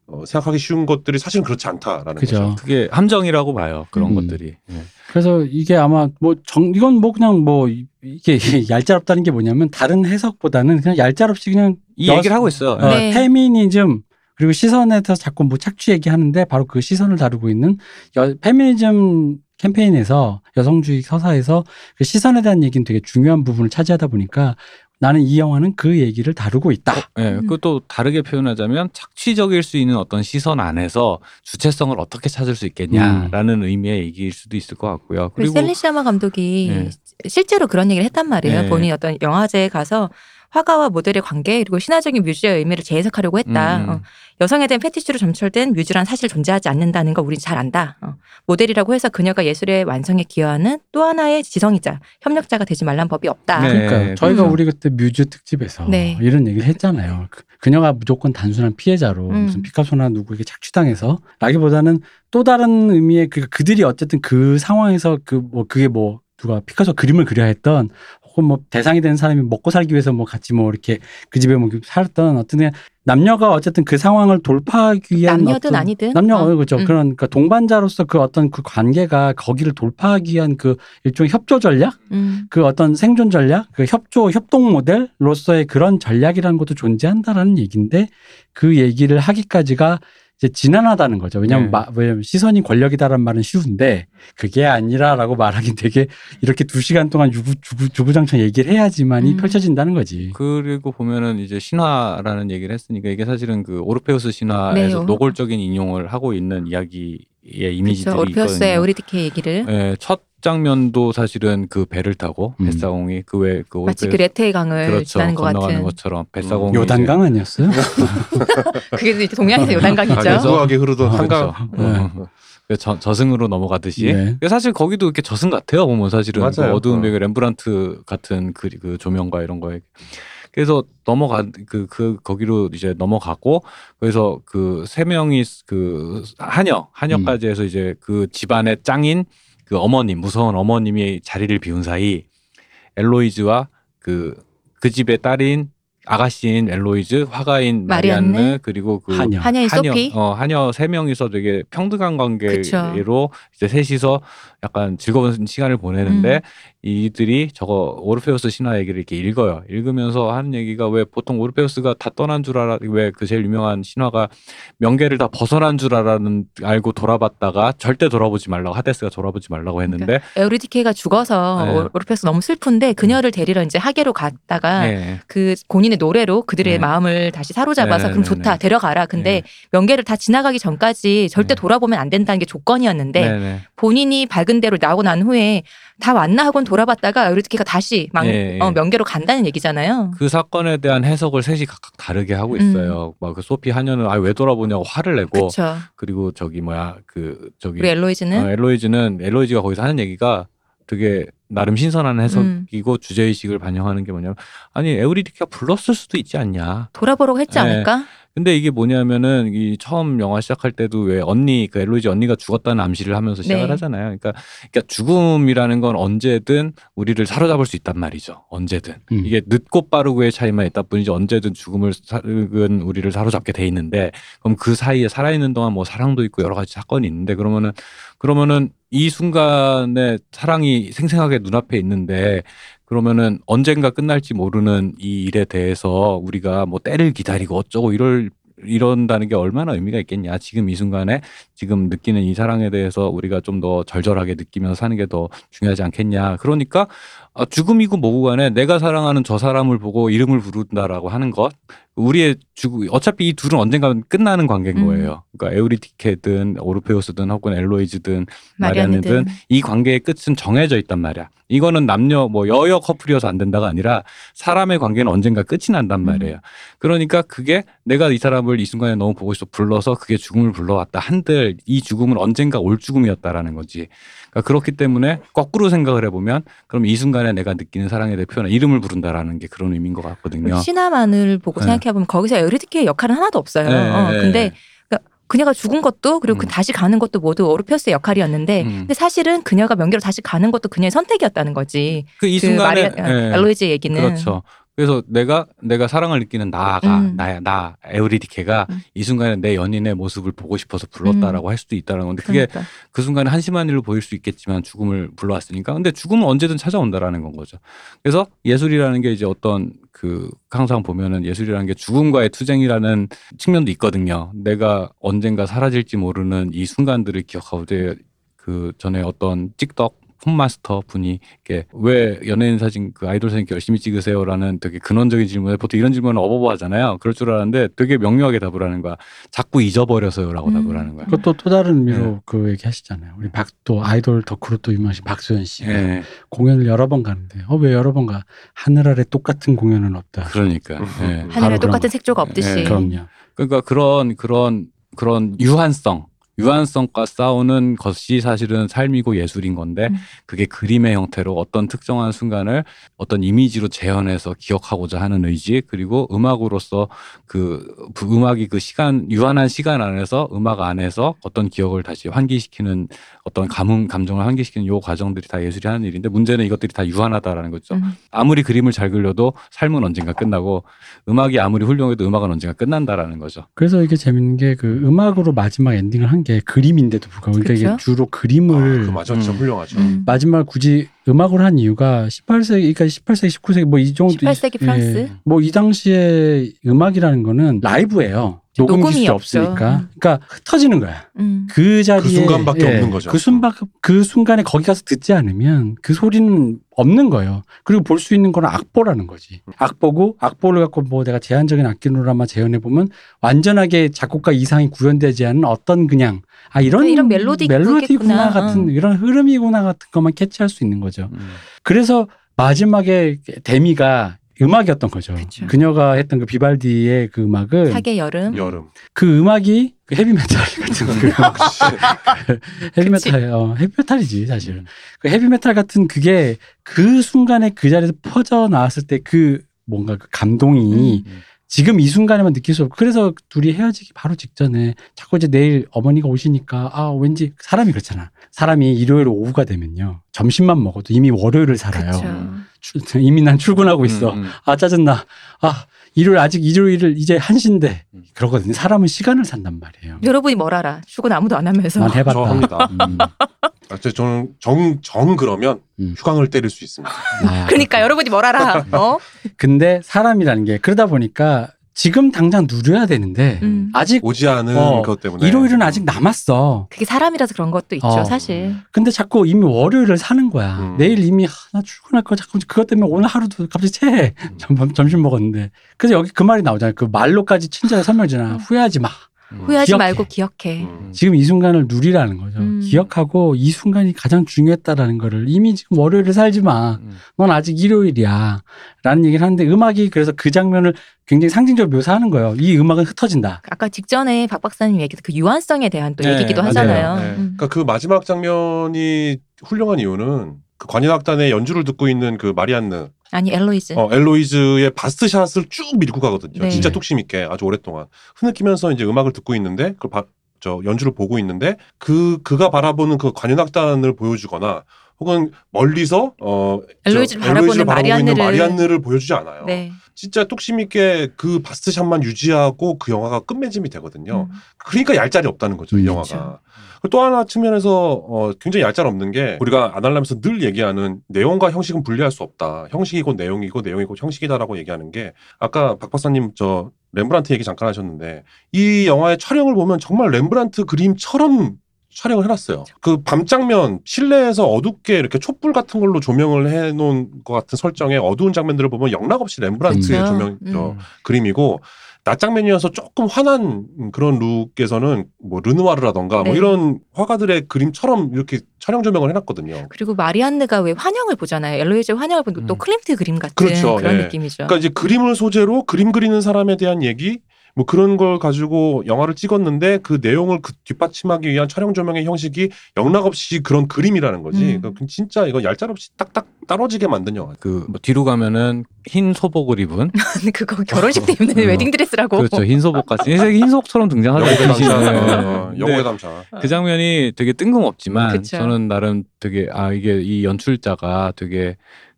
어, 생각하기 쉬운 것들이 사실은 그렇지 않다라는
그죠.
거죠.
그게 함정이라고 봐요. 그런
음.
것들이. 예.
그래서 이게 아마 뭐 정, 이건 뭐 그냥 뭐 이게 얄짤없다는 게 뭐냐면 다른 해석보다는 그냥 얄짤없이 그냥
이
여-
얘기를 하고 있어요.
어,
네.
페미니즘 그리고 시선에서 자꾸 뭐 착취 얘기하는데 바로 그 시선을 다루고 있는 여, 페미니즘 캠페인에서 여성주의 서사에서 그 시선에 대한 얘기는 되게 중요한 부분을 차지하다 보니까 나는 이 영화는 그 얘기를 다루고 있다.
예,
음.
그것도 다르게 표현하자면 착취적일 수 있는 어떤 시선 안에서 주체성을 어떻게 찾을 수 있겠냐라는 의미의 얘기일 수도 있을 것 같고요.
그리고 셀린 시아마 감독이
네.
실제로 그런 얘기를 했단 말이에요.
네.
본인이 어떤 영화제에 가서 화가와 모델의 관계 그리고 신화적인 뮤즈의 의미를 재해석하려고 했다.
음, 음.
어, 여성에 대한 페티시로 점철된 뮤즈란 사실 존재하지 않는다는 걸 우린 잘 안다. 어, 모델이라고 해서 그녀가 예술의 완성에 기여하는 또 하나의 지성이자 협력자가 되지 말란 법이 없다.
네.
그러니까 저희가
음.
우리 그때 뮤즈 특집에서
네.
이런 얘기를 했잖아요. 그- 그녀가 무조건 단순한 피해자로
음.
무슨 피카소나 누구에게 착취당해서 라기보다는 또 다른 의미의 그 그들이 어쨌든 그 상황에서 그 뭐 그게 뭐 누가 피카소 그림을 그려야 했던 혹은 뭐 대상이 되는 사람이 먹고 살기 위해서 뭐 같이 뭐 이렇게 그 집에 뭐 살았던 어떤 남녀가 어쨌든 그 상황을 돌파하기 위한
남녀든 아니든.
남녀
어.
어, 그렇죠.
음.
그런 그 동반자로서 그 어떤 그 관계가 거기를 돌파하기 위한 그 일종의 협조 전략,
음.
그 어떤 생존 전략, 그 협조 협동 모델로서의 그런 전략이라는 것도 존재한다라는 얘기인데 그 얘기를 하기까지가 이제 지난하다는 거죠. 왜냐하면,
네.
마- 왜냐면 시선이 권력이다라는 말은 쉬운데 그게 아니라라고 말하기 되게 이렇게 두 시간 동안 유구, 주구, 주구장창 얘기를 해야지만이
음.
펼쳐진다는 거지.
그리고 보면은 이제 신화라는 얘기를 했으니까 이게 사실은 그 오르페우스 신화에서
네,
노골적인 인용을 하고 있는 이야기 의 이미지들이
그렇죠. 오르페우스의. 에우리디케 얘기를
예, 첫 장면도 사실은 그 배를 타고
음.
뱃사공이 그 외그
마치 그 레테의 강을
그렇죠
지나는 것
건너가는
같은.
것처럼 뱃사공이
요단강 아니었어요?
그게 이제 동양에서 요단강이죠.
아, 그래서-
우아하게 흐르던
아,
한강.
그렇죠. 어. 그 저, 저승으로 넘어가듯이
네.
사실 거기도 이렇게 저승 같아요 보면 사실은 그
맞아요.
어두운
어.
벽의 렘브란트 같은 그, 그 조명과 이런 거에 그래서 넘어가 그, 그 거기로 이제 넘어가고 그래서 그 세 명이 그 하녀 하녀까지 해서 이제 그 집안의 짱인 그 어머님 무서운 어머님이 자리를 비운 사이 엘로이즈와 그그 집의 딸인 아가씨인 엘로이즈, 화가인 마리안느,
마리안느,
그리고 그
하녀.
하녀인 소피.
어, 하녀 세 명이서 되게 평등한 관계로
그쵸.
이제 셋이서 약간 즐거운 시간을 보내는데
음.
이들이 저거 오르페우스 신화 얘기를 이렇게 읽어요. 읽으면서 하는 얘기가 왜 보통 오르페우스가 다 떠난 줄 알아 왜 그 제일 유명한 신화가 명계를 다 벗어난 줄 알아는 알고 돌아봤다가 절대 돌아보지 말라고 하데스가 돌아보지 말라고 했는데
에우리디케가 죽어서
네.
오- 오르페우스 너무 슬픈데 그녀를 데리러 이제 하계로 갔다가
네.
그 본인의 노래로 그들의
네.
마음을 다시 사로잡아서
네,
그럼
네,
좋다
네.
데려가라. 근데
네.
명계를 다 지나가기 전까지 절대
네.
돌아보면 안 된다는 게 조건이었는데. 본인이 밝은 대로 나오고 난 후에 다 왔나 하곤 돌아봤다가 에우리디케가 다시 막
예, 예.
어, 명계로 간다는 얘기잖아요.
그 사건에 대한 해석을 셋이 각각 다르게 하고 있어요. 막 그 소피 하녀는 아 왜 돌아보냐고 화를 내고
음. 그렇죠.
그리고 저기 뭐야 그 저기
우리 엘로이즈는
어, 엘로이즈는 엘로이즈가 거기서 하는 얘기가 되게 나름 신선한
음.
해석이고 주제 의식을 반영하는 게 뭐냐면 아니 에우리디케가 불렀을 수도 있지 않냐.
돌아보라고 했지
네.
않을까?
근데 이게 뭐냐면은 이 처음 영화 시작할 때도 왜 언니 그 엘로이즈 언니가 죽었다는 암시를 하면서 시작을
네.
하잖아요. 그러니까, 그러니까 죽음이라는 건 언제든 우리를 사로잡을 수 있단 말이죠. 언제든
음.
이게 늦고 빠르고의 차이만 있다 뿐이지 언제든 죽음을 사는 우리를 사로잡게 돼 있는데 그럼 그 사이에 살아있는 동안 뭐 사랑도 있고 여러 가지 사건이 있는데 그러면은 그러면은 이 순간에 사랑이 생생하게 눈앞에 있는데 그러면은 언젠가 끝날지 모르는 이 일에 대해서 우리가 뭐 때를 기다리고 어쩌고 이럴 이런다는 게 얼마나 의미가 있겠냐. 지금 이 순간에 지금 느끼는 이 사랑에 대해서 우리가 좀 더 절절하게 느끼면서 사는 게 더 중요하지 않겠냐. 그러니까 아, 죽음이고 뭐고 간에 내가 사랑하는 저 사람을 보고 이름을 부른다라고 하는 것. 우리의 죽음, 어차피 이 둘은 언젠가 끝나는 관계인
음.
거예요. 그러니까 에우리디케든 오르페우스든 혹은 엘로이즈든
마리아느든
이 관계의 끝은 정해져 있단 말이야. 이거는 남녀 뭐 여여 커플이어서 안 된다가 아니라 사람의 관계는 언젠가 끝이 난단 말이에요. 그러니까 그게 내가 이 사람을 이 순간에 너무 보고 싶어 불러서 그게 죽음을 불러왔다 한들 이 죽음은 언젠가 올 죽음이었다라는 거지. 그러니까 그렇기 때문에 거꾸로 생각을 해보면 그럼 이 순간에 내가 느끼는 사랑에 대해 표현 이름을 부른다라는 게 그런 의미인 것 같거든요.
신화만을 보고
네.
생각해보면 거기서 에우리디케의 역할은 하나도 없어요.
네,
어,
네,
근데
네.
그러니까 그녀가 죽은 것도 그리고 그
음.
다시 가는 것도 모두 오르페우스의 역할이었는데
음.
근데 사실은 그녀가 명계로 다시 가는 것도 그녀의 선택이었다는 거지. 그이그
순간에
마리아,
예.
엘로이즈 얘기는
그렇죠. 그래서 내가 내가 사랑을 느끼는 나가
음.
나야 나 에우리디케가
음.
이 순간에 내 연인의 모습을 보고 싶어서 불렀다라고 할 수도 있다는 건데 그게
그러니까.
그 순간에 한심한 일로 보일 수 있겠지만 죽음을 불러왔으니까 근데 죽음은 언제든 찾아온다라는 건 거죠. 그래서 예술이라는 게 이제 어떤 그 항상 보면은 예술이라는 게 죽음과의 투쟁이라는 측면도 있거든요. 내가 언젠가 사라질지 모르는 이 순간들을 기억하고 그 전에 어떤 찍덕 폰마스터 분이 이렇게 왜 연예인 사진 그 아이돌 사진 이렇게 열심히 찍으세요라는 되게 근원적인 질문에 보통 이런 질문은 어버버 하잖아요. 그럴 줄 알았는데 되게 명료하게 답을 하는 거야. 자꾸 잊어버려서요라고
음.
답을 하는 거야.
그것도 또 다른 의미로
네.
그 얘기 하시잖아요. 우리 박또 아이돌 덕후로 또 유명하신 박수현 씨
예.
공연을 여러 번 가는데 어 왜 여러 번 가? 하늘 아래 똑같은 공연은 없다.
그러니까. 예.
하늘에 똑같은 색조가 없듯이.
예,
그럼요.
그러니까 그런 그런 그런 유한성 유한성과 싸우는 것이 사실은 삶이고 예술인 건데
음.
그게 그림의 형태로 어떤 특정한 순간을 어떤 이미지로 재현해서 기억하고자 하는 의지 그리고 음악으로서 그 음악이 그 시간 유한한 시간 안에서 음악 안에서 어떤 기억을 다시 환기시키는 어떤 감흥 감정을 환기시키는 요 과정들이 다 예술이 하는 일인데 문제는 이것들이 다 유한하다라는 거죠.
음.
아무리 그림을 잘 그려도 삶은 언젠가 끝나고 음악이 아무리 훌륭해도 음악은 언젠가 끝난다라는 거죠.
그래서 이게 재밌는 게 그 음악으로 마지막 엔딩을 한 게 그림인데도 불구하고 그러니까 이게? 주로
아,
그림을
그 맞아
음.
훌륭하죠.
음.
마지막 굳이 음악으로 한 이유가 18세기, 그러니까 18세기, 19세기 뭐 이 정도
18세기 프랑스?
뭐이 당시에 음악이라는 거는 라이브예요. 녹음 기술이. 없으니까.
음.
그러니까 흩어지는 거야.
음.
그 자리에
그 순간밖에 없는 거죠.
그 순간 그 순간에 거기 가서 듣지 않으면 그 소리는 없는 거예요. 그리고 볼 수 있는 건 악보라는 거지. 악보고 악보를 갖고 뭐 내가 제한적인 악기로라만 재현해 보면 완전하게 작곡가 이상이 구현되지 않은 어떤 그냥 아 이런
이런 멜로디
멜로디구나. 같은
어.
이런 흐름이구나 같은 것만 캐치할 수 있는 거죠.
음.
그래서 마지막에 대미가 음악이었던 거죠.
그쵸.
그녀가 했던 그 비발디의 그 음악은
사계 여름.
여름.
그 음악이 그 헤비메탈 같은 그 헤비메탈, 어, 헤비메탈이지 사실. 그 헤비메탈 같은 그게 그 순간에 그 자리에서 퍼져 나왔을 때 그 뭔가 그 감동이
음.
지금 이 순간에만 느낄 수 없고 그래서 둘이 헤어지기 바로 직전에 자꾸 이제 내일 어머니가 오시니까 아 왠지 사람이 그렇잖아. 사람이 일요일 오후가 되면요 점심만 먹어도 이미 월요일을 살아요.
그쵸.
출- 이미 난 출근하고 있어.
음, 음.
아 짜증나. 아 일요일 아직 일요일을 이제 한시인데
음.
그러거든요. 사람은 시간을 산단 말이에요.
여러분이 뭘 알아? 출근 아무도 안 하면서.
난 해봤다.
저 합니다.
음.
아, 저- 저는 정, 정 그러면
음.
휴강을 때릴 수 있습니다.
아,
그러니까 여러분이 뭘 알아? 어?
근데 사람이라는 게 그러다 보니까 지금 당장 누려야 되는데
음.
아직
오지 않은
어,
것 때문에.
일요일은 아직 남았어.
그게 사람이라서 그런 것도 있죠,
어.
사실.
근데 자꾸 이미 월요일을 사는 거야.
음.
내일 이미 하나 출근할 거 자꾸 그것 때문에 오늘 하루도 갑자기 체해.
음.
점, 점심 먹었는데. 그래서 여기 그 말이 나오잖아요. 그 말로까지 친절히 설명주잖아.
음.
후회하지 마.
음.
후회하지
기억해.
말고 기억해.
음.
지금 이 순간을 누리라는 거죠.
음.
기억하고 이 순간이 가장 중요했다라는 거를 이미 지금 월요일을 살지 마.
음.
넌 아직 일요일이야. 라는 얘기를 하는데 음악이 그래서 그 장면을 굉장히 상징적으로 묘사하는 거예요. 이 음악은 흩어진다.
아까 직전에 박 박사님 얘기도 그 유한성에 대한 또
네,
얘기기도. 하잖아요.
네.
음.
그러니까 그 마지막 장면이 훌륭한 이유는 그 관현악단의 연주를 듣고 있는 그 마리안느,
아니 엘로이즈.
어, 엘로이즈의 바스트샷을 쭉 밀고 가거든요.
네.
진짜 뚝심 있게 아주 오랫동안 흐느끼면서 이제 음악을 듣고 있는데 그걸 바- 저 연주를 보고 있는데 그 그가 바라보는 그 관현악단을 보여주거나 혹은 멀리서 어
엘로이즈를
저
바라보는 마리안느를-
마리안느를 보여주지 않아요.
네.
진짜 뚝심 있게 그 바스트샷만 유지하고 그 영화가 끝맺음이 되거든요.
음.
그러니까 얄짤이 없다는 거죠, 이
음,
영화가.
그렇죠.
그리고 또 하나 측면에서 어, 굉장히 얄짤 없는 게 우리가 아날람에서 늘 얘기하는 내용과 형식은 분리할 수 없다. 형식이고 내용이고 내용이고 형식이다라고 얘기하는 게 아까 박 박사님 저 렘브란트 얘기 잠깐 하셨는데 이 영화의 촬영을 보면 정말 렘브란트 그림처럼 촬영을 해놨어요. 그 밤 장면 실내에서 어둡게 이렇게 촛불 같은 걸로 조명을 해놓은 것 같은 설정의 어두운 장면들을 보면 영락 없이 렘브란트의
그렇죠.
조명 저
음.
그림이고 낮 장면이어서 조금 환한 그런 룩에서는 뭐 르누아르라던가 뭐
네.
이런 화가들의 그림처럼 이렇게 촬영 조명을 해놨거든요.
그리고 마리안느가 왜 환영을 보잖아요. 엘로이즈 환영을 또
음.
클림트 그림 같은
그렇죠.
그런
예.
느낌이죠.
그러니까 이제 그림을 소재로 그림 그리는 사람에 대한 얘기 뭐 그런 걸 가지고 영화를 찍었는데 그 내용을 그 뒷받침하기 위한 촬영 조명의 형식이 영락 없이 그런 그림이라는 거지.
음.
그러니까 진짜 이거 얄짤없이 딱딱 떨어지게 만든 영화.
그뭐 뒤로 가면은 흰 소복을 입은
그거 결혼식 때 입는
어.
웨딩 드레스라고.
그렇죠 흰 소복 같은 흰 소복처럼 등장하죠
영웅의
그.
어,
근데
영웅의 담차.
그 장면이 되게 뜬금없지만
그쵸.
저는 나름 되게 아 이게 이 연출자가 되게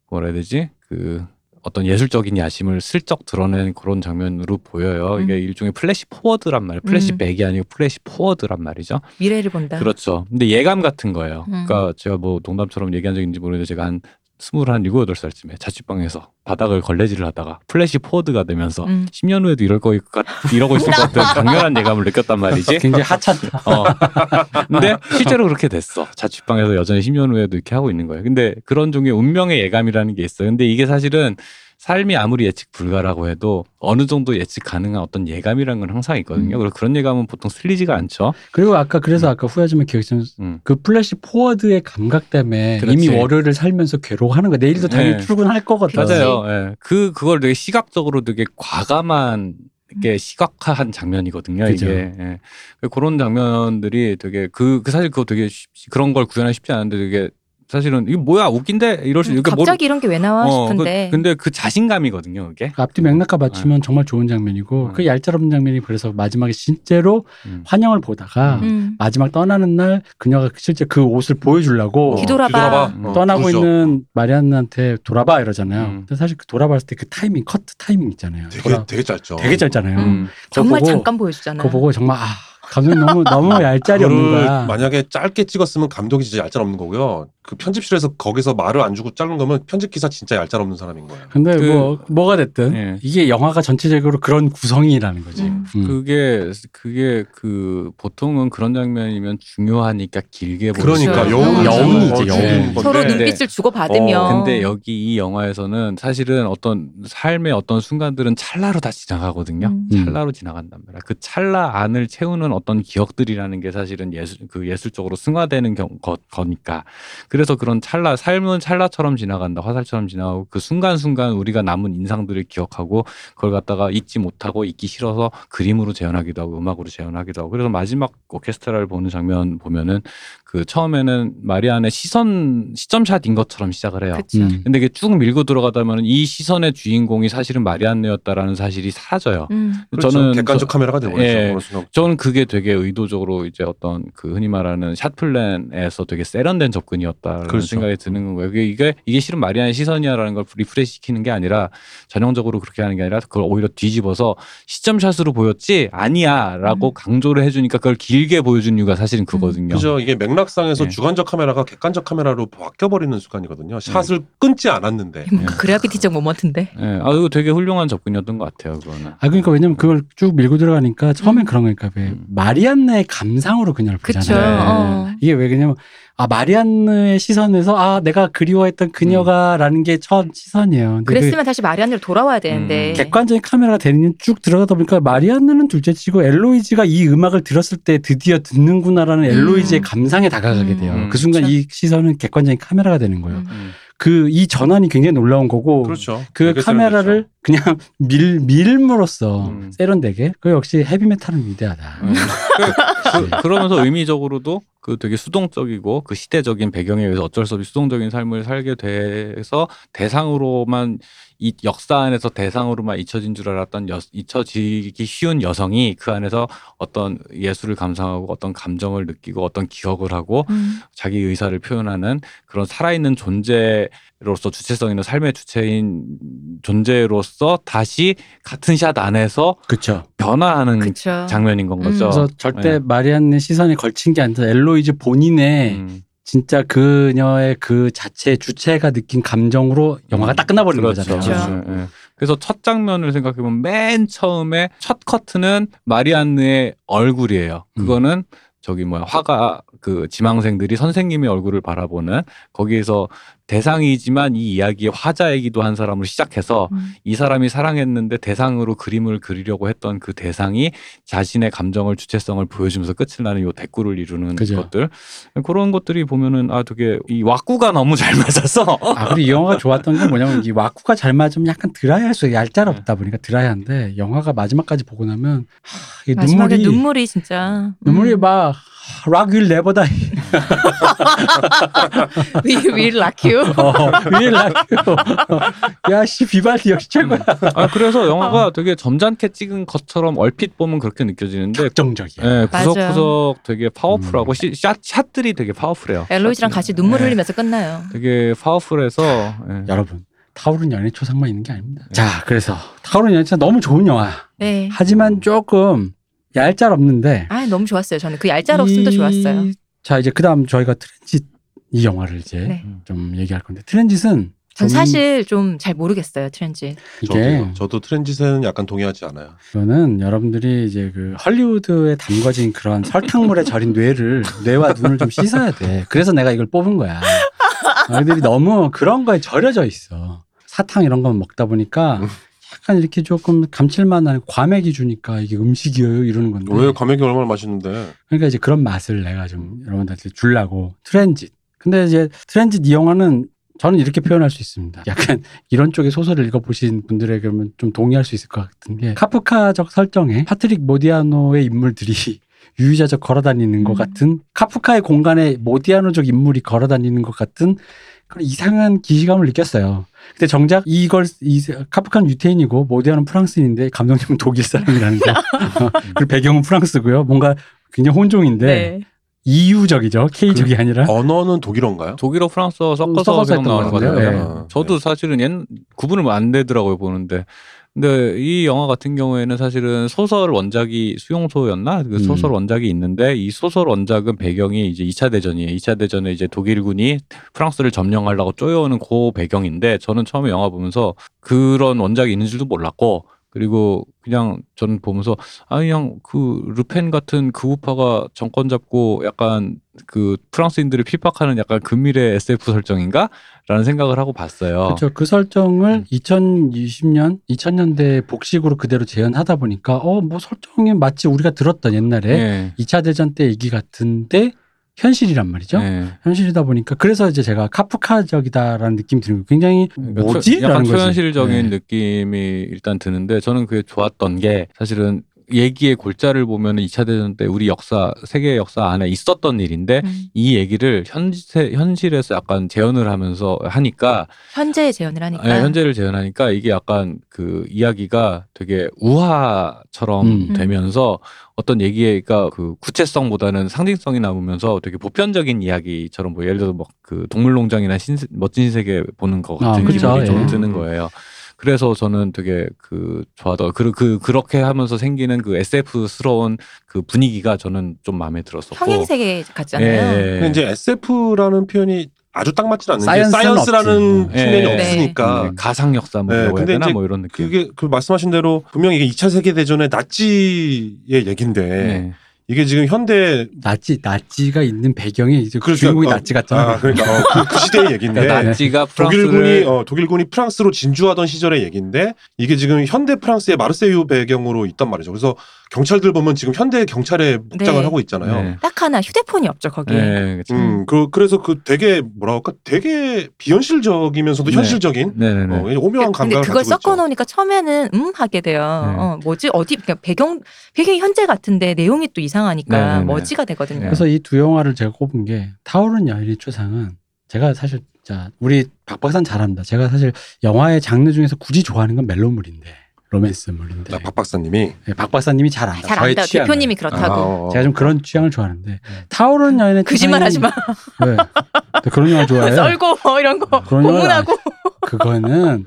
뭐라 해야 되지 그 어떤 예술적인 야심을 슬쩍 드러낸 그런 장면으로 보여요. 이게 일종의 flash forward란 말이에요. 플래시
음.
백이 아니고 flash forward란 말이죠.
미래를 본다.
그렇죠. 근데 예감 같은 거예요.
음.
그러니까 제가 뭐 농담처럼 얘기한 적 있는지 모르겠는데 제가 한 스물 한 일곱 여덟 살쯤에 자취방에서 바닥을 걸레질을 하다가 flash forward가 되면서
음.
10년 후에도 이럴 거 이러고 있을 것 같은 강렬한 예감을 느꼈단 말이지.
굉장히 하찮다.
어. 근데 실제로 그렇게 됐어. 자취방에서 여전히 10년 후에도 이렇게 하고 있는 거예요. 근데 그런 종류의 운명의 예감이라는 게 있어요. 근데 이게 사실은 삶이 아무리 예측 불가라고 해도 어느 정도 예측 가능한 어떤 예감이라는 건 항상 있거든요.
음.
그리고 그런 예감은 보통 틀리지가 않죠.
그리고 아까 그래서 아까 후회하지만 기억했지만
음.
그 flash forward의 감각 때문에
그렇지.
이미 월요일을 살면서 괴로워하는 거야. 내일도 당연히
네.
출근할 거거든.
맞아요. 예. 그 그걸 되게 시각적으로 되게 과감한 게 시각화한 장면이거든요.
그죠.
이게 예. 그런 장면들이 되게 그, 그 사실 그거 되게 쉽, 그런 걸 구현하기 쉽지 않은데 되게 사실은 이게 뭐야 웃긴데 이럴 수 이렇게 뭘-
갑자기 이런 게 왜 나와
어,
싶은데.
그, 근데 그 자신감이거든요. 그게.
그 앞뒤 맥락과 맞추면 정말 좋은 장면이고
음.
그 얄짤없는 장면이 그래서 마지막에 실제로
음.
환영을 보다가
음.
마지막 떠나는 날 그녀가 실제 그 옷을 보여주려고
어,
뒤돌아봐.
음.
떠나고
그러죠.
있는 마리안나한테 돌아봐 이러잖아요.
음.
근데 사실 그 돌아봐 했을 때 그 타이밍 커트 타이밍 있잖아요.
되게
돌아-
되게 짧죠.
되게 짧잖아요.
음.
정말
보고-
잠깐 보여주잖아.
그거 보고 정말 아 감독 너무 너무 얄짤이 없는 거야.
만약에 짧게 찍었으면 감독이 진짜 얄짤 없는 거고요. 그 편집실에서 거기서 말을 안 주고 자른 거면 편집 기사 진짜 얄짤 없는 사람인 거예요.
근데
그-
뭐 뭐가 됐든
예.
이게 영화가 전체적으로 그런 구성이라는 거지.
음.
음.
그게 그게 그 보통은 그런 장면이면 중요하니까 길게.
그러니까
여운,
여운
여운이지,
어,
여운.
서로 눈빛을 주고 받으며.
어,
근데 여기 이 영화에서는 사실은 어떤 삶의 어떤 순간들은 찰나로 다 지나가거든요.
음.
음.
찰나로 지나간단 말이야. 그 찰나 안을 채우는 어떤 기억들이라는 게 사실은 예술 그 예술적으로 승화되는 경, 거, 거니까. 그래서 그런 찰나 삶은 찰나처럼 지나간다. 화살처럼 지나가고 그 순간순간 우리가 남은 인상들을 기억하고 그걸 갖다가 잊지 못하고 잊기 싫어서 그림으로 재현하기도 하고 음악으로 재현하기도 하고 그래서 마지막 오케스트라를 보는 장면 보면은 그 처음에는 마리안의 시선 시점샷인 것처럼 시작을 해요.
그쵸.
음.
근데 이게 쭉 밀고 들어가다 보면 이 시선의 주인공이 사실은 마리안네였다라는 사실이 사라져요.
음.
그렇죠.
저는
객관적
저-
카메라가 되버리죠.
예. 저는 그게 되게 의도적으로 이제 어떤 그 흔히 말하는 shot plan에서 되게 세련된 접근이었다라는
그렇죠.
생각이 드는 거예요. 이게 이게 이게 실은 마리안의 시선이야라는 걸 refresh 시키는 게 아니라 전형적으로 그렇게 하는 게 아니라 그걸 오히려 뒤집어서 시점샷으로 보였지 아니야라고
음.
강조를 해주니까 그걸 길게 보여준 이유가 사실은 그거든요.
그죠. 이게 맥락상에서
예.
주관적 카메라가 객관적 카메라로 바뀌어버리는 순간이거든요. 샷을 끊지 않았는데.
뭔가 그래비티적 모먼트인데.
예, 아 이거 되게 훌륭한 접근이었던 것 같아요. 그거는.
아 그러니까 왜냐면 그걸 쭉 밀고 들어가니까 처음엔
음.
그런 거니까 왜
음.
마리안네의 감상으로 그녀를. 보잖아요.
어.
이게 왜 그냐면 아 마리안느의 시선에서 아 내가 그리워했던 그녀가라는 게첫 시선이에요. 그
그랬으면 다시 마리안으로 돌아와야 되는데.
음.
객관적인 카메라가 되는 쭉 들어가다 보니까 마리안느는 둘째치고 엘로이즈가 이 음악을 들었을 때 드디어 듣는구나라는
음.
엘로이즈의 감상에 다가가게
음.
돼요.
음.
그 순간
그쵸.
이 시선은 객관적인 카메라가 되는 거예요. 그 이 전환이 굉장히 놀라운 거고
그렇죠.
그 카메라를 그냥 밀 밀므로써
음.
세련되게 그 역시 헤비메탈은 위대하다.
음. 그, 그, 그러면서 의미적으로도 그 되게 수동적이고 그 시대적인 배경에 의해서 어쩔 수 없이 수동적인 삶을 살게 돼서 대상으로만 이 역사 안에서 대상으로만 잊혀진 줄 알았던 여, 잊혀지기 쉬운 여성이 그 안에서 어떤 예술을 감상하고 어떤 감정을 느끼고 어떤 기억을 하고
음.
자기 의사를 표현하는 그런 살아있는 존재 로서 주체성 있는 삶의 주체인 존재로서 다시 같은 샷 안에서
그렇죠.
변화하는
그쵸.
장면인 건
음.
거죠.
그래서 절대
네.
마리안네 시선에 걸친 게 아니라 엘로이즈 본인의
음.
진짜 그녀의 그 자체 주체가 느낀 감정으로 영화가 딱 끝나버리는
그렇죠.
거잖아요.
그렇죠.
예, 예. 그래서 첫 장면을 생각해보면 맨 처음에 첫 커트는 마리안느의 얼굴이에요.
음.
그거는 저기 뭐야 화가 그 지망생들이 선생님의 얼굴을 바라보는 거기에서 대상이지만 이 이야기의 화자이기도 한 사람으로 시작해서
음.
이 사람이 사랑했는데 대상으로 그림을 그리려고 했던 그 대상이 자신의 감정을 주체성을 보여주면서 끝을 나는 요 대꾸를 이루는
그죠.
것들 그런 것들이 보면은 아 되게 이 왁구가 너무 잘 맞아서
아 그리고 이 영화가 좋았던 건 뭐냐면 이 와쿠가 잘 맞으면 약간 드라이할 수 얄짤없다 보니까 드라이한데 영화가 마지막까지 보고 나면 하, 이
마지막에
눈물이
눈물이 진짜.
눈물이
음.
막 락윌 네버다
We will rock you.
윌 락유 야씨 비발디 역시 최고야
아 그래서 영화가 되게 점잖게 찍은 것처럼 얼핏 보면 그렇게 느껴지는데
격정적이야.
예,
맞아.
구석구석 되게 파워풀하고
음.
시- 샷, 샷들이 되게 파워풀해요.
엘로이즈랑 같이 눈물
예,
흘리면서 끝나요.
되게 파워풀해서 예.
여러분 타오른 연애 초상만 있는 게 아닙니다. 자 그래서 타오른 연애 초상 너무 좋은 영화.
네.
하지만 조금 얄짤 없는데
아 너무 좋았어요. 저는 그 얄짤 없음도 좋았어요.
자 이제 그다음 저희가 트랜짓 이 영화를 이제
네.
좀 얘기할 건데 트랜짓은 전좀
사실 좀 잘 모르겠어요 트렌지.
이게
저도, 저도 트랜짓에는 약간 동의하지 않아요.
이거는 여러분들이 이제 그 헐리우드에 담궈진 그런 설탕물에 절인 뇌를 뇌와 눈을 좀 씻어야 돼. 그래서 내가 이걸 뽑은 거야. 너희들이 너무 그런 거에 절여져 있어. 사탕 이런 거 먹다 보니까 약간 이렇게 조금 감칠맛 나는 과메기 주니까 이게 음식이에요 이러는 건데.
왜 과메기 얼마나 맛있는데?
그러니까 이제 그런 맛을 내가 좀 여러분들한테 주려고 트랜짓. 근데 이제 트랜짓 이 영화는 저는 이렇게 표현할 수 있습니다. 약간 이런 쪽의 소설을 읽어보신 분들에게는 좀 동의할 수 있을 것 같은 게 카프카적 설정에 파트릭 모디아노의 인물들이 유유자적 걸어다니는 것
음.
같은 카프카의 공간에 모디아노적 인물이 걸어다니는 것 같은 그런 이상한 기시감을 느꼈어요. 근데 정작 이걸 이 카프카는 유태인이고 모디아노는 프랑스인인데 감독님은 독일 사람이라는 거. 그리고 배경은 프랑스고요. 뭔가 굉장히 혼종인데
네.
EU적이죠. K적이 아니라.
언어는 독일어인가요?
독일어 프랑스어 섞어서
섞어서
배경
했던
나오는 것거
같아요.
같아요.
네.
저도 사실은 옛 구분을 안 되더라고요 보는데. 근데 이 영화 같은 경우에는 사실은 소설 원작이 수용소였나 그
음.
소설 원작이 있는데 이 소설 원작은 배경이 이제 2차 대전이에요. 2차 대전에 이제 독일군이 프랑스를 점령하려고 쪼여오는 그 배경인데 저는 처음에 영화 보면서 그런 원작이 있는 줄도 몰랐고 그리고 그냥 저는 보면서 아 그냥 그 르펜 같은 극우파가 정권 잡고 약간 그 프랑스인들을 핍박하는 약간 금밀의 SF 설정인가 라는 생각을 하고 봤어요.
그렇죠. 그 설정을
음.
2020년, 2000년대 복식으로 그대로 재현하다 보니까 어 뭐 설정이 마치 우리가 들었던 옛날에
네.
2차 대전 때 얘기 같은데 현실이란 말이죠.
네.
현실이다 보니까 그래서 이제 제가 카프카적이다라는 느낌이 드는 거예요. 굉장히
그러니까
뭐지?
초, 약간
라는 거지.
초현실적인
네.
느낌이 일단 드는데 저는 그게 좋았던 게 사실은 얘기의 골자를 보면 2차 대전 때 우리 역사 세계 역사 안에 있었던 일인데
음.
이 얘기를 현실 현실에서 약간 재현을 하면서 하니까
현재 재현을 하니까.
네, 현재를 재현하니까 이게 약간 그 이야기가 되게 우화처럼
음.
되면서 어떤 얘기가 그 구체성보다는 상징성이 남으면서 되게 보편적인 이야기처럼 뭐 예를 들어 뭐그 동물농장이나 신세, 멋진 세계 보는 것
아,
같은
그쵸,
기분이 좀
예.
드는 거예요. 그래서 저는 되게 그 좋아하더 그, 그 그렇게 하면서 생기는 그 SF스러운 그 분위기가 저는 좀 마음에 들었었고
평행 세계 같잖아요.
예.
근데 이제 SF라는 표현이 아주 딱 맞진 않는 게
science는
science라는
없지.
측면이
예.
없으니까
음, 가상 역사 뭐
네, 근데
되나 뭐 이런 느낌.
그게 그 말씀하신 대로 분명히 이게 2차 세계 대전의 나치의 얘긴데
네.
이게 지금 현대
나치 나치가 있는 배경에 이제
그러니까,
주인공이
어,
나치 같잖아.
아 그러니까 어, 그, 그 시대의 얘긴데
그러니까 나치가
독일군이 어, 독일군이 프랑스로 진주하던 시절의 얘기인데 이게 지금 현대 프랑스의 마르세유 배경으로 있단 말이죠. 그래서 경찰들 보면 지금 현대 경찰의 복장을
네.
하고 있잖아요.
네.
딱 하나 휴대폰이 없죠 거기에.
네, 그쵸.
음, 그 그래서 그 되게 뭐라 할까 되게 비현실적이면서도
네.
현실적인
네네네.
어, 오묘한
근데
감각을
그걸
가지고
섞어
있죠.
놓으니까 처음에는 음 하게 돼요.
네.
어, 뭐지 어디 그러니까 배경 배경이 현재 같은데 내용이 또 이상하니까
네, 네, 네.
머지가 되거든요.
네.
그래서 이 두 영화를 제가 꼽은 게 타오른 여인의 초상은 제가 사실 자 우리 박 박사는 잘합니다. 제가 사실 영화의 장르 중에서 굳이 좋아하는 건 멜로물인데 로맨스물인데
아, 박 박사님이
네, 박 박사님이 잘 안다.
잘 안다. 대표님이 그렇다고.
아, 어, 어.
제가 좀 그런 취향을 좋아하는데 타오른 여인의
거짓말하지 마.
초상이- 왜? 네, 그런 영화 좋아해요.
썰고 뭐 이런 거 고문하고.
그거는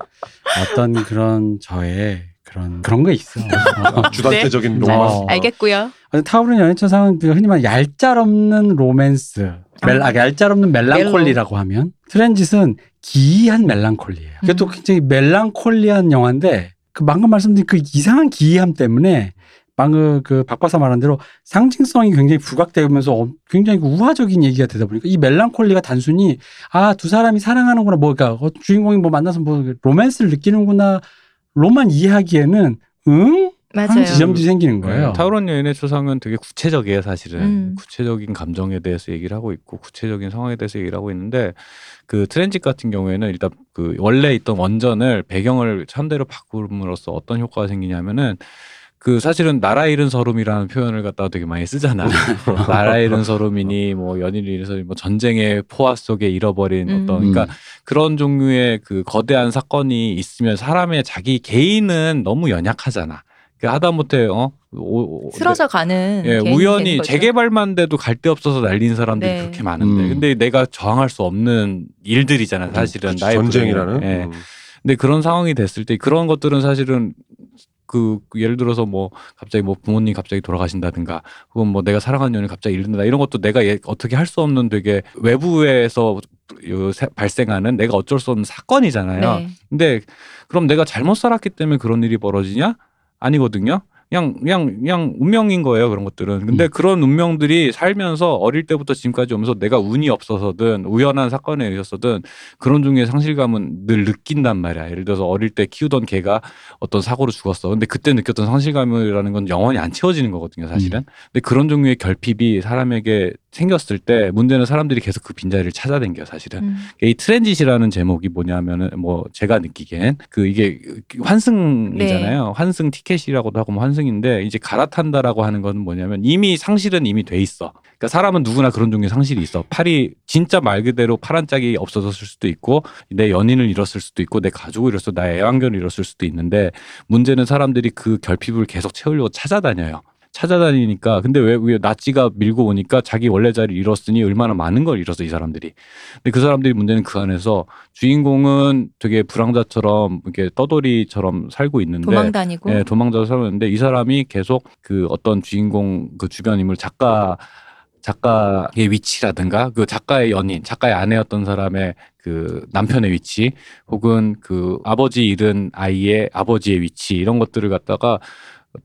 어떤 그런 저의 그런 그런 거 있어. 어.
주단태적인
네.
로망.
어.
알겠고요.
타오르는 여인의 초상은 그 흔히 말하는 얄짤없는 로맨스, 멜, 아, 얄짤없는 멜랑콜리라고 하면 Transit은 기이한 멜랑콜리예요. 그게 또
음.
굉장히 멜랑콜리한 영화인데 그 방금 말씀드린 그 이상한 기이함 때문에 방금 그 박박사 말한 대로 상징성이 굉장히 부각되면서 어, 굉장히 그 우화적인 얘기가 되다 보니까 이 멜랑콜리가 단순히 아 두 사람이 사랑하는구나 뭐 그러니까 어, 주인공이 뭐 만나서 뭐 로맨스를 느끼는구나 로만 이해하기에는 응?
맞아요.
하는 지점들이 생기는 거예요.
네, 타오른 여인의 초상은 되게 구체적이에요, 사실은.
음.
구체적인 감정에 대해서 얘기를 하고 있고 구체적인 상황에 대해서 얘기를 하고 있는데 그 트랜짓 같은 경우에는 일단 그 원래 있던 원전을 배경을 현대로 바꿈으로써 어떤 효과가 생기냐면은 그 사실은 나라 잃은 서름이라는 표현을 갖다가 되게 많이 쓰잖아. 나라 잃은 서름이니 뭐 연인을 잃어서 뭐 전쟁의 포화 속에 잃어버린
음.
어떤 그러니까 그런 종류의 그 거대한 사건이 있으면 사람의 자기 개인은 너무 연약하잖아. 그 하다못해 어 오- 오-
쓰러져 가는
예, 우연히. 재개발만 돼도 갈 데 없어서 날린 사람들이
네.
그렇게 많은데
음.
근데 내가 저항할 수 없는 일들이잖아 사실은
그치,
나의
전쟁이라는.
예.
음.
근데 그런 상황이 됐을 때 그런 것들은 사실은 그 예를 들어서 뭐 갑자기 뭐 부모님 갑자기 돌아가신다든가 혹은 뭐 내가 사랑하는 연인 갑자기 잃는다 이런 것도 내가 예- 어떻게 할 수 없는 되게 외부에서 발생하는 내가 어쩔 수 없는 사건이잖아요.
네.
근데 그럼 내가 잘못 살았기 때문에 그런 일이 벌어지냐? 아니거든요. 그냥 그냥 그냥 운명인 거예요 그런 것들은. 근데
음.
그런 운명들이 살면서 어릴 때부터 지금까지 오면서 내가 운이 없어서든 우연한 사건에 의해서든 그런 종류의 상실감은 늘 느낀단 말이야. 예를 들어서 어릴 때 키우던 개가 어떤 사고로 죽었어. 근데 그때 느꼈던 상실감이라는 건 영원히 안 채워지는 거거든요, 사실은. 근데 그런 종류의 결핍이 사람에게 생겼을 때 문제는 사람들이 계속 그 빈자리를 찾아댕겨 사실은.
음.
이 트랜짓이라는 제목이 뭐냐면은 뭐 제가 느끼기엔 그 이게 환승이잖아요.
네.
환승 티켓이라고도 하고 뭐 환승인데 이제 갈아탄다라고 하는 건 뭐냐면 이미 상실은 이미 돼 있어. 그러니까 사람은 누구나 그런 종류의 상실이 있어. 팔이 진짜 말 그대로 파란 짝이 없어졌을 수도 있고 내 연인을 잃었을 수도 있고 내 가족을 잃었어 나의 애완견을 잃었을 수도 있는데 문제는 사람들이 그 결핍을 계속 채우려고 찾아다녀요. 찾아다니니까. 근데 왜, 왜 나치가 밀고 오니까 자기 원래 자리를 잃었으니 얼마나 많은 걸 잃었어 이 사람들이. 근데 그 사람들이 문제는 그 안에서 주인공은 되게 불황자처럼 이렇게 떠돌이처럼 살고 있는데
도망 다니고?
예, 도망자로 살았는데 이 사람이 계속 그 어떤 주인공 그 주변 인물 작가 작가의 위치라든가 그 작가의 연인, 작가의 아내였던 사람의 그 남편의 위치 혹은 그 아버지 잃은 아이의 아버지의 위치 이런 것들을 갖다가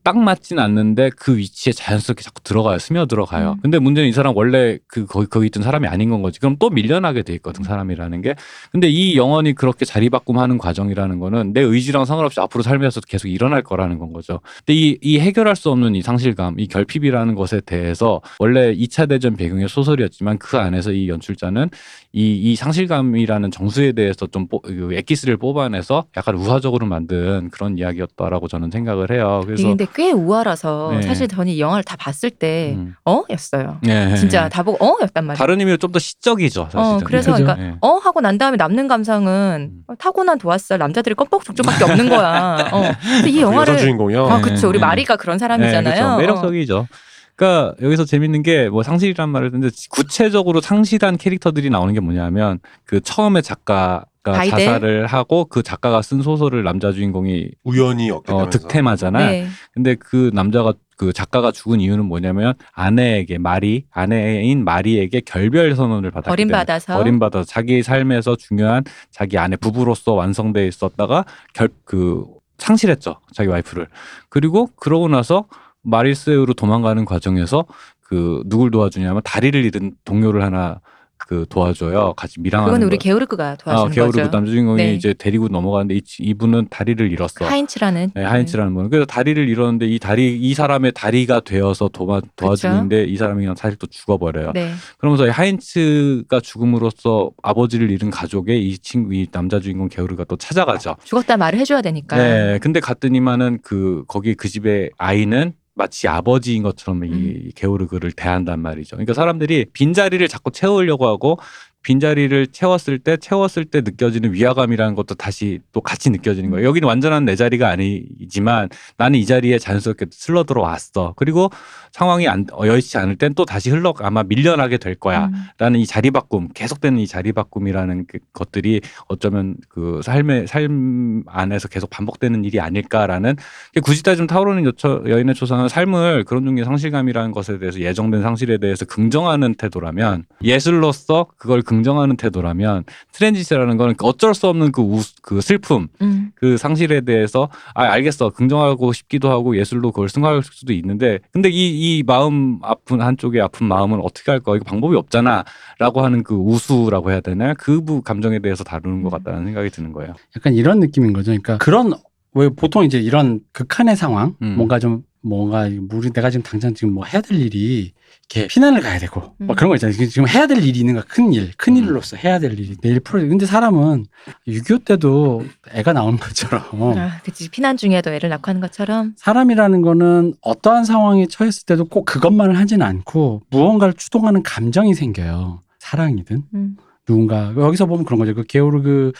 딱 맞진 않는데 그 위치에 자연스럽게 자꾸 들어가요. 스며 들어가요.
음.
근데 문제는 이 사람 원래 그 거기 거기 있던 사람이 아닌 건 거지. 그럼 또 밀려나게 돼 있거든 사람이라는 게. 근데 이 영혼이 그렇게 자리바꿈하는 과정이라는 거는 내 의지랑 상관없이 앞으로 살면서 계속 일어날 거라는 건 거죠. 근데 이, 이 해결할 수 없는 이 상실감, 이 결핍이라는 것에 대해서 원래 2차 대전 배경의 소설이었지만 그 안에서 이 연출자는 이, 이 상실감이라는 정수에 대해서 좀 뽀, 그 엑기스를 뽑아내서 약간 우화적으로 만든 그런 이야기였다라고 저는 생각을 해요. 그래서
근데 꽤 우아라서
네.
사실 저는 이 영화를 다 봤을 때
음.
어? 였어요.
네.
진짜 다 보고 어? 였단 말이에요.
다른 의미로 좀 더 시적이죠. 사실은.
어, 그래서
그죠.
그러니까
네.
어 하고 난 다음에 남는 감상은
음.
어, 타고난 도화살 남자들이 껌뻑죽죽밖에 없는 거야. 어. 근데 이 영화를
여자 주인공이요.
아 그쵸 우리
네.
마리가 그런
네,
사람이잖아요.
그렇죠. 매력적이죠. 그러니까 여기서 재밌는 게 뭐 상실이란 말을 했는데 구체적으로 상실한 캐릭터들이 나오는 게 뭐냐면 그 처음에 작가가
바이델?
자살을 하고 그 작가가 쓴 소설을 남자 주인공이
우연히 얻게
어,
되면서
득템하잖아.
네.
근데 그 남자가 그 작가가 죽은 이유는 뭐냐면 아내에게 마리 아내인 마리에게 결별 선언을 받았기 때문에
버림받아서
버림받아서 자기 삶에서 중요한 자기 아내 부부로서 완성돼 있었다가 결 그 상실했죠 자기 와이프를 그리고 그러고 나서 마릴세우로 도망가는 과정에서 그 누굴 도와주냐면 다리를 잃은 동료를 하나 그 도와줘요 같이 밀항하는
그건 우리
거.
게오르크가
아,
도와주는
게오르그
거죠.
남자 주인공이
네.
이제 데리고 넘어가는데 이, 이분은 다리를 잃었어.
하인츠라는
네, 하인츠라는 분. 그래서 다리를 잃었는데 이 다리 이 사람의 다리가 되어서 도와 도와주는데 이 사람이 그냥 사실 또 죽어버려요.
네.
그러면서 이 하인츠가 죽음으로써 아버지를 잃은 가족의 이 친구 이 남자 주인공 게오르가 또 찾아가죠.
죽었다 말을 해줘야 되니까.
네, 근데 갔더니만은 그 거기 그 집의 아이는 마치 아버지인 것처럼 이
음.
게오르그를 대한단 말이죠. 그러니까 사람들이 빈 자리를 자꾸 채우려고 하고 빈 자리를 채웠을 때 채웠을 때 느껴지는 위화감이라는 것도 다시 또 같이 느껴지는 거예요. 여기는 완전한 내 자리가 아니지만 나는 이 자리에 자연스럽게 슬러 들어왔어. 그리고 상황이 안 어, 여의치 않을 땐 또 다시 흘러 아마 밀려나게 될 거야.
음.
라는 이 자리 바꿈, 계속되는 이 자리 바꿈이라는 그 것들이 어쩌면 그 삶의 삶 안에서 계속 반복되는 일이 아닐까라는 게 굳이 따지면 타오르는 여처, 여인의 초상은 삶을 그런 종류의 상실감이라는 것에 대해서 예정된 상실에 대해서 긍정하는 태도라면 예술로서 그걸 긍 정하는 태도라면 트렌짓이라는 거는 어쩔 수 없는 그, 우, 그 슬픔,
음.
그 상실에 대해서 아 알겠어 긍정하고 싶기도 하고 예술로 그걸 승화할 수도 있는데 근데 이 이 마음 아픈 한쪽의 아픈 마음은 어떻게 할 거야 이거 방법이 없잖아라고 하는 그 우수라고 해야 되나요 그부 감정에 대해서 다루는 것 같다는 생각이 드는 거예요.
약간 이런 느낌인 거죠. 그러니까 그런 왜 보통 이제 이런 극한의 상황,
음.
뭔가 좀 뭔가 우리 내가 지금 당장 지금 뭐 해야 될 일이 이렇게 피난을 가야 되고
음.
뭐 그런 거 있잖아요. 지금- 해야 될 일이 있는 거야. 큰 일, 큰
음.
일로서 해야 될 일이 내일 프로젝트. 근데 사람은 6.25 때도 애가 나오는 것처럼
아, 그치 피난 중에도 애를 낳고 하는 것처럼
사람이라는 거는 어떠한 상황에 처했을 때도 꼭 그것만을 하지는 않고 무언가를 추동하는 감정이 생겨요. 사랑이든
음.
누군가 여기서 보면 그런 거죠. 그 게오르그의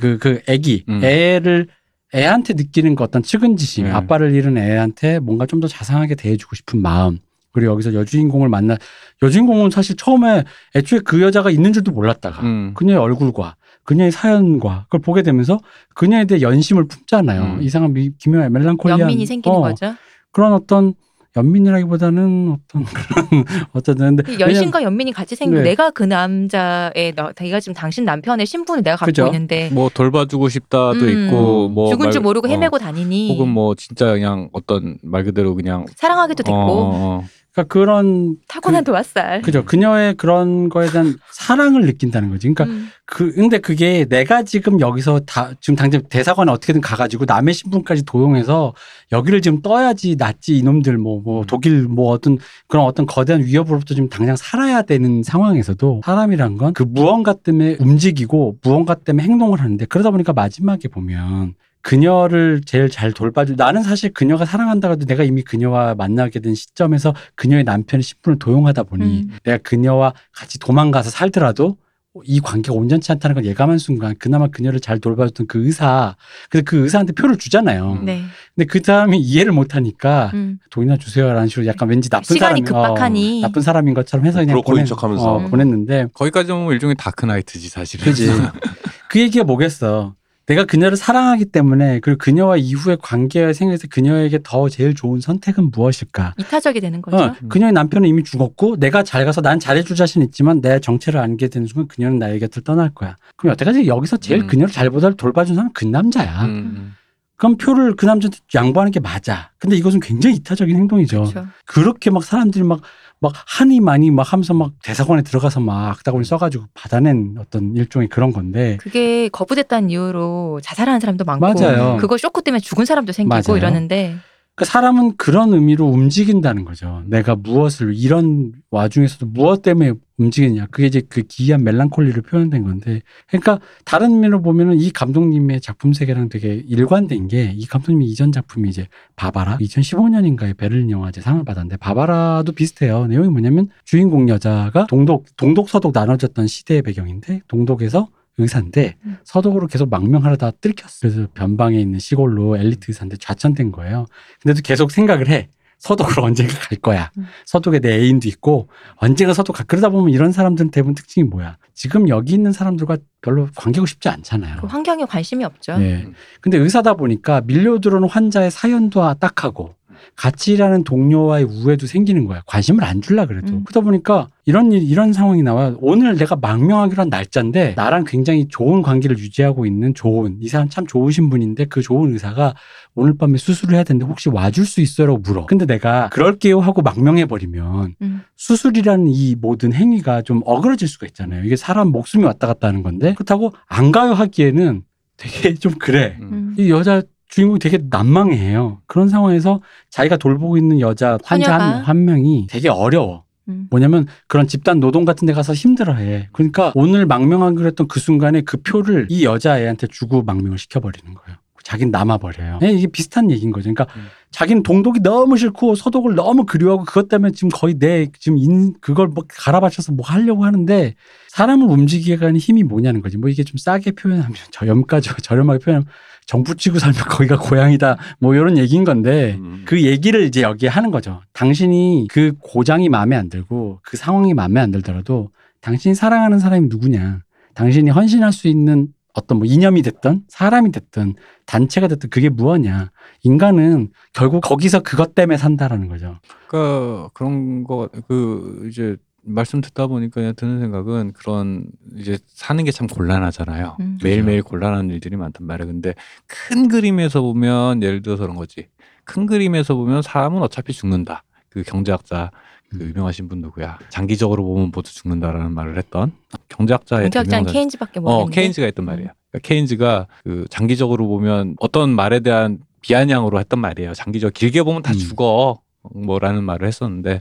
그, 그 애기,
음.
애를 애한테 느끼는 그 어떤 측은지심,
네.
아빠를 잃은 애한테 뭔가 좀 더 자상하게 대해주고 싶은 마음. 그리고 여기서 여주인공을 만나 여주인공은 사실 처음에 애초에 그 여자가 있는 줄도 몰랐다가
음.
그녀의 얼굴과 그녀의 사연과 그걸 보게 되면서 그녀에 대해 연심을 품잖아요.
음.
이상한 미, 기묘한 멜랑콜리한
연민이 생기는
어,
거죠.
그런 어떤 연민이라기보다는 어떤 그런 어쨌든 근데
이 열심과 연민이 같이 생기고
네.
내가 그 남자의 너, 내가 지금 당신 남편의 신분을 내가 갖고
그죠.
있는데
뭐 돌봐주고 싶다도
음,
있고
뭐줄
말-
모르고
어,
헤매고 다니니
혹은 뭐 진짜 그냥 어떤 말 그대로 그냥
사랑하기도 됐고
어, 어, 어.
그러니까 그런
타고난
그-
도화살.
그죠. 그녀의 그런 거에 대한 사랑을 느낀다는 거지. 그러니까
음.
그 근데 그게 내가 지금 여기서 다 지금 당장 대사관에 어떻게든 가가지고 남의 신분까지 도용해서 여기를 지금 떠야지 낫지 이놈들 뭐뭐
음.
독일 뭐 어떤 그런 어떤 거대한 위협으로부터 지금 당장 살아야 되는 상황에서도 사람이란 건 그 무언가 때문에 움직이고 무언가 때문에 행동을 하는데 그러다 보니까 마지막에 보면 그녀를 제일 잘 돌봐줄 나는 사실 그녀가 사랑한다고 해도 내가 이미 그녀와 만나게 된 시점에서 그녀의 남편의 신분을 도용하다 보니
음.
내가 그녀와 같이 도망가서 살더라도 이 관계가 온전치 않다는 걸 예감한 순간 그나마 그녀를 잘 돌봐줬던 그 의사 근데 그 의사한테 표를 주잖아요.
음.
네.
근데 그 사람이 이해를 못하니까
음.
돈이나 주세요라는 식으로 약간 왠지 나쁜
시간이
사람이
급박하니.
어, 나쁜 사람인 것처럼 해서 그냥 보낸,
척하면서.
어, 보냈는데
거기까지 보면 일종의 다크나이트지 사실은.
그지 그 얘기가 뭐겠어. 내가 그녀를 사랑하기 때문에 그리고 그녀와 이후의 관계가 생겨서 그녀에게 더 제일 좋은 선택은 무엇일까?
이타적이 되는 거죠.
어, 그녀의 남편은 이미 죽었고 내가 잘 가서 난 잘해줄 자신 있지만 내 정체를 알게 되는 순간 그녀는 나의 곁을 떠날 거야. 그럼 여태까지 여기서 제일
음.
그녀를 잘 보다 돌봐준 사람은 그 남자야.
음.
그럼 표를 그 남자한테 양보하는 게 맞아. 근데 이것은 굉장히 이타적인 행동이죠.
그렇죠.
그렇게 막 사람들이 막, 막 한이 많이 막 하면서 막 대사관에 들어가서 막 악다구니 써가지고 받아낸 어떤 일종의 그런 건데.
그게 거부됐다는 이유로 자살하는 사람도 많고
맞아요.
그거 쇼크 때문에 죽은 사람도 생기고
맞아요.
이러는데
그 사람은 그런 의미로 움직인다는 거죠. 내가 무엇을 이런 와중에서도 무엇 때문에 움직이냐. 그게 이제 그 기이한 멜랑콜리를 표현된 건데. 그러니까 다른 의미로 보면은 이 감독님의 작품 세계랑 되게 일관된 게 이 감독님이 이전 작품이 이제 바바라 2015년인가에 베를린 영화제 상을 받았는데 바바라도 비슷해요. 내용이 뭐냐면 주인공 여자가 동독 동독 서독 나눠졌던 시대의 배경인데 동독에서 의사인데
음.
서독으로 계속 망명하려다 뜰켰어. 그래서 변방에 있는 시골로 엘리트 의사인데 좌천된 거예요. 근데도 계속 생각을 해. 서독으로 언젠가 갈 거야.
음.
서독에 내 애인도 있고 언젠가 서독 가. 그러다 보면 이런 사람들은 대부분 특징이 뭐야? 지금 여기 있는 사람들과 별로 관계고 싶지 않잖아요.
그 환경에 관심이 없죠.
네. 근데 의사다 보니까 밀려 들어오는 환자의 사연도 딱하고 같이 일하는 동료와의 우애도 생기는 거야. 관심을 안 줄라 그래도.
음.
그러다 보니까 이런 일, 이런 상황이 나와. 오늘 내가 망명하기로 한 날짜인데 나랑 굉장히 좋은 관계를 유지하고 있는 좋은 이 사람 참 좋으신 분인데 그 좋은 의사가 오늘 밤에 수술을 해야 되는데 혹시 와줄 수 있어요?라고 물어. 근데 내가 그럴게요 하고 망명해 버리면
음.
수술이라는 이 모든 행위가 좀 어그러질 수가 있잖아요. 이게 사람 목숨이 왔다 갔다 하는 건데 그렇다고 안 가요 하기에는 되게 좀 그래.
음.
음.
이 여자 주인공이 되게 난망해요. 그런 상황에서 자기가 돌보고 있는 여자 환자? 한, 한 명이 되게 어려워.
음.
뭐냐면 그런 집단 노동 같은 데 가서 힘들어해. 그러니까 오늘 망명하기로 했던 그 순간에 그 표를 이 여자애한테 주고 망명을 시켜버리는 거예요. 자기는 남아버려요. 예, 이게 비슷한 얘기인 거죠. 그러니까
음.
자기는 동독이 너무 싫고 서독을 너무 그리워하고 그것 때문에 지금 거의 내 지금 인 그걸 뭐 갈아바쳐서 뭐 하려고 하는데 사람을 움직이게 하는 힘이 뭐냐는 거지. 뭐 이게 좀 싸게 표현하면 저염까지 저렴하게 표현하면 정부 치고 살면 거기가 고향이다. 뭐 이런 얘기인 건데
음.
그 얘기를 이제 여기에 하는 거죠. 당신이 그 고장이 마음에 안 들고 그 상황이 마음에 안 들더라도 당신이 사랑하는 사람이 누구냐. 당신이 헌신할 수 있는 어떤 뭐 이념이 됐든 사람이 됐든 단체가 됐든 그게 무엇냐. 인간은 결국 거기서 그것 때문에 산다라는 거죠.
그러니까 그런 거 그 이제 말씀 듣다 보니까 그냥 드는 생각은 그런 이제 사는 게 참 곤란하잖아요.
음.
매일매일 곤란한 일들이 많단 말이에요. 근데 큰 그림에서 보면 예를 들어서 그런 거지. 큰 그림에서 보면 사람은 어차피 죽는다. 그 경제학자 그
음.
유명하신 분 누구야? 장기적으로 보면 모두 죽는다라는 말을 했던 경제학자의
경제학자는 케인즈밖에
어,
모르는데.
케인즈가 했던 말이야. 그러니까 케인즈가 그 장기적으로 보면 어떤 말에 대한 비아냥으로 했던 말이에요. 장기적 길게 보면 다
음.
죽어. 뭐라는 말을 했었는데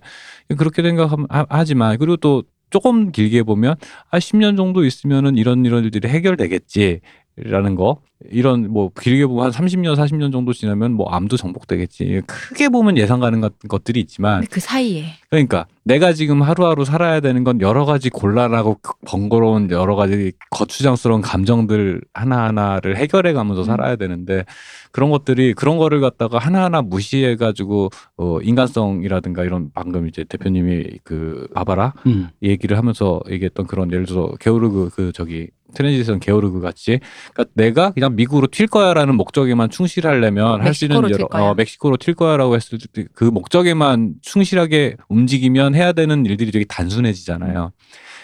그렇게 생각하지만 그리고 또 조금 길게 보면 아 10년 정도 있으면은 이런 이런 일들이 해결되겠지 라는 거 이런 뭐 길게 보면 한 30년 40년 정도 지나면 뭐 암도 정복되겠지 크게 보면 예상 가는 것- 것들이 있지만
그 사이에
그러니까 내가 지금 하루하루 살아야 되는 건 여러 가지 곤란하고 그 번거로운 여러 가지 거추장스러운 감정들 하나하나를 해결해 가면서
음.
살아야 되는데 그런 것들이 그런 거를 갖다가 하나하나 무시해 가지고 어 인간성이라든가 이런 방금 이제 대표님이 그 바바라
음.
얘기를 하면서 얘기했던 그런 예를 들어서 게오르그 그 저기 Transit의 게오르그 같이 그러니까 내가 그냥 미국으로 튈 거야라는 목적에만 충실하려면 할 수 있는 여러. 어, 멕시코로 튈 거야라고 했을 때 그 목적에만 충실하게 움직이면 해야 되는 일들이 되게 단순해지잖아요.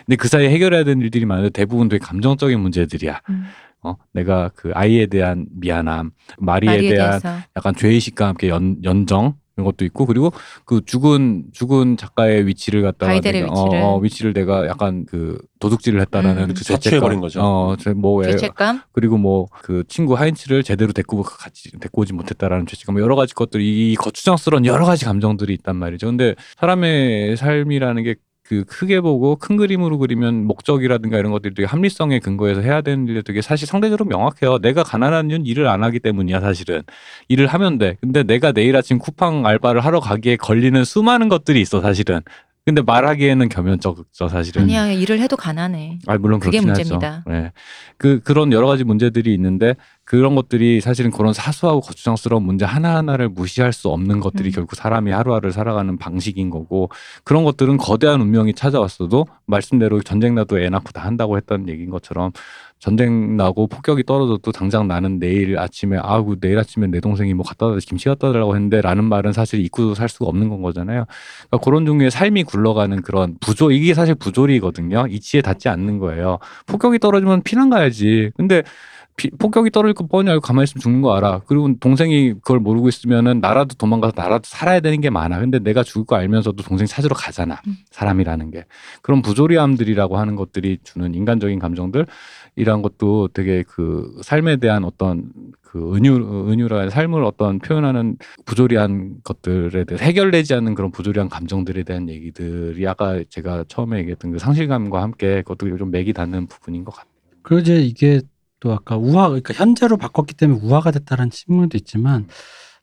근데 그 사이에 해결해야 되는 일들이 많은데 대부분 되게 감정적인 문제들이야.
음.
어, 내가 그 아이에 대한 미안함, 마리에
마리에
대한
대해서
약간 죄의식과 함께 연, 연정 그런 것도 있고 그리고 그 죽은 죽은 작가의 위치를 갖다가
바이델의
내가,
위치를.
어, 어, 위치를 내가 약간 그 도둑질을 했다라는
음.
그
사치해버린 거죠.
어뭐
죄책감.
그리고 뭐 그 친구 하인츠를 제대로 데리고 같이 데리고 오지 못했다라는 죄책감 뭐 여러 가지 것들이 이 거추장스러운 여러 가지 감정들이 있단 말이죠. 근데 사람의 삶이라는 게 그 크게 보고 큰 그림으로 그리면 목적이라든가 이런 것들이 되게 합리성에 근거해서 해야 되는 일이 되게 사실 상대적으로 명확해요. 내가 가난한 이유는 일을 안 하기 때문이야 사실은. 일을 하면 돼. 근데 내가 내일 아침 쿠팡 알바를 하러 가기에 걸리는 수많은 것들이 있어 사실은. 근데 말하기에는 겸연쩍죠 사실은.
아니야 일을 해도 가난해.
아 물론
그게 문제입니다.
하죠. 네. 그 그런 여러 가지 문제들이 있는데 그런 것들이 사실은 그런 사소하고 거추장스러운 문제 하나 하나를 무시할 수 없는 것들이
음.
결국 사람이 하루하루 살아가는 방식인 거고 그런 것들은 거대한 운명이 찾아왔어도 말씀대로 전쟁 나도 애 낳고 다 한다고 했던 얘기인 것처럼 전쟁 나고 폭격이 떨어져도 당장 나는 내일 아침에 아우 내일 아침에 내 동생이 뭐 갖다 달 김치 갖다 달라고 했는데 라는 말은 사실 잊고 살 수가 없는 건 거잖아요. 그러니까 그런 종류의 삶이 굴러가는 그런 부조 이게 사실 부조리거든요. 이치에 닿지 않는 거예요. 폭격이 떨어지면 피난 가야지. 근데 피- 폭격이 떨어질 거 뻔히 알고 가만히 있으면 죽는 거 알아. 그리고 동생이 그걸 모르고 있으면은 나라도 도망가서 나라도 살아야 되는 게 많아. 근데 내가 죽을 거 알면서도 동생 찾으러 가잖아.
음.
사람이라는 게. 그런 부조리함들이라고 하는 것들이 주는 인간적인 감정들 이란 것도 되게 그 삶에 대한 어떤 그 은유 은유라 삶을 어떤 표현하는 부조리한 것들에 대해 해결되지 않는 그런 부조리한 감정들에 대한 얘기들이 아까 제가 처음에 얘기했던 그 상실감과 함께 그것도 좀 맥이 닿는 부분인 것 같아요.
그리고 이제 이게 또 아까 우화, 그러니까 현재로 바꿨기 때문에 우화가 됐다는 측면도 있지만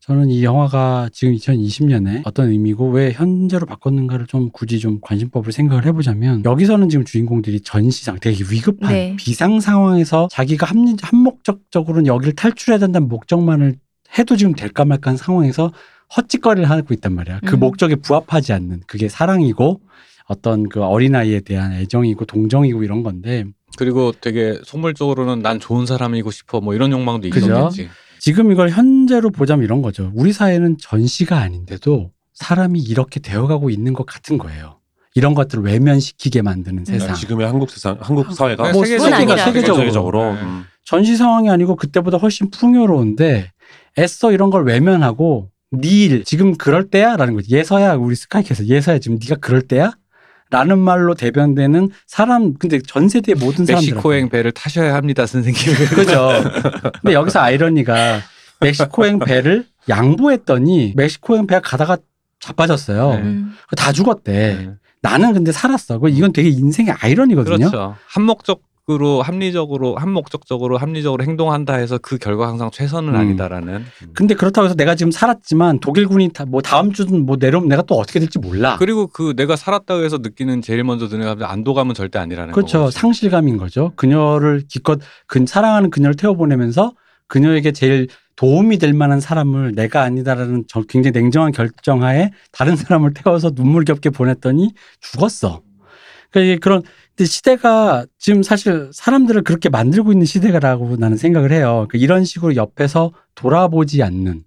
저는 이 영화가 지금 2020년에 어떤 의미고 왜 현재로 바꿨는가를 좀 굳이 좀 관심법을 생각을 해보자면 여기서는 지금 주인공들이 전시상 되게 위급한
네.
비상 상황에서 자기가 합리, 한목적적으로는 여기를 탈출해야 된다는 목적만을 해도 지금 될까 말까한 상황에서 헛짓거리를 하고 있단 말이야. 그
음.
목적에 부합하지 않는 그게 사랑이고 어떤 그 어린아이에 대한 애정이고 동정이고 이런 건데
그리고 되게 속물적으로는 난 좋은 사람이고 싶어 뭐 이런 욕망도
그죠?
있겠지.
지금 이걸 현재로 보자면 이런 거죠. 우리 사회는 전시가 아닌데도 사람이 이렇게 되어가고 있는 것 같은 거예요. 이런 것들을 외면시키게 만드는 세상.
그러니까 지금의 한국 세상, 한국 사회가
뭐
그건 아니라.
세계적으로.
세계적으로.
네.
음.
전시 상황이 아니고 그때보다 훨씬 풍요로운데 애써 이런 걸 외면하고 니일 지금 그럴 때야라는 거지. 예서야 우리 스카이캐서 예서야 지금 네가 그럴 때야? 라는 말로 대변되는 사람 근데 전 세대의 모든 사람들
멕시코행 배를 타셔야 합니다, 선생님.
그죠. 근데 여기서 아이러니가 멕시코행 배를 양보했더니 멕시코행 배가 가다가 자빠졌어요.
네.
음.
다 죽었대.
네.
나는 근데 살았어. 그 이건 되게 인생의 아이러니거든요.
그렇죠. 한목적 으로 합리적으로 한목적적으로 합리적으로 행동한다 해서 그 결과 항상 최선은
음.
아니다라는.
근데 그렇다고 해서 내가 지금 살았지만 독일군이 다 뭐 다음 주든 뭐 내려오면 내가 또 어떻게 될지 몰라.
그리고 그 내가 살았다고 해서 느끼는 제일 먼저 드는 감정 안도감은 절대 아니라는
그렇죠.
거죠.
상실감인 거죠. 그녀를 기껏 그 사랑하는 그녀를 태워보내면서 그녀에게 제일 도움이 될 만한 사람을 내가 아니다라는 저 굉장히 냉정한 결정하에 다른 사람을 태워서 눈물겹게 보냈더니 죽었어. 그러니까 이게 그런 근데 시대가 지금 사실 사람들을 그렇게 만들고 있는 시대라고 나는 생각을 해요. 그러니까 이런 식으로 옆에서 돌아보지 않는.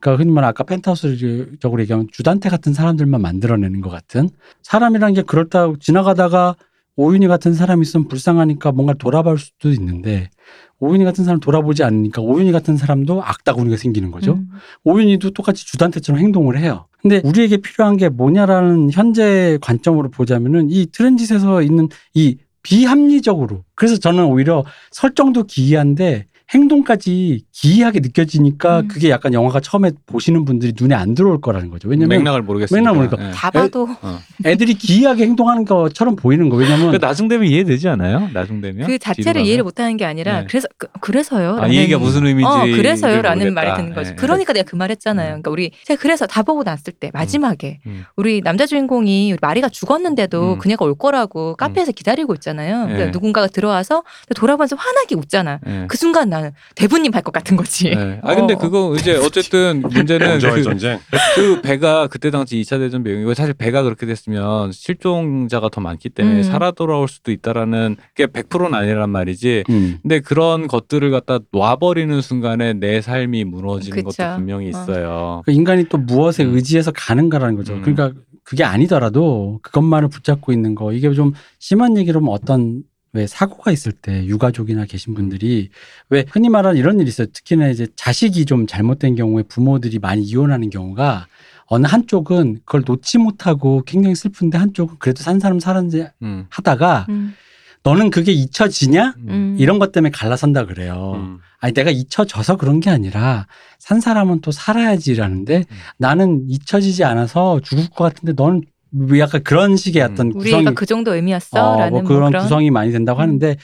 그러니까 흔히 말하는 아까 펜트하우스적으로 얘기하면 주단태 같은 사람들만 만들어내는 것 같은 사람이란 게 그렇다 지나가다가 오윤희 같은 사람이 있으면 불쌍하니까 뭔가 돌아볼 수도 있는데 오윤희 같은 사람 돌아보지 않으니까 오윤희 같은 사람도 악다구니가 생기는 거죠.
음.
오윤희도 똑같이 주단태처럼 행동을 해요. 근데 우리에게 필요한 게 뭐냐라는 현재 관점으로 보자면은 이 트랜짓에서 있는 이 비합리적으로 그래서 저는 오히려 설정도 기이한데 행동까지 기이하게 느껴지니까
음.
그게 약간 영화가 처음에 보시는 분들이 눈에 안 들어올 거라는 거죠. 왜냐면
맥락을 모르겠어요.
맥락을 모르니까.
다 봐도
애 들이 기이하게 행동하는 것처럼 보이는 거. 왜냐면
그 나중 되면 이해되지 않아요? 나중 되면
그 자체를 이해를 못 하는 게 아니라
네.
그래서 그, 그래서요.
아, 이 얘기가 무슨 의미인지
어, 그래서요라는. 말이 드는 거죠.
예, 예.
그러니까 내가 그 말했잖아요.
음.
그러니까 우리 제가 그래서 다 보고 났을 때 마지막에
음.
우리 남자 주인공이 마리가 죽었는데도
음.
그녀가 올 거라고 카페에서 기다리고 있잖아요.
예.
그러니까 누군가가 들어와서 돌아보면서 환하게 웃잖아.
예.
그 순간 나는 대부님 할 것 같은 거지.
네. 아 근데
어.
그거 이제 어쨌든 문제는 그,
전쟁.
그 배가 그때 당시 2차 대전 배경이고 사실 배가 그렇게 됐으면 실종자가 더 많기 때문에
음.
살아 돌아올 수도 있다라는 게 100%는 아니란 말이지.
음.
근데 그런 것들을 갖다 놔버리는 순간에 내 삶이 무너지는
그쵸.
것도 분명히 있어요.
그 인간이 또 무엇에
음.
의지해서 가는가라는 거죠.
음.
그러니까 그게 아니더라도 그것만을 붙잡고 있는 거 이게 좀 심한 얘기로 하면 어떤 왜 사고가 있을 때 유가족이나 계신 분들이 왜 흔히 말하는 이런 일이 있어요. 특히나 이제 자식이 좀 잘못된 경우에 부모들이 많이 이혼하는 경우가 어느 한쪽은 그걸 놓지 못하고 굉장히 슬픈데 한쪽은 그래도 산 사람 살았지
음.
하다가
음.
너는 그게 잊혀지냐?
음.
이런 것 때문에 갈라선다 그래요.
음.
아니 내가 잊혀져서 그런 게 아니라 산 사람은 또 살아야지라는데
음.
나는 잊혀지지 않아서 죽을 것 같은데 너는 왜 약간 그런 식의
음.
어떤
우리
구성이
애가 그 정도 의미였어?
어,
라는 뭐뭐
그런
그런
구성이 많이 된다고
음.
하는데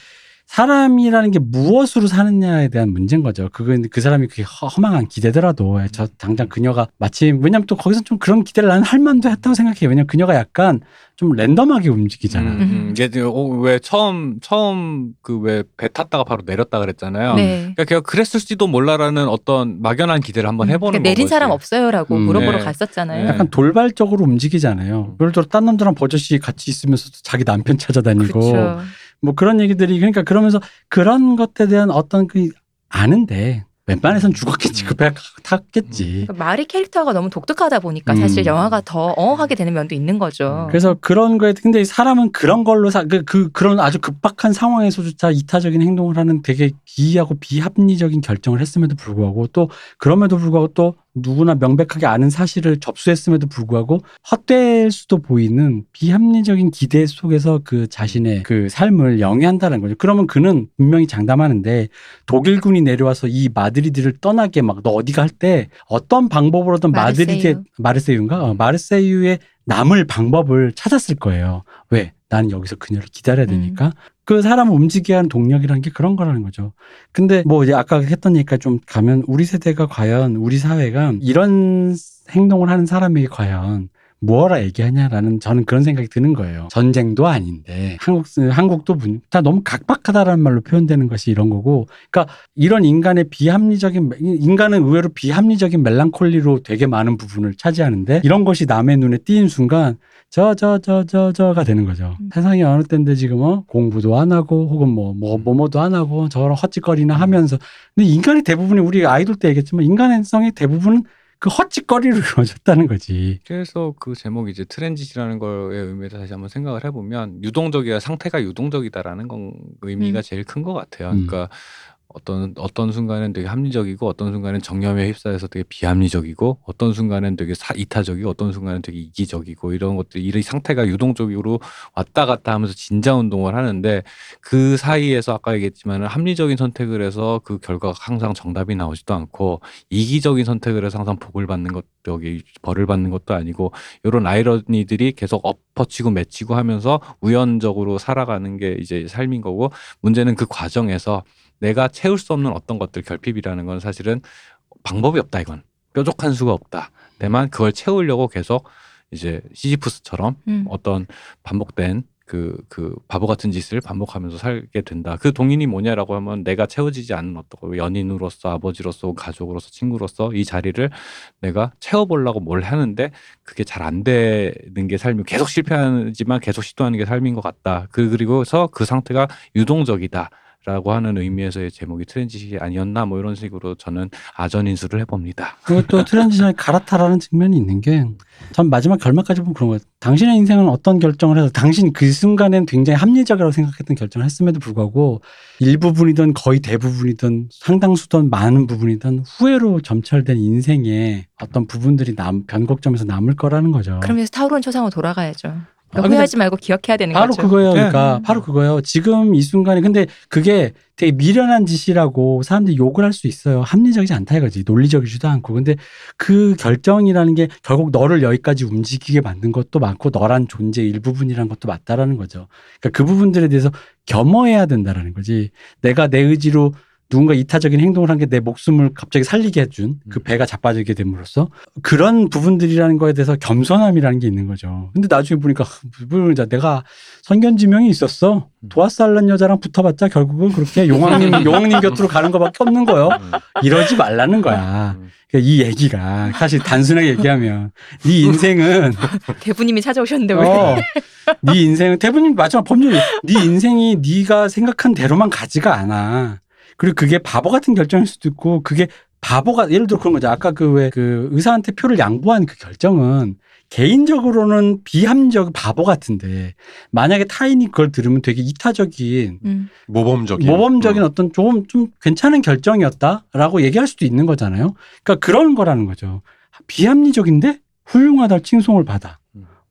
사람이라는 게 무엇으로 사느냐에 대한 문제인 거죠. 그건 그 사람이 그게 허- 허망한 기대더라도 저 당장 그녀가 마침 왜냐면 또 거기서 좀 그런 기대를 나는 할 만도 했다고 생각해요. 왜냐면 그녀가 약간 좀 랜덤하게 움직이잖아.
음, 음. 이게 어, 왜 처음 처음 그 왜 배 탔다가 바로 내렸다 그랬잖아요.
네.
그러니까 걔가 그랬을지도 몰라라는 어떤 막연한 기대를 한번 해보는
그러니까 내린
거지.
사람 없어요라고
음.
물어보러
네.
갔었잖아요.
네.
약간 돌발적으로 움직이잖아요.
음.
예를 들어 딴 남자랑 버젓이 같이 있으면서도 자기 남편 찾아다니고
그렇죠.
뭐 그런 얘기들이 그러니까 그러면서 그런 것에 대한 어떤 그 아는데 웬만해선 죽었겠지
음.
그배 탔겠지.
그러니까 말이 캐릭터가 너무 독특하다 보니까
음.
사실 영화가 더 어하게 되는 면도 있는 거죠.
그래서 그런 거에 근데 이 사람은 그런 걸로 사, 그, 그 그런 아주 급박한 상황에서조차 이타적인 행동을 하는 되게 기이하고 비합리적인 결정을 했음에도 불구하고 또 그럼에도 불구하고 또 누구나 명백하게 아는 사실을 접수했음에도 불구하고 헛될 수도 보이는 비합리적인 기대 속에서 그 자신의 그 삶을 영위한다는 거죠. 그러면 그는 분명히 장담하는데 독일군이 내려와서 이 마드리드를 떠나게 막 너 어디가 할때 어떤 방법으로든
마르세유.
마드리드에 마르세유인가? 어, 마르세유에 남을 방법을 찾았을 거예요. 왜? 나는 여기서 그녀를 기다려야 되니까. 그 사람을 움직이게 하는 동력이라는 게 그런 거라는 거죠. 근데 뭐 이제 아까 했던 얘기가 좀 가면 우리 세대가 과연 우리 사회가 이런 행동을 하는 사람에게 과연 뭐라 얘기하냐라는 저는 그런 생각이 드는 거예요. 전쟁도 아닌데 한국 한국도 분- 다 너무 각박하다라는 말로 표현되는 것이 이런 거고, 그러니까 이런 인간의 비합리적인 인간은 의외로 비합리적인 멜랑콜리로 되게 많은 부분을 차지하는데 이런 것이 남의 눈에 띄인 순간 저 저 저 저 저가 되는 거죠.
음.
세상이 어느 때인데 지금 어? 공부도 안 하고 혹은 뭐 뭐 뭐뭐도 안 하고 저런 헛짓거리나 하면서 근데 인간의 대부분이 우리 아이돌 때 얘기했지만 인간의 성의 대부분은 그 헛짓거리로 이루어졌다는 거지.
그래서 그 제목이 이제 트랜짓이라는 거의 의미를 다시 한번 생각을 해보면 유동적이야 상태가 유동적이다라는 건 의미가
음.
제일 큰 것 같아요.
음.
그러니까 어떤 어떤 순간은 되게 합리적이고 어떤 순간은 정념에 휩싸여서 되게 비합리적이고 어떤 순간은 되게 사, 이타적이고 어떤 순간은 되게 이기적이고 이런 것들 이 상태가 유동적으로 왔다 갔다 하면서 진자 운동을 하는데 그 사이에서 아까 얘기했지만 합리적인 선택을 해서 그 결과가 항상 정답이 나오지도 않고 이기적인 선택을 해서 항상 복을 받는 것 여기 벌을 받는 것도 아니고 이런 아이러니들이 계속 엎어치고 맺히고 하면서 우연적으로 살아가는 게 이제 삶인 거고 문제는 그 과정에서 내가 채울 수 없는 어떤 것들 결핍이라는 건 사실은 방법이 없다 이건 뾰족한 수가 없다. 다만 그걸 채우려고 계속 이제 시지푸스처럼
음.
어떤 반복된 그, 그 바보 같은 짓을 반복하면서 살게 된다. 그 동인이 뭐냐라고 하면 내가 채워지지 않는 어떤 거, 연인으로서 아버지로서 가족으로서 친구로서 이 자리를 내가 채워보려고 뭘 하는데 그게 잘 안 되는 게 삶이 계속 실패하지만 계속 시도하는 게 삶인 것 같다. 그 그리고서 그 상태가 유동적이다. 라고 하는 의미에서의 제목이 Transit이 아니었나 뭐 이런 식으로 저는 아전 인수를 해봅니다.
그리고 또 Transit이 갈아타라는 측면이 있는 게 전 마지막 결말까지 보면 그런 거예요. 당신의 인생은 어떤 결정을 해서 당신 그 순간엔 굉장히 합리적이라고 생각했던 결정을 했음에도 불구하고 일부분이든 거의 대부분이든 상당수든 많은 부분이든 후회로 점철된 인생의 어떤 부분들이 남, 변곡점에서 남을 거라는 거죠.
그러면서 타오르는 초상으로 돌아가야죠.
아,
그러니까
근데
후회하지 말고 기억해야 되는
바로
거죠.
그거예요. 그러니까
네.
바로 그거예요. 지금 이 순간에 근데 그게 되게 미련한 짓이라고 사람들이 욕을 할 수 있어요. 합리적이지 않다 이거지. 논리적이지도 않고. 근데 그 결정이라는 게 결국 너를 여기까지 움직이게 만든 것도 많고 너란 존재 일부분이라는 것도 맞다라는 거죠. 그러니까 그 부분들에 대해서 겸허해야 된다라는 거지. 내가 내 의지로 누군가 이타적인 행동을 한 게 내 목숨을 갑자기 살리게 해준 그
음.
배가 자빠지게 됨으로써 그런 부분들이라는 거에 대해서 겸손함이라는 게 있는 거죠. 근데 나중에 보니까 뭐, 내가 선견지명이 있었어.
음.
도화살란 여자랑 붙어봤자 결국은 그렇게 용왕님 용왕님 곁으로 가는 것밖에 없는 거예요. 이러지 말라는 거야.
음.
그러니까 이 얘기가 사실 단순하게 얘기하면 네 인생은
대부님이 찾아오셨는데 왜?
어, 네 인생은 대부분 마지막 법률 네 인생이 네가 생각한 대로만 가지가 않아. 그리고 그게 바보 같은 결정일 수도 있고 그게 바보가 예를 들어 그런 거죠. 아까 그왜그 의사한테 표를 양보한 그 결정은 개인적으로는 비합리적 바보 같은데 만약에 타인이 그걸 들으면 되게 이타적인
음.
모범적인
모범적인
음.
어떤 조금 좀 괜찮은 결정이었다라고 얘기할 수도 있는 거잖아요. 그러니까 그런 거라는 거죠. 비합리적인데 훌륭하다 칭송을 받아.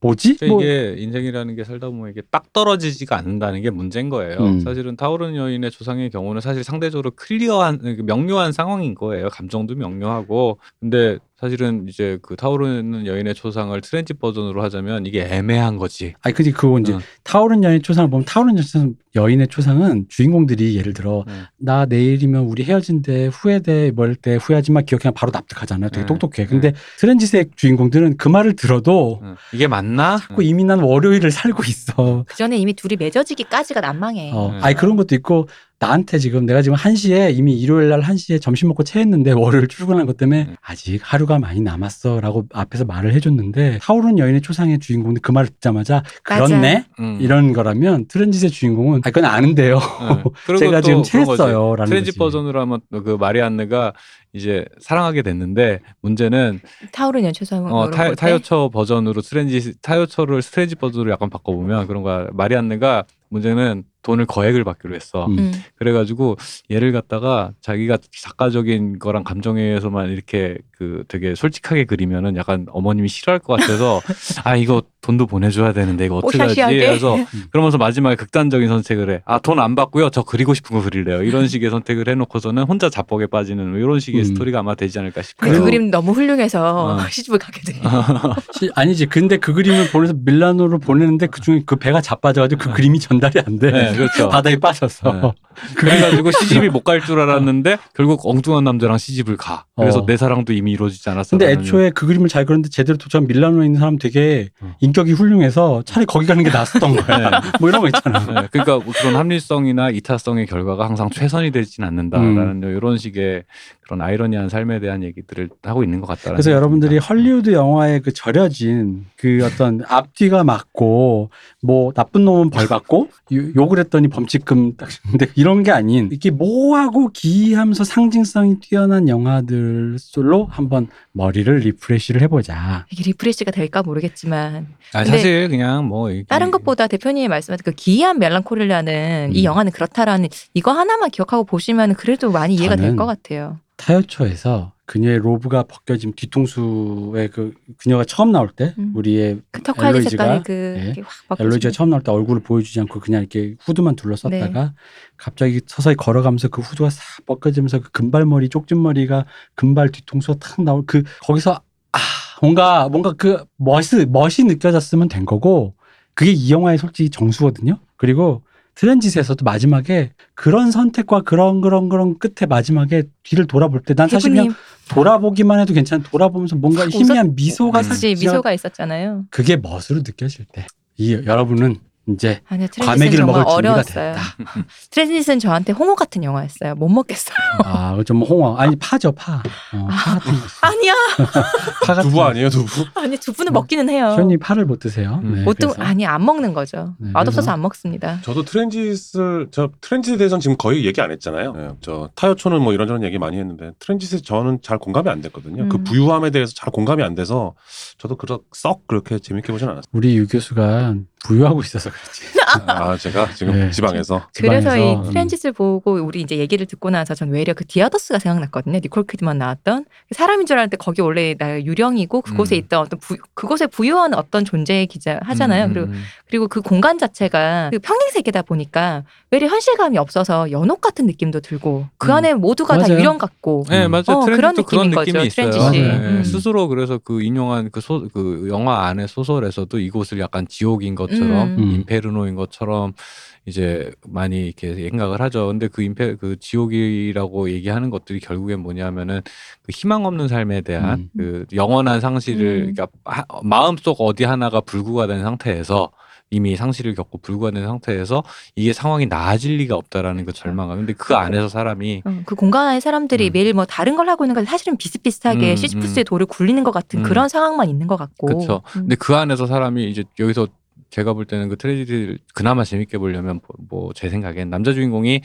음.
뭐지?
그러니까
뭐,
이게 인생이라는 게 살다 보면 이게 딱 떨어지지가 않는다는 게 문제인 거예요.
음.
사실은 타오르는 여인의 초상의 경우는 사실 상대적으로 clear한 그 명료한 상황인 거예요. 감정도 명료하고 근데 사실은 이제 그 타오르는 여인의 초상을 Transit 버전으로 하자면 이게 애매한 거지.
아니 근데 그거 이제
어.
타오른 여인의 초상을 보면 여인- 여인의 초상은 주인공들이 예를 들어
음.
나 내일이면 우리 헤어진대 후회돼 뭘때 후회하지 마 기억해 하면 바로 납득하잖아요. 되게
네.
똑똑해. 근데 트렌지스의 주인공들은 그 말을 들어도
응. 이게 맞나?
자꾸 이미 난 월요일을 살고 있어.
그 전에 이미 둘이 맺어지기까지가 난망해.
어.
네.
아니 그런 것도 있고 나한테 지금 내가 지금 1시에 이미 일요일 날 1시에 점심 먹고 체했는데 월요일 출근한 것 때문에
음.
아직 하루가 많이 남았어 라고 앞에서 말을 해줬는데 타오른 여인의 초상의 주인공은 그 말을 듣자마자. 그렇네
음.
이런 거라면 트렌짓의 주인공은 아 그건 아는데요.
네.
제가
또
지금. 체했어요 라는
트렌치
거지.
버전으로 하면 그 마리안느가 이제 사랑하게 됐는데 문제는
타오르는 초상으로
어,
볼
타,
때.
타요처 버전으로 트렌지 타요처를 스트레지 버전으로 약간 바꿔보면 그런 거야. 마리안느가 문제는 돈을 거액을 받기로 했어.
음.
음.
그래가지고 얘를 갖다가 자기가 작가적인 거랑 감정에 의해서만 이렇게 그 되게 솔직하게 그리면은 약간 어머님이 싫어할 것 같아서 아 이거 돈도 보내줘야 되는데 이거 어떻게 하지? 해서 그러면서 마지막에 극단적인 선택을 해. 아 돈 안 받고요. 저 그리고 싶은 거 그릴래요. 이런 식의 선택을 해놓고서는 혼자 자뻑에 빠지는 이런 식의
음.
스토리가 아마 되지 않을까 싶어요.
그 그림 너무 훌륭해서
어.
시집을 가게 돼.
시- 아니지. 근데 그 그림을 보내서 밀라노로 보내는데 그 중에 그 배가 자빠져가지고 그 그림이 전달이 안 돼.
네, 그렇죠.
바다에 빠져서.
네. 그래가지고 시집이 못 갈 줄 알았는데 결국 엉뚱한 남자랑 시집을 가. 그래서
어.
내 사랑도 이미 이루어지지 않았어.
근데 애초에 그 그림을 잘 그렸는데 제대로 도착한 밀라노에 있는 사람 되게
어.
인격이 훌륭해서 차라리 거기 가는 게 낫었던 거야.
네.
뭐 이런 거 있잖아.
네, 그러니까 뭐 그런 합리성이나 이타성의 결과가 항상 최선이 되진 않는다라는
음.
이런 식의 그런 아이러니한 삶에 대한 얘기들을 하고 있는 것 같다는.
그래서 여러분들이. 헐리우드 영화의 그 절여진 그 어떤 앞뒤가 맞고 뭐 나쁜 놈은 벌 받고 요- 욕을 했더니 범칙금 딱 근데 이런 게 아닌 이렇게 모호하고 기이하면서 상징성이 뛰어난 영화들로 한번 머리를 refresh를 해보자.
이게 refresh가 될까 모르겠지만 근데
사실 그냥 뭐 이게
다른 것보다 대표님이 말씀하신 그 기이한 멜랑콜리라는 이
음.
영화는 그렇다라는 이거 하나만 기억하고 보시면 그래도 많이 이해가 될 것 같아요.
타요초에서 그녀의 로브가 벗겨진 뒤통수에 그 그녀가 처음 나올 때
음.
우리의
그
엘로이즈가-
그
예. 엘로이즈가 처음 나올 때 얼굴을 보여주지 않고 그냥 이렇게 후드만 둘러썼다가
네.
갑자기 서서히 걸어가면서 그 후드가 싹 벗겨지면서 그 금발머리 쪽진머리가 금발 뒤통수가 탁 나올 그 거기서 아 뭔가 뭔가 그 멋이 멋이 느껴졌으면 된 거고 그게 이 영화의 솔직히 정수거든요. 그리고 트랜짓에서도 마지막에 그런 선택과 그런 그런 그런 끝에 마지막에 뒤를 돌아볼 때 난 사실 그냥 돌아보기만 해도 괜찮아. 돌아보면서 뭔가
확
희미한 미소가
음.
사실
그치 미소가 있었잖아요.
그게 멋으로 느껴질 때. 이 여러분은 이제
아니요
과메기를 먹을 준비가
어려웠어요.
됐다.
트랜짓은 저한테 홍어 같은 영화였어요. 못 먹겠어요.
아, 좀 홍어. 아니, 파죠, 파. 어, 파 같은 거.
아니야
파 같은
두부
거.
아니에요 두부?
아니 두부는 먹기는 해요.
시원님 파를 못 드세요.
음.
네,
보통
그래서.
아니 안 먹는 거죠.
네,
맛없어서 안 먹습니다.
저도 Transit을 저 Transit에 대해서는 지금 거의 얘기 안 했잖아요. 예, 저 타요초는 뭐 이런저런 얘기 많이 했는데 Transit에 저는 잘 공감이 안 됐거든요. 그
음.
부유함에 대해서 잘 공감이 안 돼서 저도 그렇 썩 그렇게 재밌게 보진 않았어요.
우리 유 교수가 부유하고 있어서 그렇지.
아 제가 지금
네.
지방에서
그래서
지방에서,
이
음.
Transit을 보고 우리 이제 얘기를 듣고 나서 전 외려 그 The Others가 생각났거든요. 니콜 키드만 나왔던 사람인 줄 알았는데 거기 원래 나 유령이고 그곳에
음.
있던 어떤 부, 그곳에 부유한 어떤 존재 기자 하잖아요.
음,
그리고
음,
그리고 그 공간 자체가 그 평행 세계다 보니까 외려 현실감이 없어서 연옥 같은 느낌도 들고 그
음.
안에 모두가 다
맞아요.
유령 같고
네,
음.
맞아요.
어, 그런
그런
느낌인
느낌이
거죠,
있어요.
트렌짓이.
네,
음.
스스로 그래서 그 인용한 그, 소, 그 영화 안의 소설에서도 이곳을 약간 지옥인 것처럼. 임페르노인 것처럼 이제 많이 이렇게 생각을 하죠. 근데 그 임페 그 지옥이라고 얘기하는 것들이 결국엔 뭐냐면은 그 희망 없는 삶에 대한
음.
그 영원한 상실을
음.
그러니까 하- 마음속 어디 하나가 불구가 된 상태에서 이미 상실을 겪고 불구가 된 상태에서 이게 상황이 나아질 리가 없다라는 그 절망감. 근데 그 안에서 사람이
어, 그 공간 안에 사람들이
음.
매일 뭐 다른 걸 하고 있는 건데 사실은 비슷비슷하게
음,
시시푸스의 돌을 굴리는 것 같은
음.
그런 상황만 있는 것 같고.
그렇죠.
음.
근데 그 안에서 사람이 이제 여기서 제가 볼 때는 그 트레지디를 그나마 재밌게 보려면 뭐 제 생각엔 남자 주인공이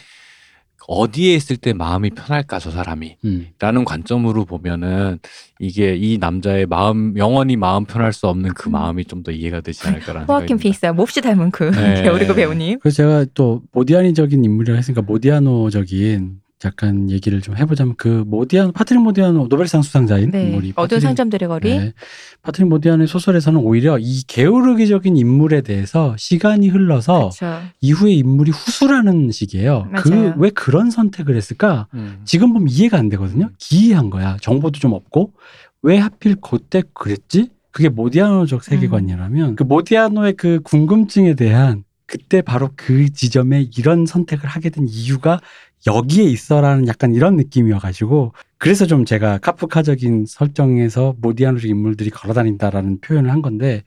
어디에 있을 때 마음이 편할까 저 사람이
음.
라는 관점으로 보면은 이게 이 남자의 마음 영원히 마음 편할 수 없는 그
음.
마음이 좀 더 이해가 되지 않을까라는
호아킨
생각이 듭니다.
피닉스와 몹시 닮은 그
네.
게오르그 배우님.
그래서 제가 또 모디아노적인 인물이라 했으니까 모디아노적인 약간 얘기를 좀 해보자면 그 모디아노 파트릭 모디아노 노벨상 수상자인
네.
우리
어두운 상점들의 거리.
네. 파트릭 모디아노의 소설에서는 오히려 이 게오르그적인 인물에 대해서 시간이 흘러서
그렇죠.
이후에 인물이 후술하는 식이에요. 그. 왜 그런 선택을 했을까?
음.
지금 보면 이해가 안 되거든요. 기이한 거야. 정보도 좀 없고 왜 하필 그때 그랬지? 그게 모디아노적 세계관이라면 그 모디아노의 그 궁금증에 대한 그때 바로 그 지점에 이런 선택을 하게 된 이유가 여기에 있어라는 약간 이런 느낌이어가지고 그래서 좀 제가 카프카적인 설정에서 모디아노적 인물들이 걸어다닌다라는 표현을 한 건데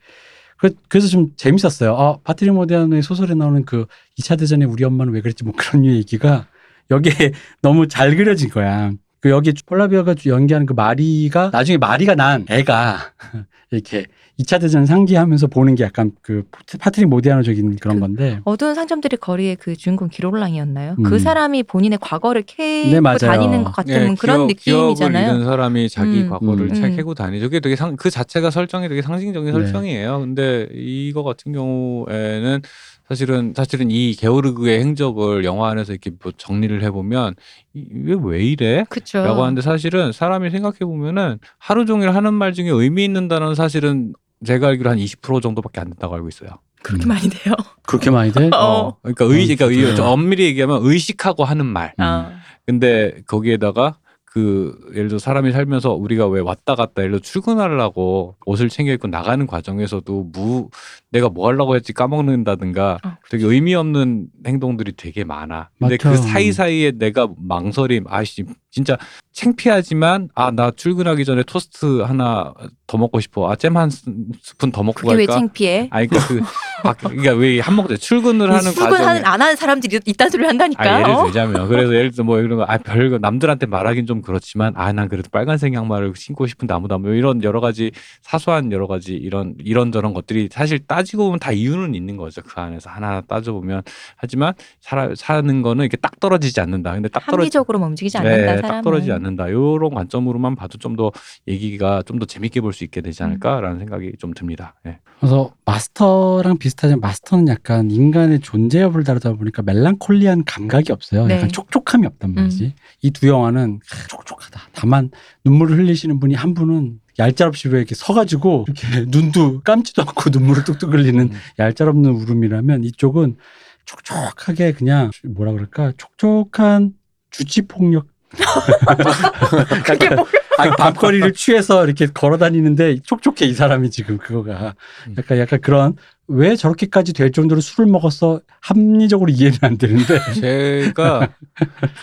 그- 그래서 좀 재밌었어요. 아, 파트릭 모디아노의 소설에 나오는 그 2차 대전에 우리 엄마는 왜 그랬지 뭐 그런 류 얘기가 여기에 너무 잘 그려진 거야. 그 여기 폴라 비어가 연기하는 그 마리가 나중에 마리가 난 애가 이렇게 2차 대전 상기하면서 보는 게 약간 그 파트릭 모디아노적인 그런
그-
건데
어두운 상점들의 거리의 그 주인공 기 롤랑이었나요?
음.
그 사람이 본인의 과거를 캐고
네.
다니는 것 같은
예,
그런
기억, 기억을
느낌이잖아요.
잃은 사람이 자기
음.
과거를
음.
책 캐고 다니죠. 그게 되게 상, 그 자체가 설정이 되게 상징적인
네.
설정이에요. 근데 이거 같은 경우에는 사실은 사실은 이 게오르그의 행적을 영화 안에서 이렇게 뭐 정리를 해보면 이게 왜 이래?
그렇죠.
라고 하는데 사실은 사람이 생각해 보면은 하루 종일 하는 말 중에 의미 있는 단어는 사실은 제가 알기로 한 20% 정도밖에 안 된다고 알고 있어요.
그렇게
음.
많이 돼요.
그렇게 많이 돼?
어.
그러니까 의, 그러니까 의,
그래요.
좀 엄밀히 얘기하면 의식하고 하는 말.
아.
근데 거기에다가 그 예를 들어 사람이 살면서 우리가 왜 왔다 갔다 예를 들어 출근하려고 옷을 챙겨 입고 나가는 과정에서도 무 내가 뭐 하려고 했지 까먹는다든가
아,
되게 의미 없는 행동들이 되게 많아. 근데
맞죠.
그 사이사이에 내가 망설임 아씨 진짜 창피하지만 아 나 출근하기 전에 토스트 하나 더 먹고 싶어. 아 잼 한 스푼 더 먹고
그게 왜
갈까?
창피해?
아니 그러니까 그 아, 그러니까 왜 한먹 출근을 하는 과정에
출근하는 안 하는 사람들이 이딴 소리를 한다니까.
아, 예를
어?
들자면 그래서 예를 들어 뭐 이런 거 아 별거 남들한테 말하긴 좀 그렇지만 아 난 그래도 빨간색 양말을 신고 싶은데 아무도 안 보여 이런 여러 가지 사소한 여러 가지 이런 이런 저런 것들이 사실 따 지고 보면 다 이유는 있는 거죠 그 안에서 하나하나 따져 보면 하지만 살아 사는 거는 이렇게 딱 떨어지지 않는다 근데 딱 떨어지
합리적으로만 움직이지 않는다.
네,
사람은.
딱 떨어지지 않는다 이런 관점으로만 봐도 좀 더 얘기가 좀 더 재밌게 볼 수 있게
음.
되지 않을까라는 생각이 좀 듭니다. 예.
그래서 마스터랑 비슷하지만 마스터는 약간 인간의 존재 여부를 다루다 보니까 멜랑콜리한 감각이 없어요.
네.
약간 촉촉함이 없단 말이지. 이두 영화는 촉촉하다. 다만 눈물을 흘리시는 분이 한 분은 얄짤없이 왜 이렇게 서가지고 이렇게 눈도 감지도 않고 눈물을 뚝뚝 흘리는
음.
얄짤없는 울음이라면 이쪽은 촉촉하게 그냥 뭐라 그럴까 촉촉한 주치 폭력
그게 뭐
아, 밤거리를 취해서 이렇게 걸어 다니는데 촉촉해 이 사람이 지금 그거가
음.
약간 약간 그런 왜 저렇게까지 될 정도로 술을 먹었어 합리적으로 이해는 안 되는데
제가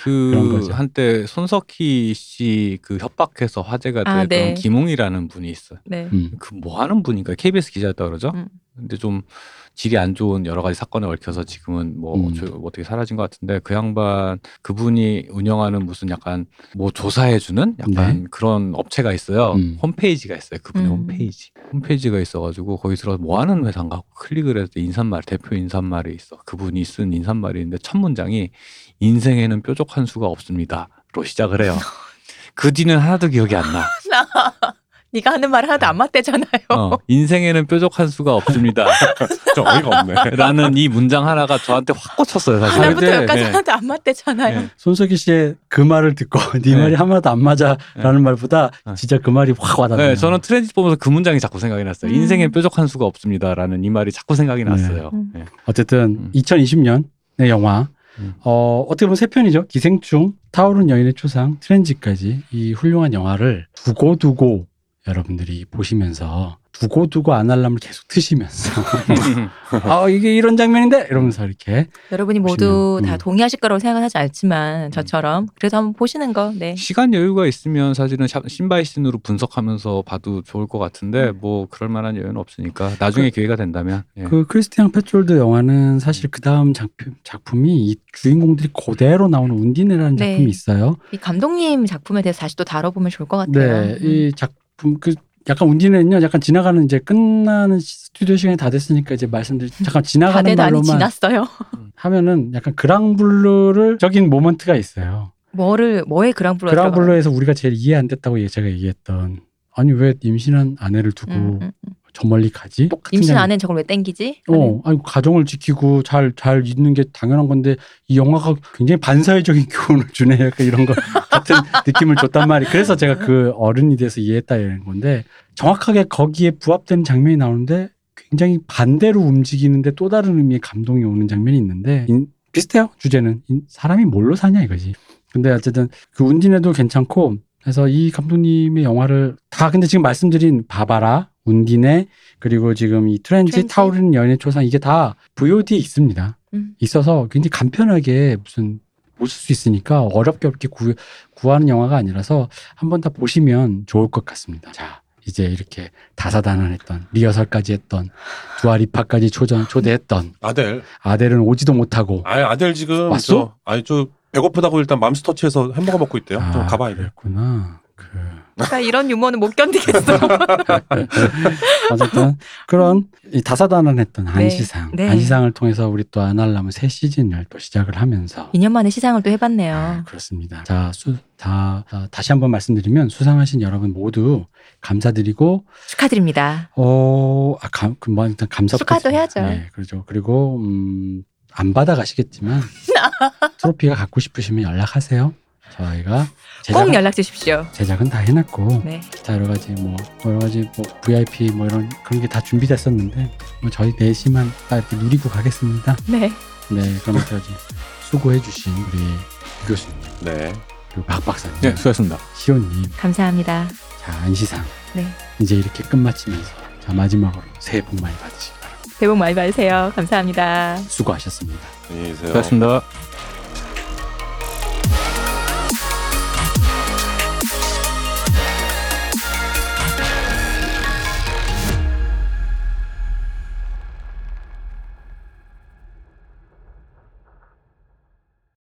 그.
한때 손석희 씨 그 협박해서 화제가 됐던
아, 네.
김웅이라는 분이 있어요.
네.
음.
그뭐 하는 분인가 KBS 기자였다 그러죠.
음.
근데 좀 질이 안 좋은 여러 가지 사건에 얽혀서 지금은 뭐
음.
저- 어떻게 사라진 것 같은데 그 양반 그분이 운영하는 무슨 약간 뭐 조사해주는 약간 그런 업체가 있어요.
네. 음.
홈페이지가 있어요. 그분의
음.
홈페이지. 홈페이지가 있어가지고 거기 들어가서 뭐 하는 회사인가 하고 클릭을 때 인사말 대표 인사말이 있어. 그분이 쓴 인사말이 있는데 첫 문장이 인생에는 뾰족한 수가 없습니다 로 시작을 해요. 그 뒤는 하나도 기억이 안 나.
네가 하는 말 하나도 안 맞대잖아요.
어, 인생에는 뾰족한 수가 없습니다.
좀 어이가 없네.
라는 이 문장 하나가 저한테 확 꽂혔어요, 사실.
하나부터
근데,
여기까지
네.
하나도 안 맞대잖아요.
네.
손석희 씨의 그 말을 듣고 네
네.
말이 하나도 안 맞아라는 말보다
네.
진짜 그 말이 확 와닿네요.
네, 저는 트렌지 보면서 그 문장이 자꾸 생각이 났어요.
음.
인생엔 뾰족한 수가 없습니다라는 이 말이 자꾸 생각이
네.
났어요.
음.
네.
어쨌든
음.
2020년의 영화
음.
어, 어떻게 보면 세 편이죠. 기생충, 타오른 여인의 초상, 트렌지까지 이 훌륭한 영화를 두고두고 여러분들이 보시면서 두고두고 아날람을 계속 트시면서 아 이게 이런 장면인데 이러면서 이렇게
여러분이 모두
보시면,
다
음.
동의하실 거라고 생각은 하지 않지만 저처럼 그래도 한번 보시는 거. 네.
시간 여유가 있으면 사실은 샵- 신바이신으로 분석하면서 봐도 좋을 것 같은데 뭐 그럴 만한 여유는 없으니까 나중에 기회가 된다면 예.
그 크리스티안 페촐트 영화는 사실 그 다음 작품, 작품이 이 주인공들이 그대로 나오는 운디네라는
네.
작품이 있어요.
이 감독님 작품에 대해서 다시 또 다뤄보면 좋을 것 같아요.
네,
음.
이 작품 그 약간 운디네는요, 약간 지나가는 이제 끝나는 스튜디오 시간이 다 됐으니까 이제 말씀드리 잠깐 지나가는 말로만
지났어요.
하면은 약간 그랑블루적인 moment가 있어요.
뭐를 뭐에 그랑블루
그랑블루에서 우리가 제일 이해 안 됐다고 예- 제가 얘기했던 아니 왜 임신한 아내를 두고
음, 음.
저 멀리 가지?
임신
장면.
안엔 저걸 왜 땡기지?
어, 아니 가정을 지키고 잘 잘 있는 게 당연한 건데 이 영화가 굉장히 반사회적인 교훈을 주네. 약간 이런 거 같은 느낌을 줬단 말이에요. 그래서 제가 그 어른이 돼서 이해했다 이런 건데 정확하게 거기에 부합되는 장면이 나오는데 굉장히 반대로 움직이는데 또 다른 의미의 감동이 오는 장면이 있는데 인- 비슷해요. 주제는 인- 사람이 뭘로 사냐 이거지. 근데 어쨌든 그 운디네도 괜찮고 그래서 이 감독님의 영화를 다 근데 지금 말씀드린 바바라, 운디네 그리고 지금 이 트렌치,
트렌치.
타오르는 연애 초상 이게 다 VOD에 있습니다.
음.
있어서 굉장히 간편하게 무슨 보실 수 있으니까 어렵게 어렵게 구, 구하는 영화가 아니라서 한번 다 보시면 좋을 것 같습니다. 자, 이제 이렇게 다사다난했던 리허설까지 했던 두아리파까지 초전 초대했던
아델.
아델은 오지도 못하고
아니 아델 지금
왔어?
저 아니 저 배고프다고 일단 맘스터치에서 햄버거 먹고 있대요. 좀
아,
가봐야 돼.
그랬구나.
그나 이런 유머는 못 견디겠어.
어쨌든 그런 이 다사다난했던 안시상,
네.
안시상을 통해서 우리 또 아날람은 새 시즌을 또 시작을 하면서
2년 만에 시상을 또
아,
해봤네요.
그렇습니다. 자, 수, 다, 아, 다시 한번 말씀드리면 수상하신 여러분 모두 감사드리고
축하드립니다.
어, 아, 감, 그, 뭐, 일단 감사.
축하도 해야죠.
네, 그렇죠. 그리고, 음, 안 받아가시겠지만, 트로피가 갖고 싶으시면 연락하세요. 저희가
꼭
제작은,
연락 주십시오.
제작은 다 해놨고,
네.
기타 여러 가지, 뭐, 뭐 여러 가지, 뭐, VIP, 뭐, 이런, 그런 게 다 준비됐었는데, 뭐, 저희 넷이만 딱 이렇게 누리고 가겠습니다.
네.
네, 그럼 저기, 수고해주신 우리 유 교수님,
네.
그리고 박 박사님,
네, 수고하셨습니다.
시온님,
감사합니다.
자, 안시상.
네.
이제 이렇게 끝마치면서, 자, 마지막으로 새해 복 많이 받으시기 바랍니다.
새해 복 많이 받으세요. 감사합니다.
수고하셨습니다.
안녕히 계세요.
수고하셨습니다.